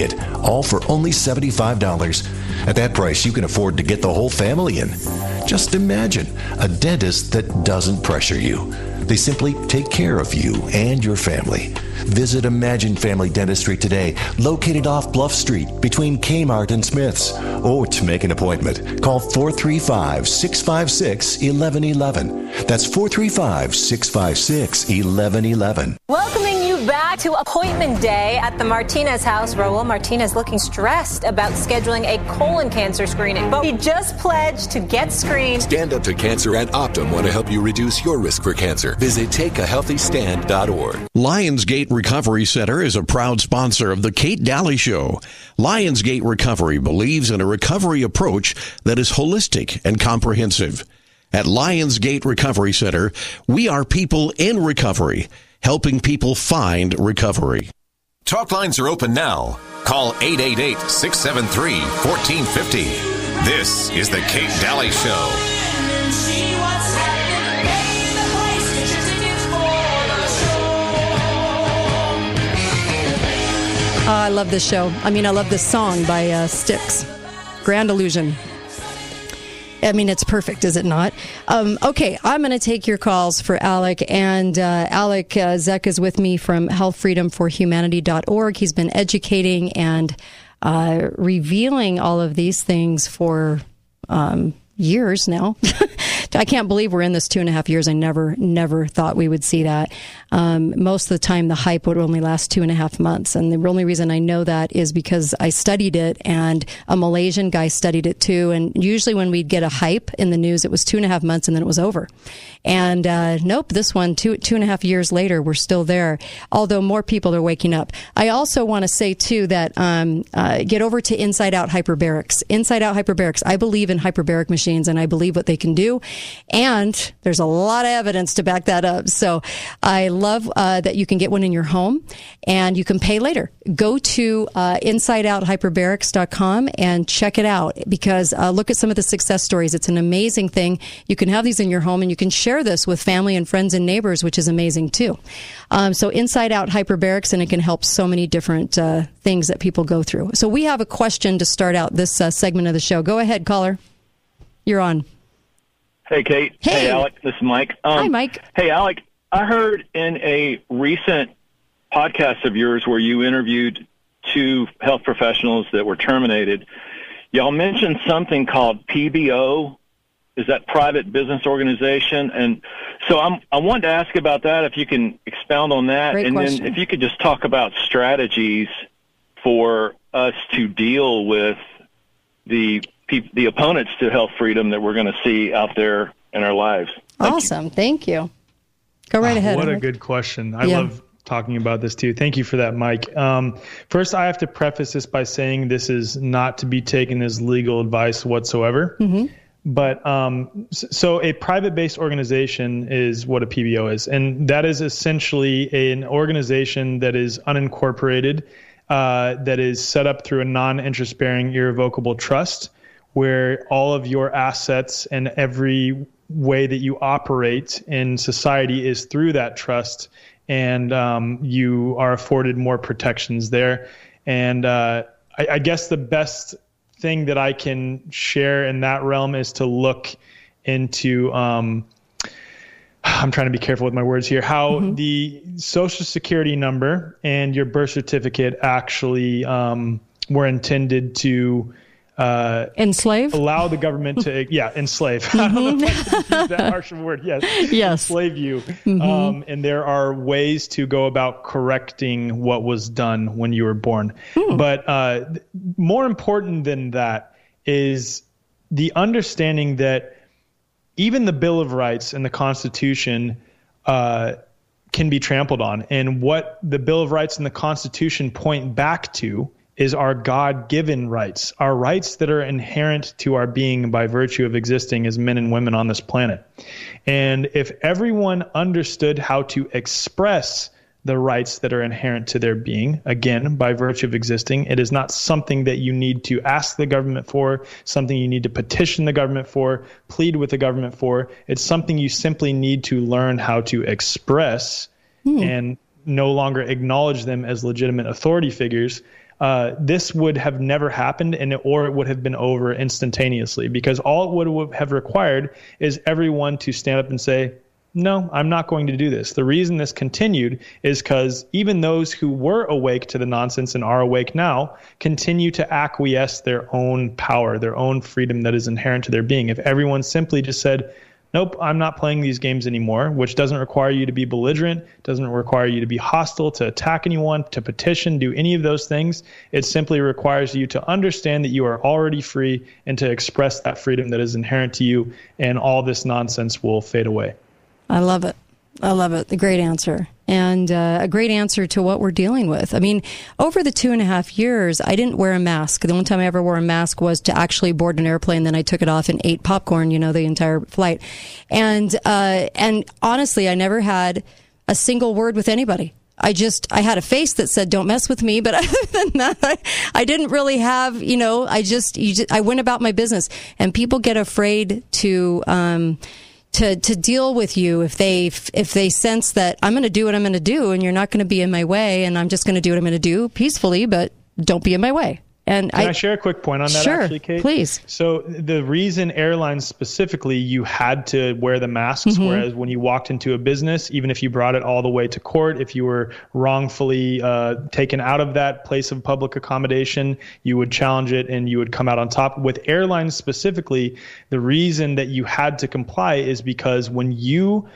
all for only $75. At that price, you can afford to get the whole family in. Just imagine a dentist that doesn't pressure you. They simply take care of you and your family. Visit Imagine Family Dentistry today, located off Bluff Street between Kmart and Smith's. Or to make an appointment, call 435 656 1111. That's 435 656 1111. Welcoming you back to appointment day at the Martinez house. Raul Martinez looking stressed about scheduling a colon cancer screening, but he just pledged to get screened. Stand Up to Cancer and Optum want to help you reduce your risk for cancer. Visit takeahealthystand.org. Lionsgate Recovery Center is a proud sponsor of the Kate Dalley Show. Lionsgate Recovery believes in a recovery approach that is holistic and comprehensive. At Lionsgate Recovery Center, we are people in recovery, helping people find recovery. Talk lines are open now. Call 888 673 1450. This is The Kate Dalley Show. I love this show. I mean, I love this song by uh, Styx, Grand Illusion. I mean, it's perfect, is it not? Um, okay, I'm going to take your calls for Alec. And uh, Alec uh, Zeck is with me from healthfreedomforhumanity.org. He's been educating and uh, revealing all of these things for um, years now. I can't believe we're in this two and a half years. I never, never thought we would see that. Um, most of the time, the hype would only last two and a half months. And the only reason I know that is because I studied it and a Malaysian guy studied it too. And usually when we'd get a hype in the news, it was two and a half months and then it was over. And uh, nope, this one, two, two and a half years later, we're still there, although more people are waking up. I also want to say too that um, uh, get over to Inside Out Hyperbarics. Inside Out Hyperbarics. I believe in hyperbaric machines and I believe what they can do. And there's a lot of evidence to back that up. So I love uh, that you can get one in your home and you can pay later. Go to uh, insideouthyperbarics.com and check it out because uh, look at some of the success stories. It's an amazing thing. You can have these in your home and you can share this with family and friends and neighbors, which is amazing too. Um, so Inside Out Hyperbarics, and it can help so many different uh, things that people go through. So we have a question to start out this uh, segment of the show. Go ahead, caller. You're on. Hey, Kate. Hey. Alec. This is Mike. Um, Hi, Mike. Hey, Alec. I heard in a recent podcast of yours where you interviewed two health professionals that were terminated. Y'all mentioned something called PBO. Is that private business organization? And so I'm, I wanted to ask about that. If you can expound on that, Great and question. then if you could just talk about strategies for us to deal with the peop- the opponents to health freedom that we're going to see out there in our lives. awesome. Thank you. Go right ahead. What a good question. I Yeah. love talking about this too. Thank you for that, Mike. Um, first, I have to preface this by saying this is not to be taken as legal advice whatsoever. Mm-hmm. But um, so a private based organization is what a PBO is. And that is essentially an organization that is unincorporated, uh, that is set up through a non interest bearing irrevocable trust where all of your assets and every way that you operate in society is through that trust, and um, you are afforded more protections there. And uh, I, I guess the best thing that I can share in that realm is to look into. Um, I'm trying to be careful with my words here. How the social security number and your birth certificate actually um, were intended to uh, enslave, allow the government to, yeah, enslave. I don't know if I can use that harsh word. Yes, Yes. enslave you. Mhm. Um, and there are ways to go about correcting what was done when you were born. But uh, more important than that is the understanding that even the Bill of Rights and the Constitution uh, can be trampled on. And what the Bill of Rights and the Constitution point back to is our God given rights, our rights that are inherent to our being by virtue of existing as men and women on this planet. And if everyone understood how to express the rights that are inherent to their being, again, by virtue of existing. It is not something that you need to ask the government for, something you need to petition the government for, plead with the government for. It's something you simply need to learn how to express hmm. and no longer acknowledge them as legitimate authority figures. Uh, this would have never happened, and or it would have been over instantaneously because all it would have required is everyone to stand up and say, no, I'm not going to do this. The reason this continued is because even those who were awake to the nonsense and are awake now continue to acquiesce their own power, their own freedom that is inherent to their being. If everyone simply just said, nope, I'm not playing these games anymore, which doesn't require you to be belligerent, doesn't require you to be hostile, to attack anyone, to petition, do any of those things. It simply requires you to understand that you are already free and to express that freedom that is inherent to you, and all this nonsense will fade away. I love it. I love it. The great answer. And uh, a great answer to what we're dealing with. I mean, over the two and a half years, I didn't wear a mask. The only time I ever wore a mask was to actually board an airplane. Then I took it off and ate popcorn, you know, the entire flight. And, uh, and honestly, I never had a single word with anybody. I just I had a face that said "Don't mess with me," but other than that, I, I didn't really have you know. I just, just, I went about my business, and people get afraid to. Um, to to deal with you if they if they sense that I'm going to do what I'm going to do and you're not going to be in my way and I'm just going to do what I'm going to do peacefully, but don't be in my way. And Can I, I, share a quick point on that, sure, actually, Kate? Please. So the reason airlines specifically, you had to wear the masks, Mhm. whereas when you walked into a business, even if you brought it all the way to court, if you were wrongfully uh, taken out of that place of public accommodation, you would challenge it and you would come out on top. With airlines specifically, the reason that you had to comply is because when you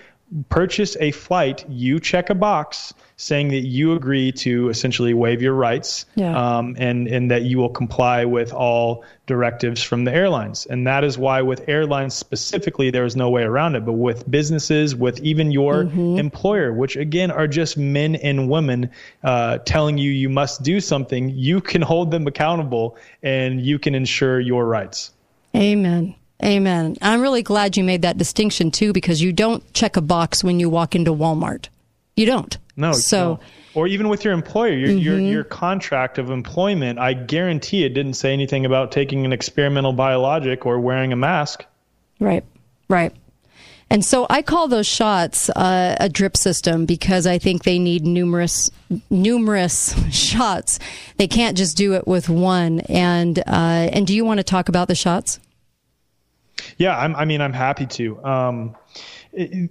purchase a flight, you check a box saying that you agree to essentially waive your rights Yeah. um, and, and that you will comply with all directives from the airlines. And that is why, with airlines specifically, there is no way around it. But with businesses, with even your employer, which again are just men and women uh, telling you you must do something, you can hold them accountable and you can ensure your rights. Amen. Amen. I'm really glad you made that distinction too, because you don't check a box when you walk into Walmart. You don't. No. So. no. or even with your employer, your, your Mhm. your contract of employment, I guarantee it didn't say anything about taking an experimental biologic or wearing a mask. Right, right. And so I call those shots uh, a drip system because I think they need numerous, numerous shots. They can't just do it with one. And uh, and do you want to talk about the shots? Yeah, I'm, I mean, I'm happy to. Um, it-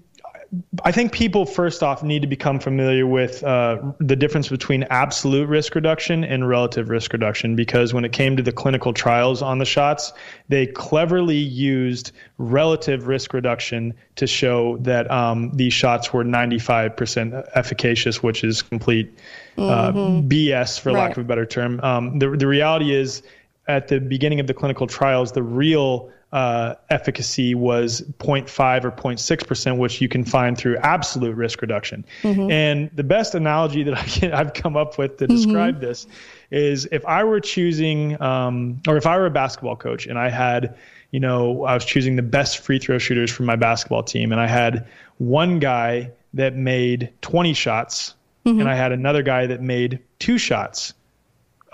I think people first off need to become familiar with uh, the difference between absolute risk reduction and relative risk reduction because when it came to the clinical trials on the shots, they cleverly used relative risk reduction to show that um, these shots were 95% efficacious, which is complete uh, Mhm. BS, for lack of a better term. Um, the, the reality is, at the beginning of the clinical trials, the real uh, efficacy was 0.5 or 0.6 percent, which you can find through absolute risk reduction. Mhm. And the best analogy that I can, I've come up with to describe this is if I were choosing, um, or if I were a basketball coach and I had, you know, I was choosing the best free throw shooters for my basketball team, and I had one guy that made 20 shots, Mhm. and I had another guy that made two shots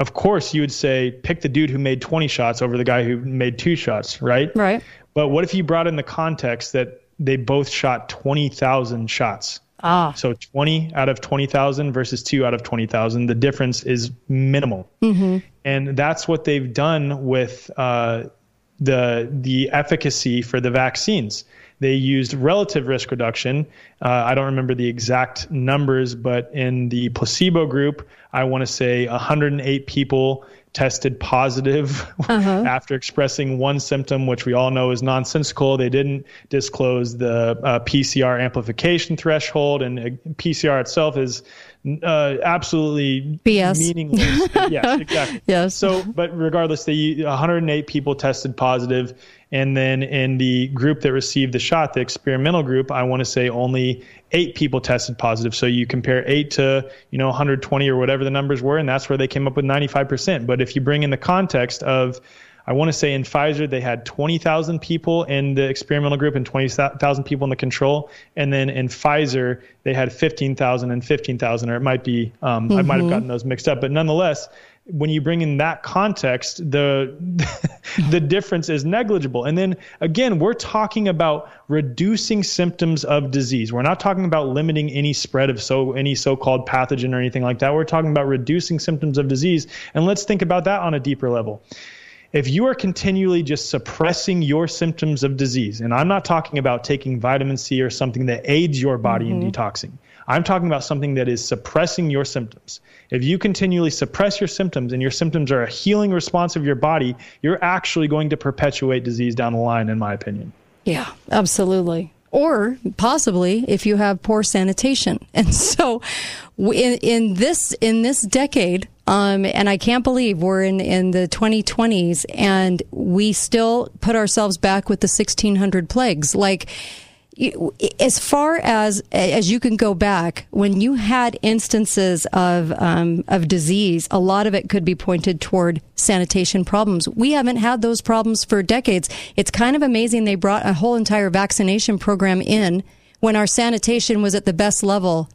of course you would say pick the dude who made 20 shots over the guy who made two shots, right? Right. But what if you brought in the context that they both shot 20,000 shots? Ah. So 20 out of 20,000 versus 2 out of 20,000, the difference is minimal. Mm-hmm. And that's what they've done with uh, the the efficacy for the vaccines. They used relative risk reduction. Uh, I don't remember the exact numbers, but in the placebo group, I want to say 108 people tested positive after expressing one symptom, which we all know is nonsensical. They didn't disclose the uh, PCR amplification threshold, and uh, PCR itself is uh, absolutely BS. meaningless. yes, exactly. Yes. So, but regardless, the 108 people tested positive, and then in the group that received the shot, the experimental group, I want to say only eight people tested positive. So you compare eight to you know 120 or whatever the numbers were, and that's where they came up with 95%. But if you bring in the context of I want to say in Pfizer they had 20,000 people in the experimental group and 20,000 people in the control, and then in Pfizer they had 15,000 and 15,000, or it might be um, I might have Mhm. gotten those mixed up, but nonetheless, when you bring in that context, the the difference is negligible. And then again, we're talking about reducing symptoms of disease. We're not talking about limiting any spread of so any so-called pathogen or anything like that. We're talking about reducing symptoms of disease. And let's think about that on a deeper level. If you are continually just suppressing your symptoms of disease, and I'm not talking about taking vitamin C or something that aids your body mm-hmm. in detoxing. I'm talking about something that is suppressing your symptoms. If you continually suppress your symptoms and your symptoms are a healing response of your body, you're actually going to perpetuate disease down the line, in my opinion. Yeah, absolutely. Or possibly if you have poor sanitation. And so in, in this in this decade, um, and I can't believe we're in, in the 2020s and we still put ourselves back with the 1600 plagues. Like, as far as as you can go back, when you had instances of um, of disease, a lot of it could be pointed toward sanitation problems. We haven't had those problems for decades. It's kind of amazing they brought a whole entire vaccination program in when our sanitation was at the best level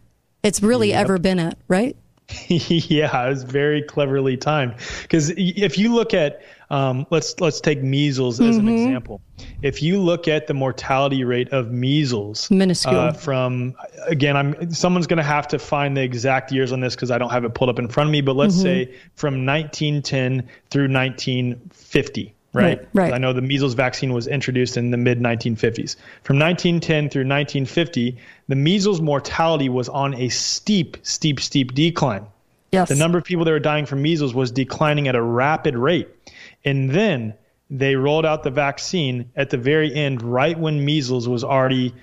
it's really yep. ever been at, right? yeah, it was very cleverly timed. Because if you look at um, let's let's take measles as mm-hmm. an example. If you look at the mortality rate of measles, minuscule uh, from again, I'm someone's going to have to find the exact years on this because I don't have it pulled up in front of me. But let's mm-hmm. say from 1910 through 1950. Right? right, right. I know the measles vaccine was introduced in the mid 1950s. From 1910 through 1950, the measles mortality was on a steep, steep, steep decline. Yes. The number of people that were dying from measles was declining at a rapid rate. And then they rolled out the vaccine at the very end, right when measles was already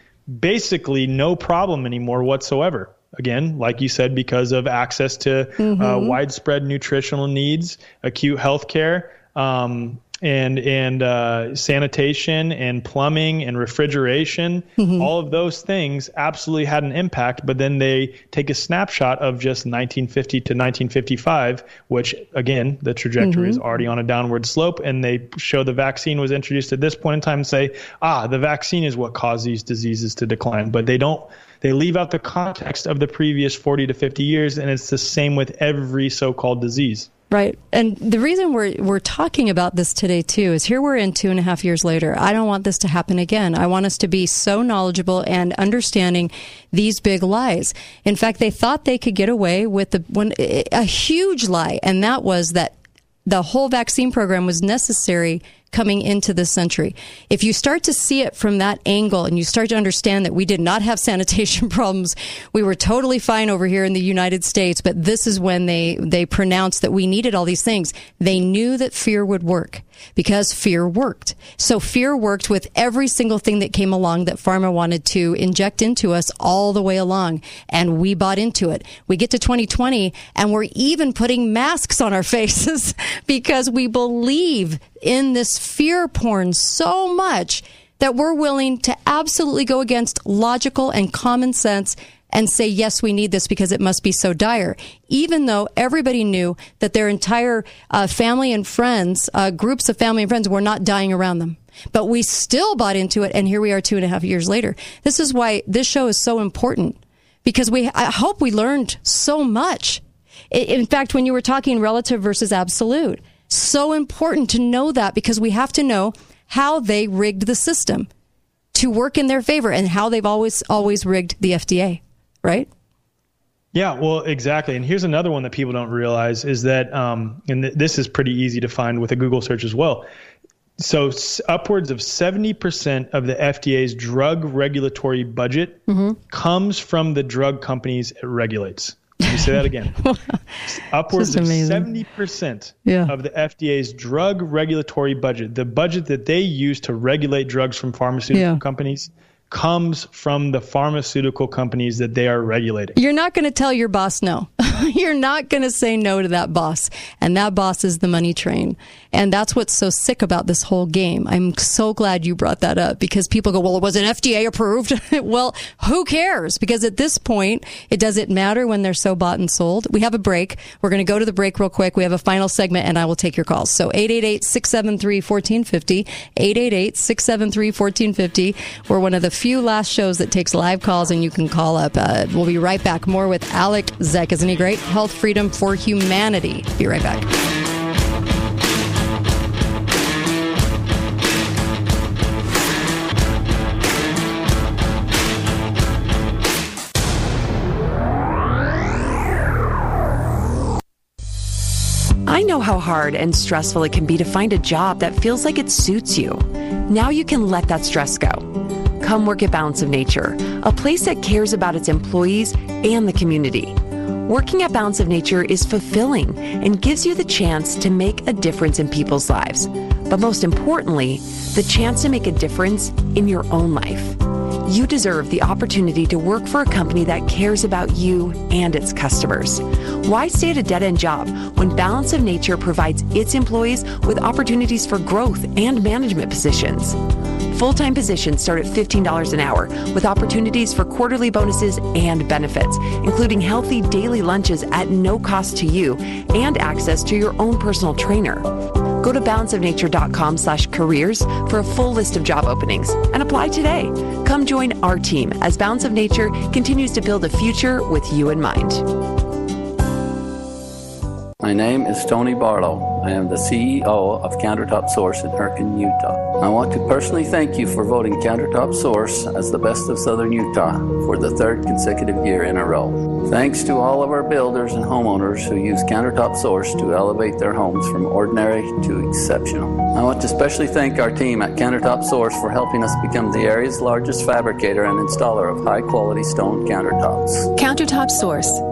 basically no problem anymore whatsoever. Again, like you said, because of access to uh, mm-hmm. uh, widespread nutritional needs, acute health care, um, and and uh, sanitation and plumbing and refrigeration, mm-hmm. all of those things absolutely had an impact. But then they take a snapshot of just 1950 to 1955, which again the trajectory mm-hmm. is already on a downward slope, and they show the vaccine was introduced at this point in time and say, ah, the vaccine is what caused these diseases to decline. But they don't they leave out the context of the previous 40 to 50 years, and it's the same with every so-called disease. Right. And the reason we're, we're talking about this today, too, is here we're in two and a half years later. I don't want this to happen again. I want us to be so knowledgeable and understanding these big lies. In fact, they thought they could get away with the, one, a huge lie, and that was that the whole vaccine program was necessary coming into this century. If you start to see it from that angle and you start to understand that we did not have sanitation problems, we were totally fine over here in the United States, but this is when they, they pronounced that we needed all these things. They knew that fear would work because fear worked. So fear worked with every single thing that came along that pharma wanted to inject into us all the way along. And we bought into it. We get to 2020 and we're even putting masks on our faces because we believe in this fear porn so much that we're willing to absolutely go against logical and common sense and say, yes, we need this because it must be so dire, even though everybody knew that their entire uh, family and friends, uh, groups of family and friends, were not dying around them. But we still bought into it, and here we are two and a half years later. This is why this show is so important because we, I hope we learned so much. In fact, when you were talking relative versus absolute, so important to know that because we have to know how they rigged the system to work in their favor and how they've always, always rigged the FDA right? Yeah, well, exactly. And here's another one that people don't realize is that, um, and th- this is pretty easy to find with a Google search as well. So, s- upwards of 70% of the FDA's drug regulatory budget mm-hmm. comes from the drug companies it regulates. Let me say that again. upwards of 70% yeah. of the FDA's drug regulatory budget, the budget that they use to regulate drugs from pharmaceutical yeah. companies, comes from the pharmaceutical companies that they are regulating. You're not going to tell your boss no. You're not going to say no to that boss. And that boss is the money train. And that's what's so sick about this whole game. I'm so glad you brought that up because people go, well, it wasn't FDA approved. well, who cares? Because at this point, it doesn't matter when they're so bought and sold. We have a break. We're going to go to the break real quick. We have a final segment and I will take your calls. So 888 673 1450, 888 673 1450. We're one of the few last shows that takes live calls and you can call up. Uh, we'll be right back. More with Alec Zeck. Isn't he great? Health Freedom for Humanity. Be right back. I know how hard and stressful it can be to find a job that feels like it suits you. Now you can let that stress go. Come work at Balance of Nature, a place that cares about its employees and the community. Working at Balance of Nature is fulfilling and gives you the chance to make a difference in people's lives. But most importantly, the chance to make a difference in your own life. You deserve the opportunity to work for a company that cares about you and its customers. Why stay at a dead end job when Balance of Nature provides its employees with opportunities for growth and management positions? Full time positions start at $15 an hour with opportunities for quarterly bonuses and benefits, including healthy daily lunches at no cost to you and access to your own personal trainer. Go to balanceofnature.com slash careers for a full list of job openings and apply today. Come join our team as Balance of Nature continues to build a future with you in mind. My name is Tony Barlow. I am the CEO of Countertop Source in Hurricane, Utah. I want to personally thank you for voting Countertop Source as the best of Southern Utah for the third consecutive year in a row. Thanks to all of our builders and homeowners who use Countertop Source to elevate their homes from ordinary to exceptional. I want to especially thank our team at Countertop Source for helping us become the area's largest fabricator and installer of high quality stone countertops. Countertop Source.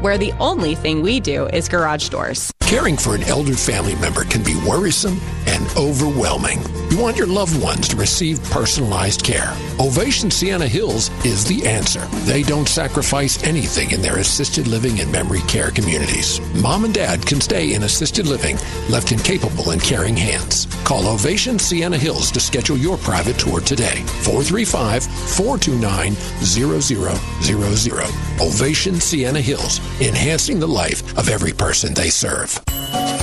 where the only thing we do is garage doors. Caring for an elder family member can be worrisome and overwhelming. You want your loved ones to receive personalized care. Ovation Sienna Hills is the answer. They don't sacrifice anything in their assisted living and memory care communities. Mom and dad can stay in assisted living, left in capable and caring hands. Call Ovation Sienna Hills to schedule your private tour today. 435 429 0000. Ovation Sienna Hills, enhancing the life of every person they serve.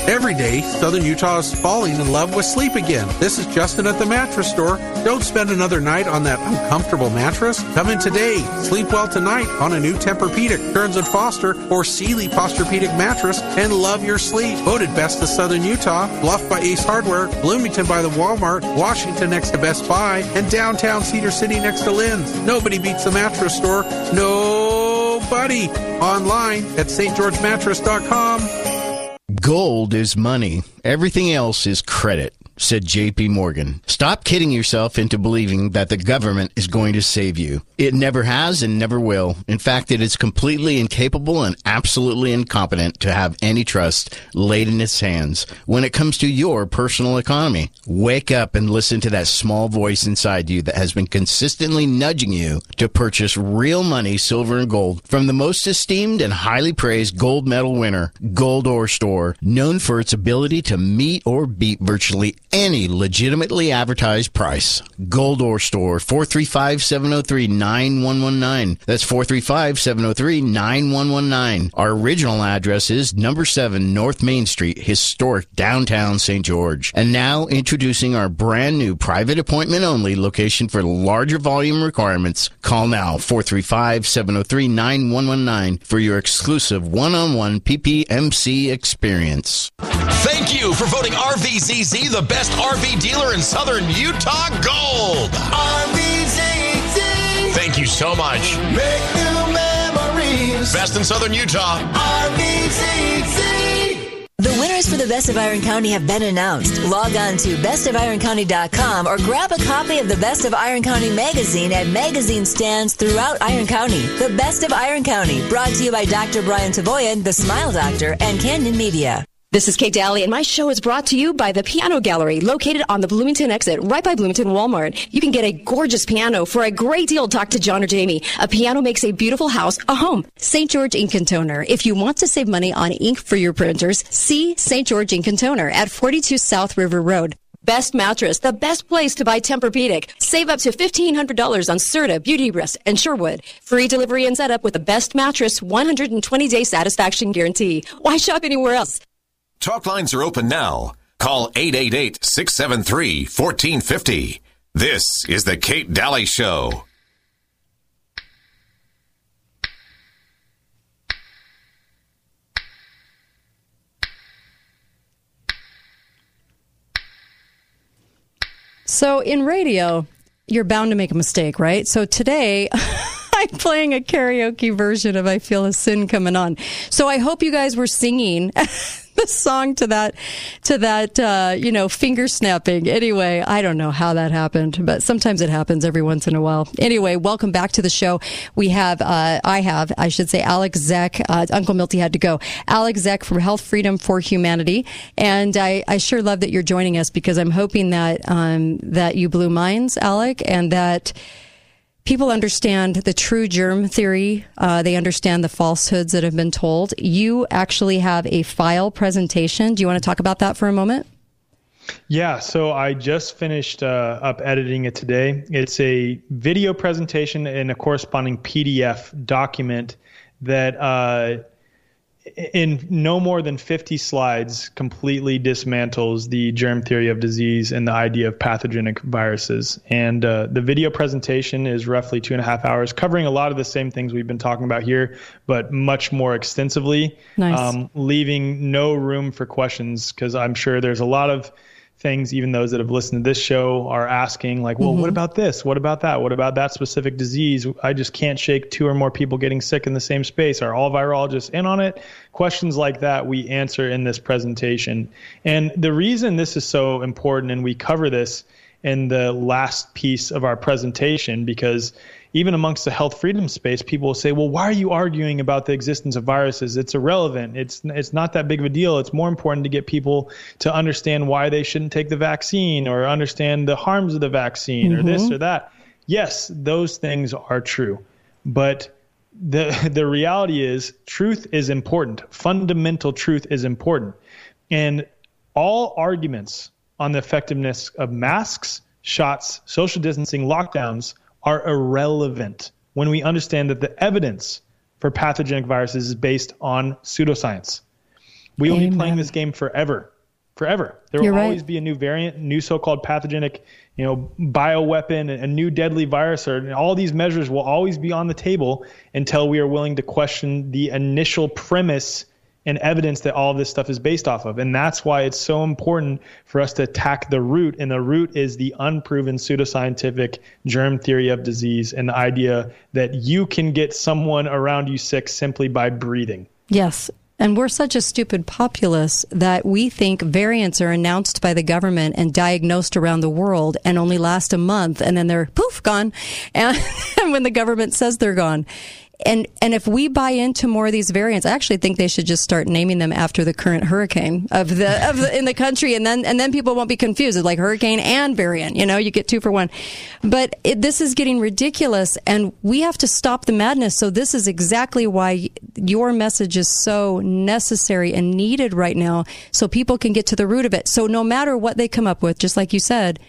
Every day, Southern Utah is falling in love with sleep again. This is Justin at the mattress store. Don't spend another night on that uncomfortable mattress. Come in today. Sleep well tonight on a new Tempur-Pedic, Stearns and Foster, or Sealy Posturepedic mattress and love your sleep. Voted best of Southern Utah, Bluff by Ace Hardware, Bloomington by the Walmart, Washington next to Best Buy, and downtown Cedar City next to Lin's. Nobody beats the mattress store. Nobody. Online at stgeorgemattress.com. Gold is money. Everything else is credit, said JP Morgan. Stop kidding yourself into believing that the government is going to save you. It never has and never will. In fact, it is completely incapable and absolutely incompetent to have any trust laid in its hands when it comes to your personal economy. Wake up and listen to that small voice inside you that has been consistently nudging you to purchase real money, silver and gold from the most esteemed and highly praised gold medal winner, Gold Ore Store, known for its ability to meet or beat virtually any legitimately advertised price. Gold Ore Store, 435 703 9119. That's 435 703 9119. Our original address is number 7 North Main Street, historic downtown St. George. And now introducing our brand new private appointment only location for larger volume requirements. Call now 435 703 9119 for your exclusive one on one PPMC experience. Thank you for voting RVZZ the best RV dealer in southern Utah Gold. RVZZ. Thank you so much. Make new memories. Best in southern Utah. RVZZ. The winners for the Best of Iron County have been announced. Log on to bestiroironcounty.com or grab a copy of the Best of Iron County magazine at magazine stands throughout Iron County. The Best of Iron County, brought to you by Dr. Brian Tavoyan, the Smile Doctor, and Canyon Media. This is Kate Dalley, and my show is brought to you by the Piano Gallery, located on the Bloomington exit, right by Bloomington Walmart. You can get a gorgeous piano for a great deal. Talk to John or Jamie. A piano makes a beautiful house a home. St. George Ink and Toner. If you want to save money on ink for your printers, see St. George Ink and Toner at 42 South River Road. Best mattress, the best place to buy Tempur-Pedic. Save up to $1,500 on Serta, Beautyrest, and Sherwood. Free delivery and setup with the best mattress, 120-day satisfaction guarantee. Why shop anywhere else? Talk lines are open now. Call 888 673 1450. This is The Kate Dalley Show. So in radio, you're bound to make a mistake, right? So today, I'm playing a karaoke version of I Feel a Sin Coming On. So I hope you guys were singing. the song to that to that uh, you know finger snapping. Anyway, I don't know how that happened, but sometimes it happens every once in a while. Anyway, welcome back to the show. We have uh, I have I should say Alex Zeck. Uh, Uncle Milty had to go. Alex Zeck from Health Freedom for Humanity, and I, I sure love that you're joining us because I'm hoping that um, that you blew minds, Alec, and that people understand the true germ theory. Uh, they understand the falsehoods that have been told. You actually have a file presentation. Do you want to talk about that for a moment? Yeah, so I just finished uh, up editing it today. It's a video presentation and a corresponding PDF document that uh, in no more than 50 slides completely dismantles the germ theory of disease and the idea of pathogenic viruses and uh, the video presentation is roughly two and a half hours covering a lot of the same things we've been talking about here but much more extensively nice. um, leaving no room for questions because i'm sure there's a lot of things even those that have listened to this show are asking like well mm-hmm. what about this? What about that? What about that specific disease? I just can't shake two or more people getting sick in the same space. Are all virologists in on it? Questions like that we answer in this presentation. And the reason this is so important and we cover this in the last piece of our presentation because even amongst the health freedom space, people will say, "Well, why are you arguing about the existence of viruses? It's irrelevant. It's it's not that big of a deal. It's more important to get people to understand why they shouldn't take the vaccine or understand the harms of the vaccine mm-hmm. or this mm-hmm. or that." Yes, those things are true, but the the reality is truth is important. Fundamental truth is important, and all arguments on the effectiveness of masks, shots, social distancing, lockdowns are irrelevant when we understand that the evidence for pathogenic viruses is based on pseudoscience. We will Amen. be playing this game forever. Forever. There will You're always right. be a new variant, new so-called pathogenic, you know, bioweapon, a new deadly virus, or all these measures will always be on the table until we are willing to question the initial premise and evidence that all of this stuff is based off of. And that's why it's so important for us to attack the root. And the root is the unproven pseudoscientific germ theory of disease and the idea that you can get someone around you sick simply by breathing. Yes. And we're such a stupid populace that we think variants are announced by the government and diagnosed around the world and only last a month and then they're poof gone. And when the government says they're gone and and if we buy into more of these variants, I actually think they should just start naming them after the current hurricane of the of the, in the country, and then and then people won't be confused. It's like hurricane and variant. You know, you get two for one. But it, this is getting ridiculous, and we have to stop the madness. So this is exactly why your message is so necessary and needed right now, so people can get to the root of it. So no matter what they come up with, just like you said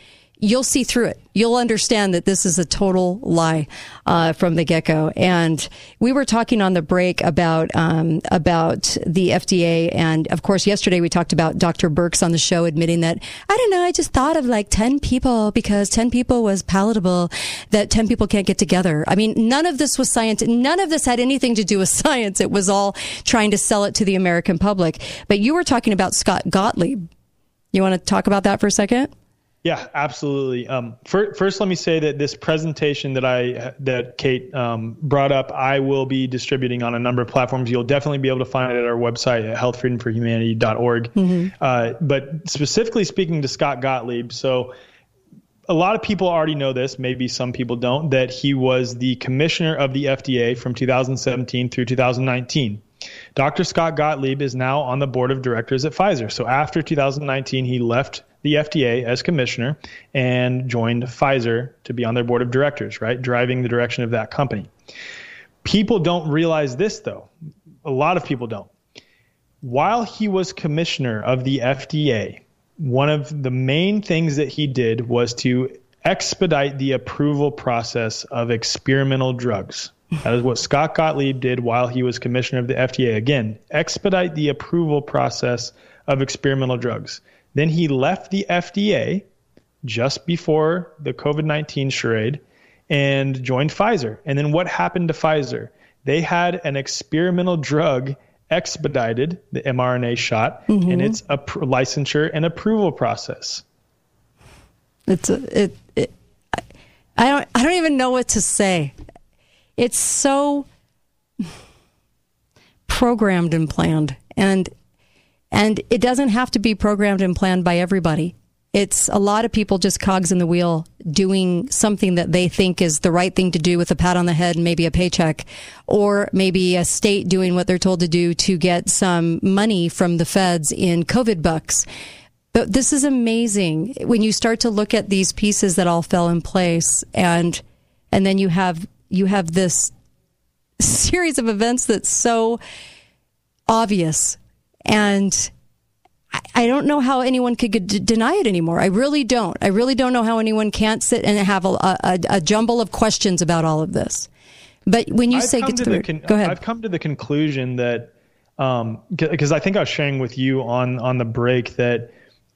you'll see through it. You'll understand that this is a total lie uh, from the get go. And we were talking on the break about um, about the FDA, and of course, yesterday we talked about Dr. Birx on the show admitting that I don't know. I just thought of like ten people because ten people was palatable. That ten people can't get together. I mean, none of this was science. None of this had anything to do with science. It was all trying to sell it to the American public. But you were talking about Scott Gottlieb. You want to talk about that for a second? Yeah, absolutely. Um, for, first, let me say that this presentation that I that Kate um, brought up, I will be distributing on a number of platforms. You'll definitely be able to find it at our website at healthfreedomforhumanity.org. Mm-hmm. Uh, but specifically speaking to Scott Gottlieb, so a lot of people already know this. Maybe some people don't. That he was the commissioner of the FDA from 2017 through 2019. Dr. Scott Gottlieb is now on the board of directors at Pfizer. So after 2019, he left the FDA as commissioner and joined Pfizer to be on their board of directors, right? Driving the direction of that company. People don't realize this, though. A lot of people don't. While he was commissioner of the FDA, one of the main things that he did was to expedite the approval process of experimental drugs. That is what Scott Gottlieb did while he was commissioner of the FDA. Again, expedite the approval process of experimental drugs. Then he left the FDA just before the COVID 19 charade and joined Pfizer. And then what happened to Pfizer? They had an experimental drug expedited, the mRNA shot, mm-hmm. and its a licensure and approval process. It's a, it, it I don't I don't even know what to say. It's so programmed and planned and and it doesn't have to be programmed and planned by everybody. It's a lot of people just cogs in the wheel doing something that they think is the right thing to do with a pat on the head and maybe a paycheck, or maybe a state doing what they're told to do to get some money from the feds in COVID bucks. But this is amazing when you start to look at these pieces that all fell in place and and then you have you have this series of events that's so obvious and I don't know how anyone could d- deny it anymore. I really don't. I really don't know how anyone can't sit and have a, a, a jumble of questions about all of this. But when you I've say get through, con- go ahead. I've come to the conclusion that because um, I think I was sharing with you on on the break that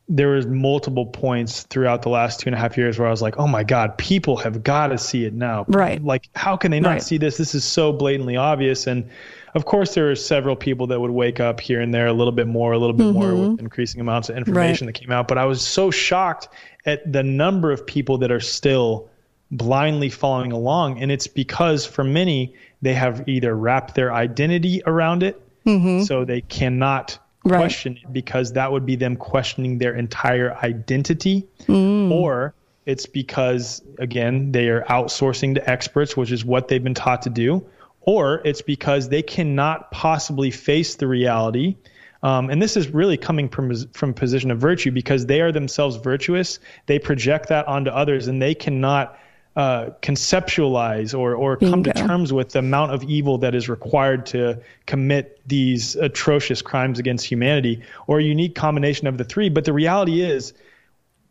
there was multiple points throughout the last two and a half years where I was like, oh my God, people have got to see it now. Right. Like, how can they not right. see this? This is so blatantly obvious. And of course, there are several people that would wake up here and there a little bit more, a little bit mm-hmm. more with increasing amounts of information right. that came out. But I was so shocked at the number of people that are still blindly following along. And it's because for many, they have either wrapped their identity around it, mm-hmm. so they cannot right. question it because that would be them questioning their entire identity, mm. or it's because, again, they are outsourcing to experts, which is what they've been taught to do or it's because they cannot possibly face the reality. Um, and this is really coming from from a position of virtue because they are themselves virtuous. They project that onto others, and they cannot uh, conceptualize or or come to terms with the amount of evil that is required to commit these atrocious crimes against humanity, or a unique combination of the three. But the reality is,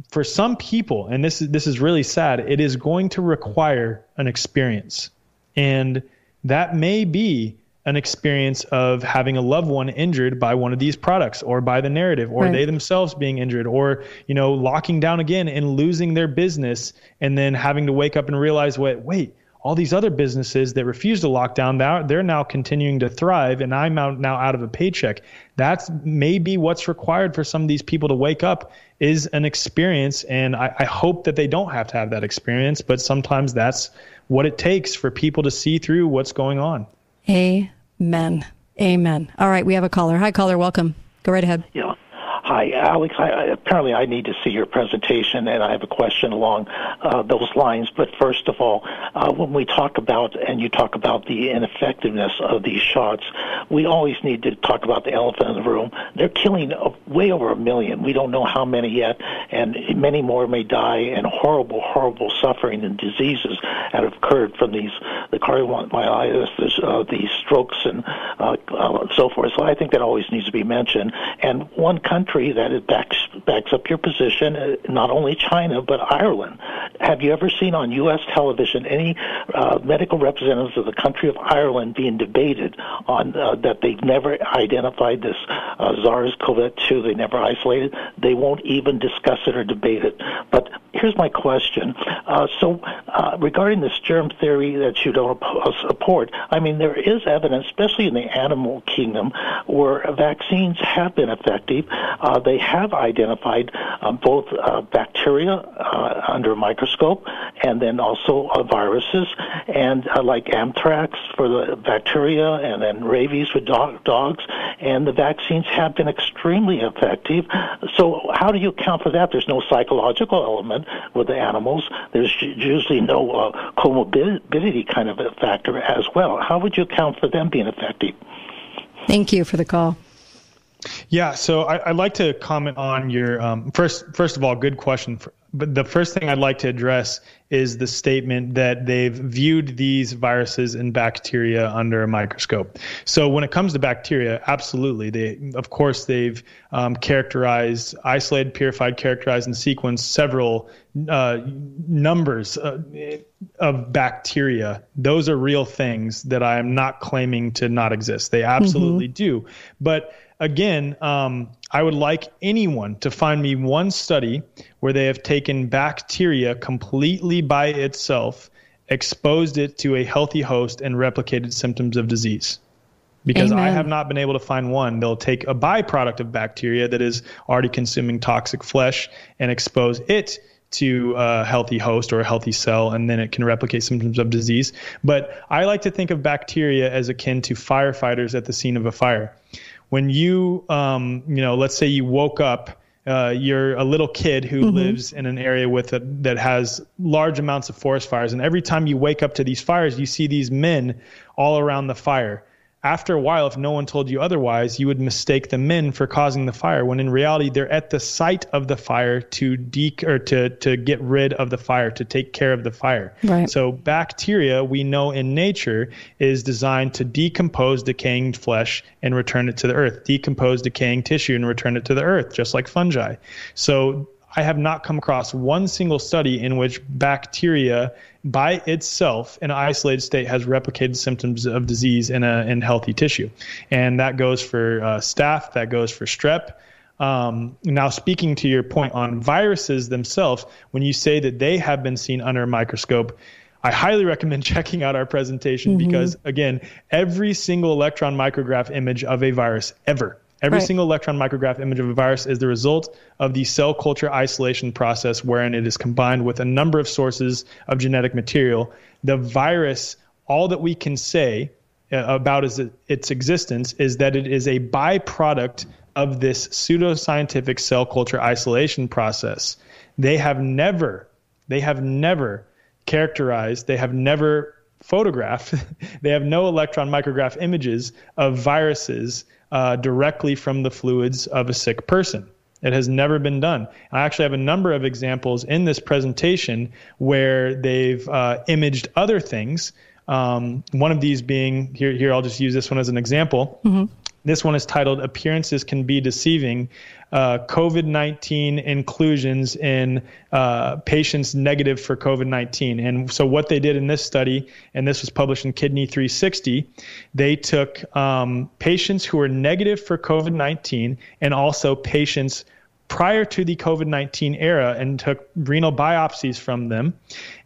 for some people, and this is this is really sad, it is going to require an experience, and that may be an experience of having a loved one injured by one of these products or by the narrative or right. they themselves being injured or you know locking down again and losing their business and then having to wake up and realize wait wait all these other businesses that refuse to lock down they're now continuing to thrive and i'm out now out of a paycheck that's maybe what's required for some of these people to wake up is an experience and I, I hope that they don't have to have that experience but sometimes that's what it takes for people to see through what's going on. Amen. Amen. All right, we have a caller. Hi, caller. Welcome. Go right ahead. Yeah. Hi, Alex. I, apparently, I need to see your presentation, and I have a question along uh, those lines. But first of all, uh, when we talk about and you talk about the ineffectiveness of these shots, we always need to talk about the elephant in the room. They're killing way over a million. We don't know how many yet, and many more may die, and horrible, horrible suffering and diseases have occurred from these the cardiomyopathy, uh, the strokes, and uh, uh, so forth. So I think that always needs to be mentioned. And one country country that it backs backs up your position. Uh, not only China but Ireland. Have you ever seen on U.S. television any uh, medical representatives of the country of Ireland being debated on uh, that they've never identified this uh, SARS-CoV-2? They never isolated. They won't even discuss it or debate it. But here's my question. Uh, so uh, regarding this germ theory that you don't support, I mean there is evidence, especially in the animal kingdom, where vaccines have been effective. Uh, they have identified uh, both uh, bacteria uh, under a microscope and then also viruses, and like anthrax for the bacteria, and then rabies for dog, dogs, and the vaccines have been extremely effective. So, how do you account for that? There's no psychological element with the animals. There's usually no comorbidity kind of a factor as well. How would you account for them being effective? Thank you for the call. Yeah, so I, would like to comment on your um, first. First of all, good question. For, but the first thing I'd like to address is the statement that they've viewed these viruses and bacteria under a microscope. So when it comes to bacteria, absolutely, they of course they've um, characterized, isolated, purified, characterized, and sequenced several uh, numbers uh, of bacteria. Those are real things that I am not claiming to not exist. They absolutely mm-hmm. do, but again, um, I would like anyone to find me one study where they have taken bacteria completely by itself, exposed it to a healthy host, and replicated symptoms of disease. Because Amen. I have not been able to find one. They'll take a byproduct of bacteria that is already consuming toxic flesh and expose it to a healthy host or a healthy cell, and then it can replicate symptoms of disease. But I like to think of bacteria as akin to firefighters at the scene of a fire when you, um, you know, let's say you woke up, uh, you're a little kid who mm-hmm. lives in an area with a, that has large amounts of forest fires, and every time you wake up to these fires, you see these men all around the fire after a while, if no one told you otherwise, you would mistake the men for causing the fire. When in reality, they're at the site of the fire to de or to to get rid of the fire, to take care of the fire. Right. So bacteria, we know in nature, is designed to decompose decaying flesh and return it to the earth, decompose decaying tissue and return it to the earth, just like fungi. So I have not come across one single study in which bacteria by itself in an isolated state has replicated symptoms of disease in a in healthy tissue. And that goes for uh, staph, that goes for strep. Um, now, speaking to your point on viruses themselves, when you say that they have been seen under a microscope, I highly recommend checking out our presentation mm-hmm. because, again, every single electron micrograph image of a virus ever Every right. single electron micrograph image of a virus is the result of the cell culture isolation process, wherein it is combined with a number of sources of genetic material. The virus, all that we can say uh, about its existence is that it is a byproduct of this pseudoscientific cell culture isolation process. They have never, they have never characterized, they have never photographed, they have no electron micrograph images of viruses uh, directly from the fluids of a sick person. It has never been done. I actually have a number of examples in this presentation where they've uh, imaged other things. Um, one of these being here. Here, I'll just use this one as an example. Mm-hmm. This one is titled "Appearances Can Be Deceiving." Uh, COVID 19 inclusions in uh, patients negative for COVID 19. And so, what they did in this study, and this was published in Kidney 360, they took um, patients who were negative for COVID 19 and also patients prior to the COVID 19 era and took renal biopsies from them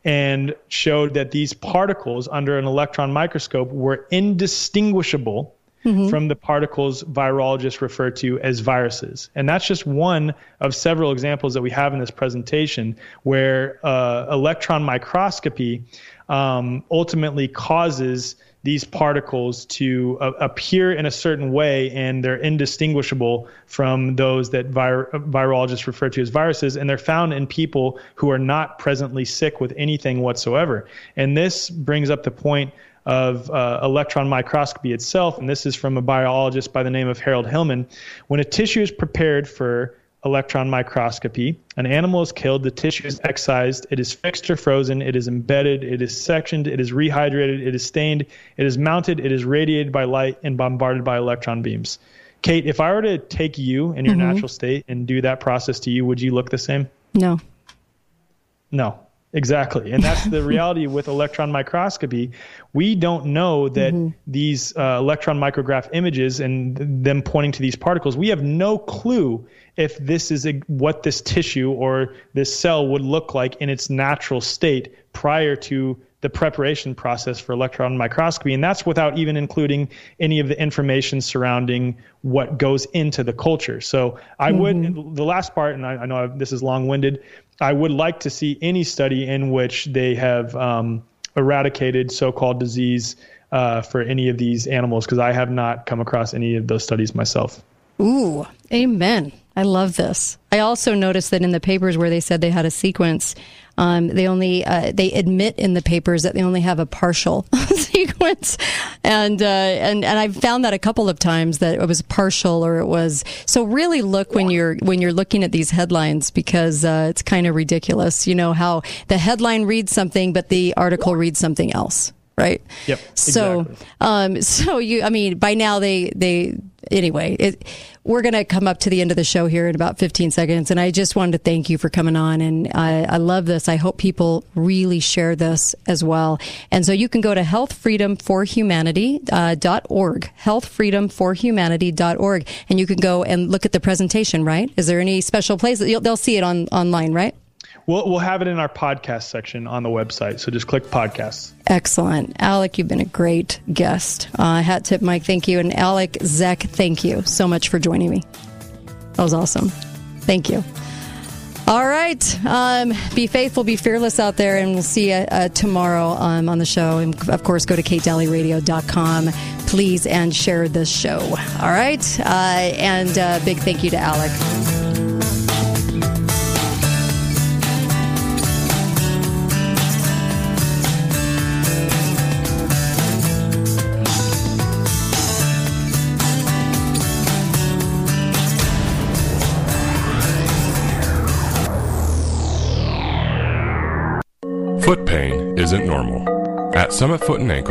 and showed that these particles under an electron microscope were indistinguishable mm-hmm. from the particles virologists refer to as viruses. And that's just one of several examples that we have in this presentation where uh, electron microscopy um, ultimately causes these particles to uh, appear in a certain way and they're indistinguishable from those that vir- virologists refer to as viruses and they're found in people who are not presently sick with anything whatsoever and this brings up the point of uh, electron microscopy itself, and this is from a biologist by the name of Harold Hillman. When a tissue is prepared for electron microscopy, an animal is killed, the tissue is excised, it is fixed or frozen, it is embedded, it is sectioned, it is rehydrated, it is stained, it is mounted, it is radiated by light and bombarded by electron beams. Kate, if I were to take you in your mm-hmm. natural state and do that process to you, would you look the same? No. No. Exactly. And that's the reality with electron microscopy. We don't know that mm-hmm. these uh, electron micrograph images and them pointing to these particles, we have no clue if this is a, what this tissue or this cell would look like in its natural state prior to the preparation process for electron microscopy. And that's without even including any of the information surrounding what goes into the culture. So I mm-hmm. would, the last part, and I, I know I've, this is long winded, I would like to see any study in which they have um, eradicated so called disease uh, for any of these animals because I have not come across any of those studies myself. Ooh, amen. I love this. I also noticed that in the papers where they said they had a sequence Um, they only uh, they admit in the papers that they only have a partial sequence, and uh, and and I've found that a couple of times that it was partial or it was. So really look when you're when you're looking at these headlines because uh, it's kind of ridiculous. You know how the headline reads something, but the article reads something else right? Yep. So, exactly. um, so you, I mean, by now they, they, anyway, it, we're going to come up to the end of the show here in about 15 seconds. And I just wanted to thank you for coming on. And I, I love this. I hope people really share this as well. And so you can go to healthfreedomforhumanity.org, uh, healthfreedomforhumanity.org, and you can go and look at the presentation, right? Is there any special place they'll see it on online, right? We'll, we'll have it in our podcast section on the website. So just click podcasts. Excellent. Alec, you've been a great guest. Uh, hat tip, Mike, thank you. And Alec, Zeck, thank you so much for joining me. That was awesome. Thank you. All right. Um, be faithful, be fearless out there, and we'll see you uh, tomorrow um, on the show. And of course, go to katedalleyradio.com, please, and share this show. All right. Uh, and uh, big thank you to Alec. Foot pain isn't normal. At Summit Foot and Ankle,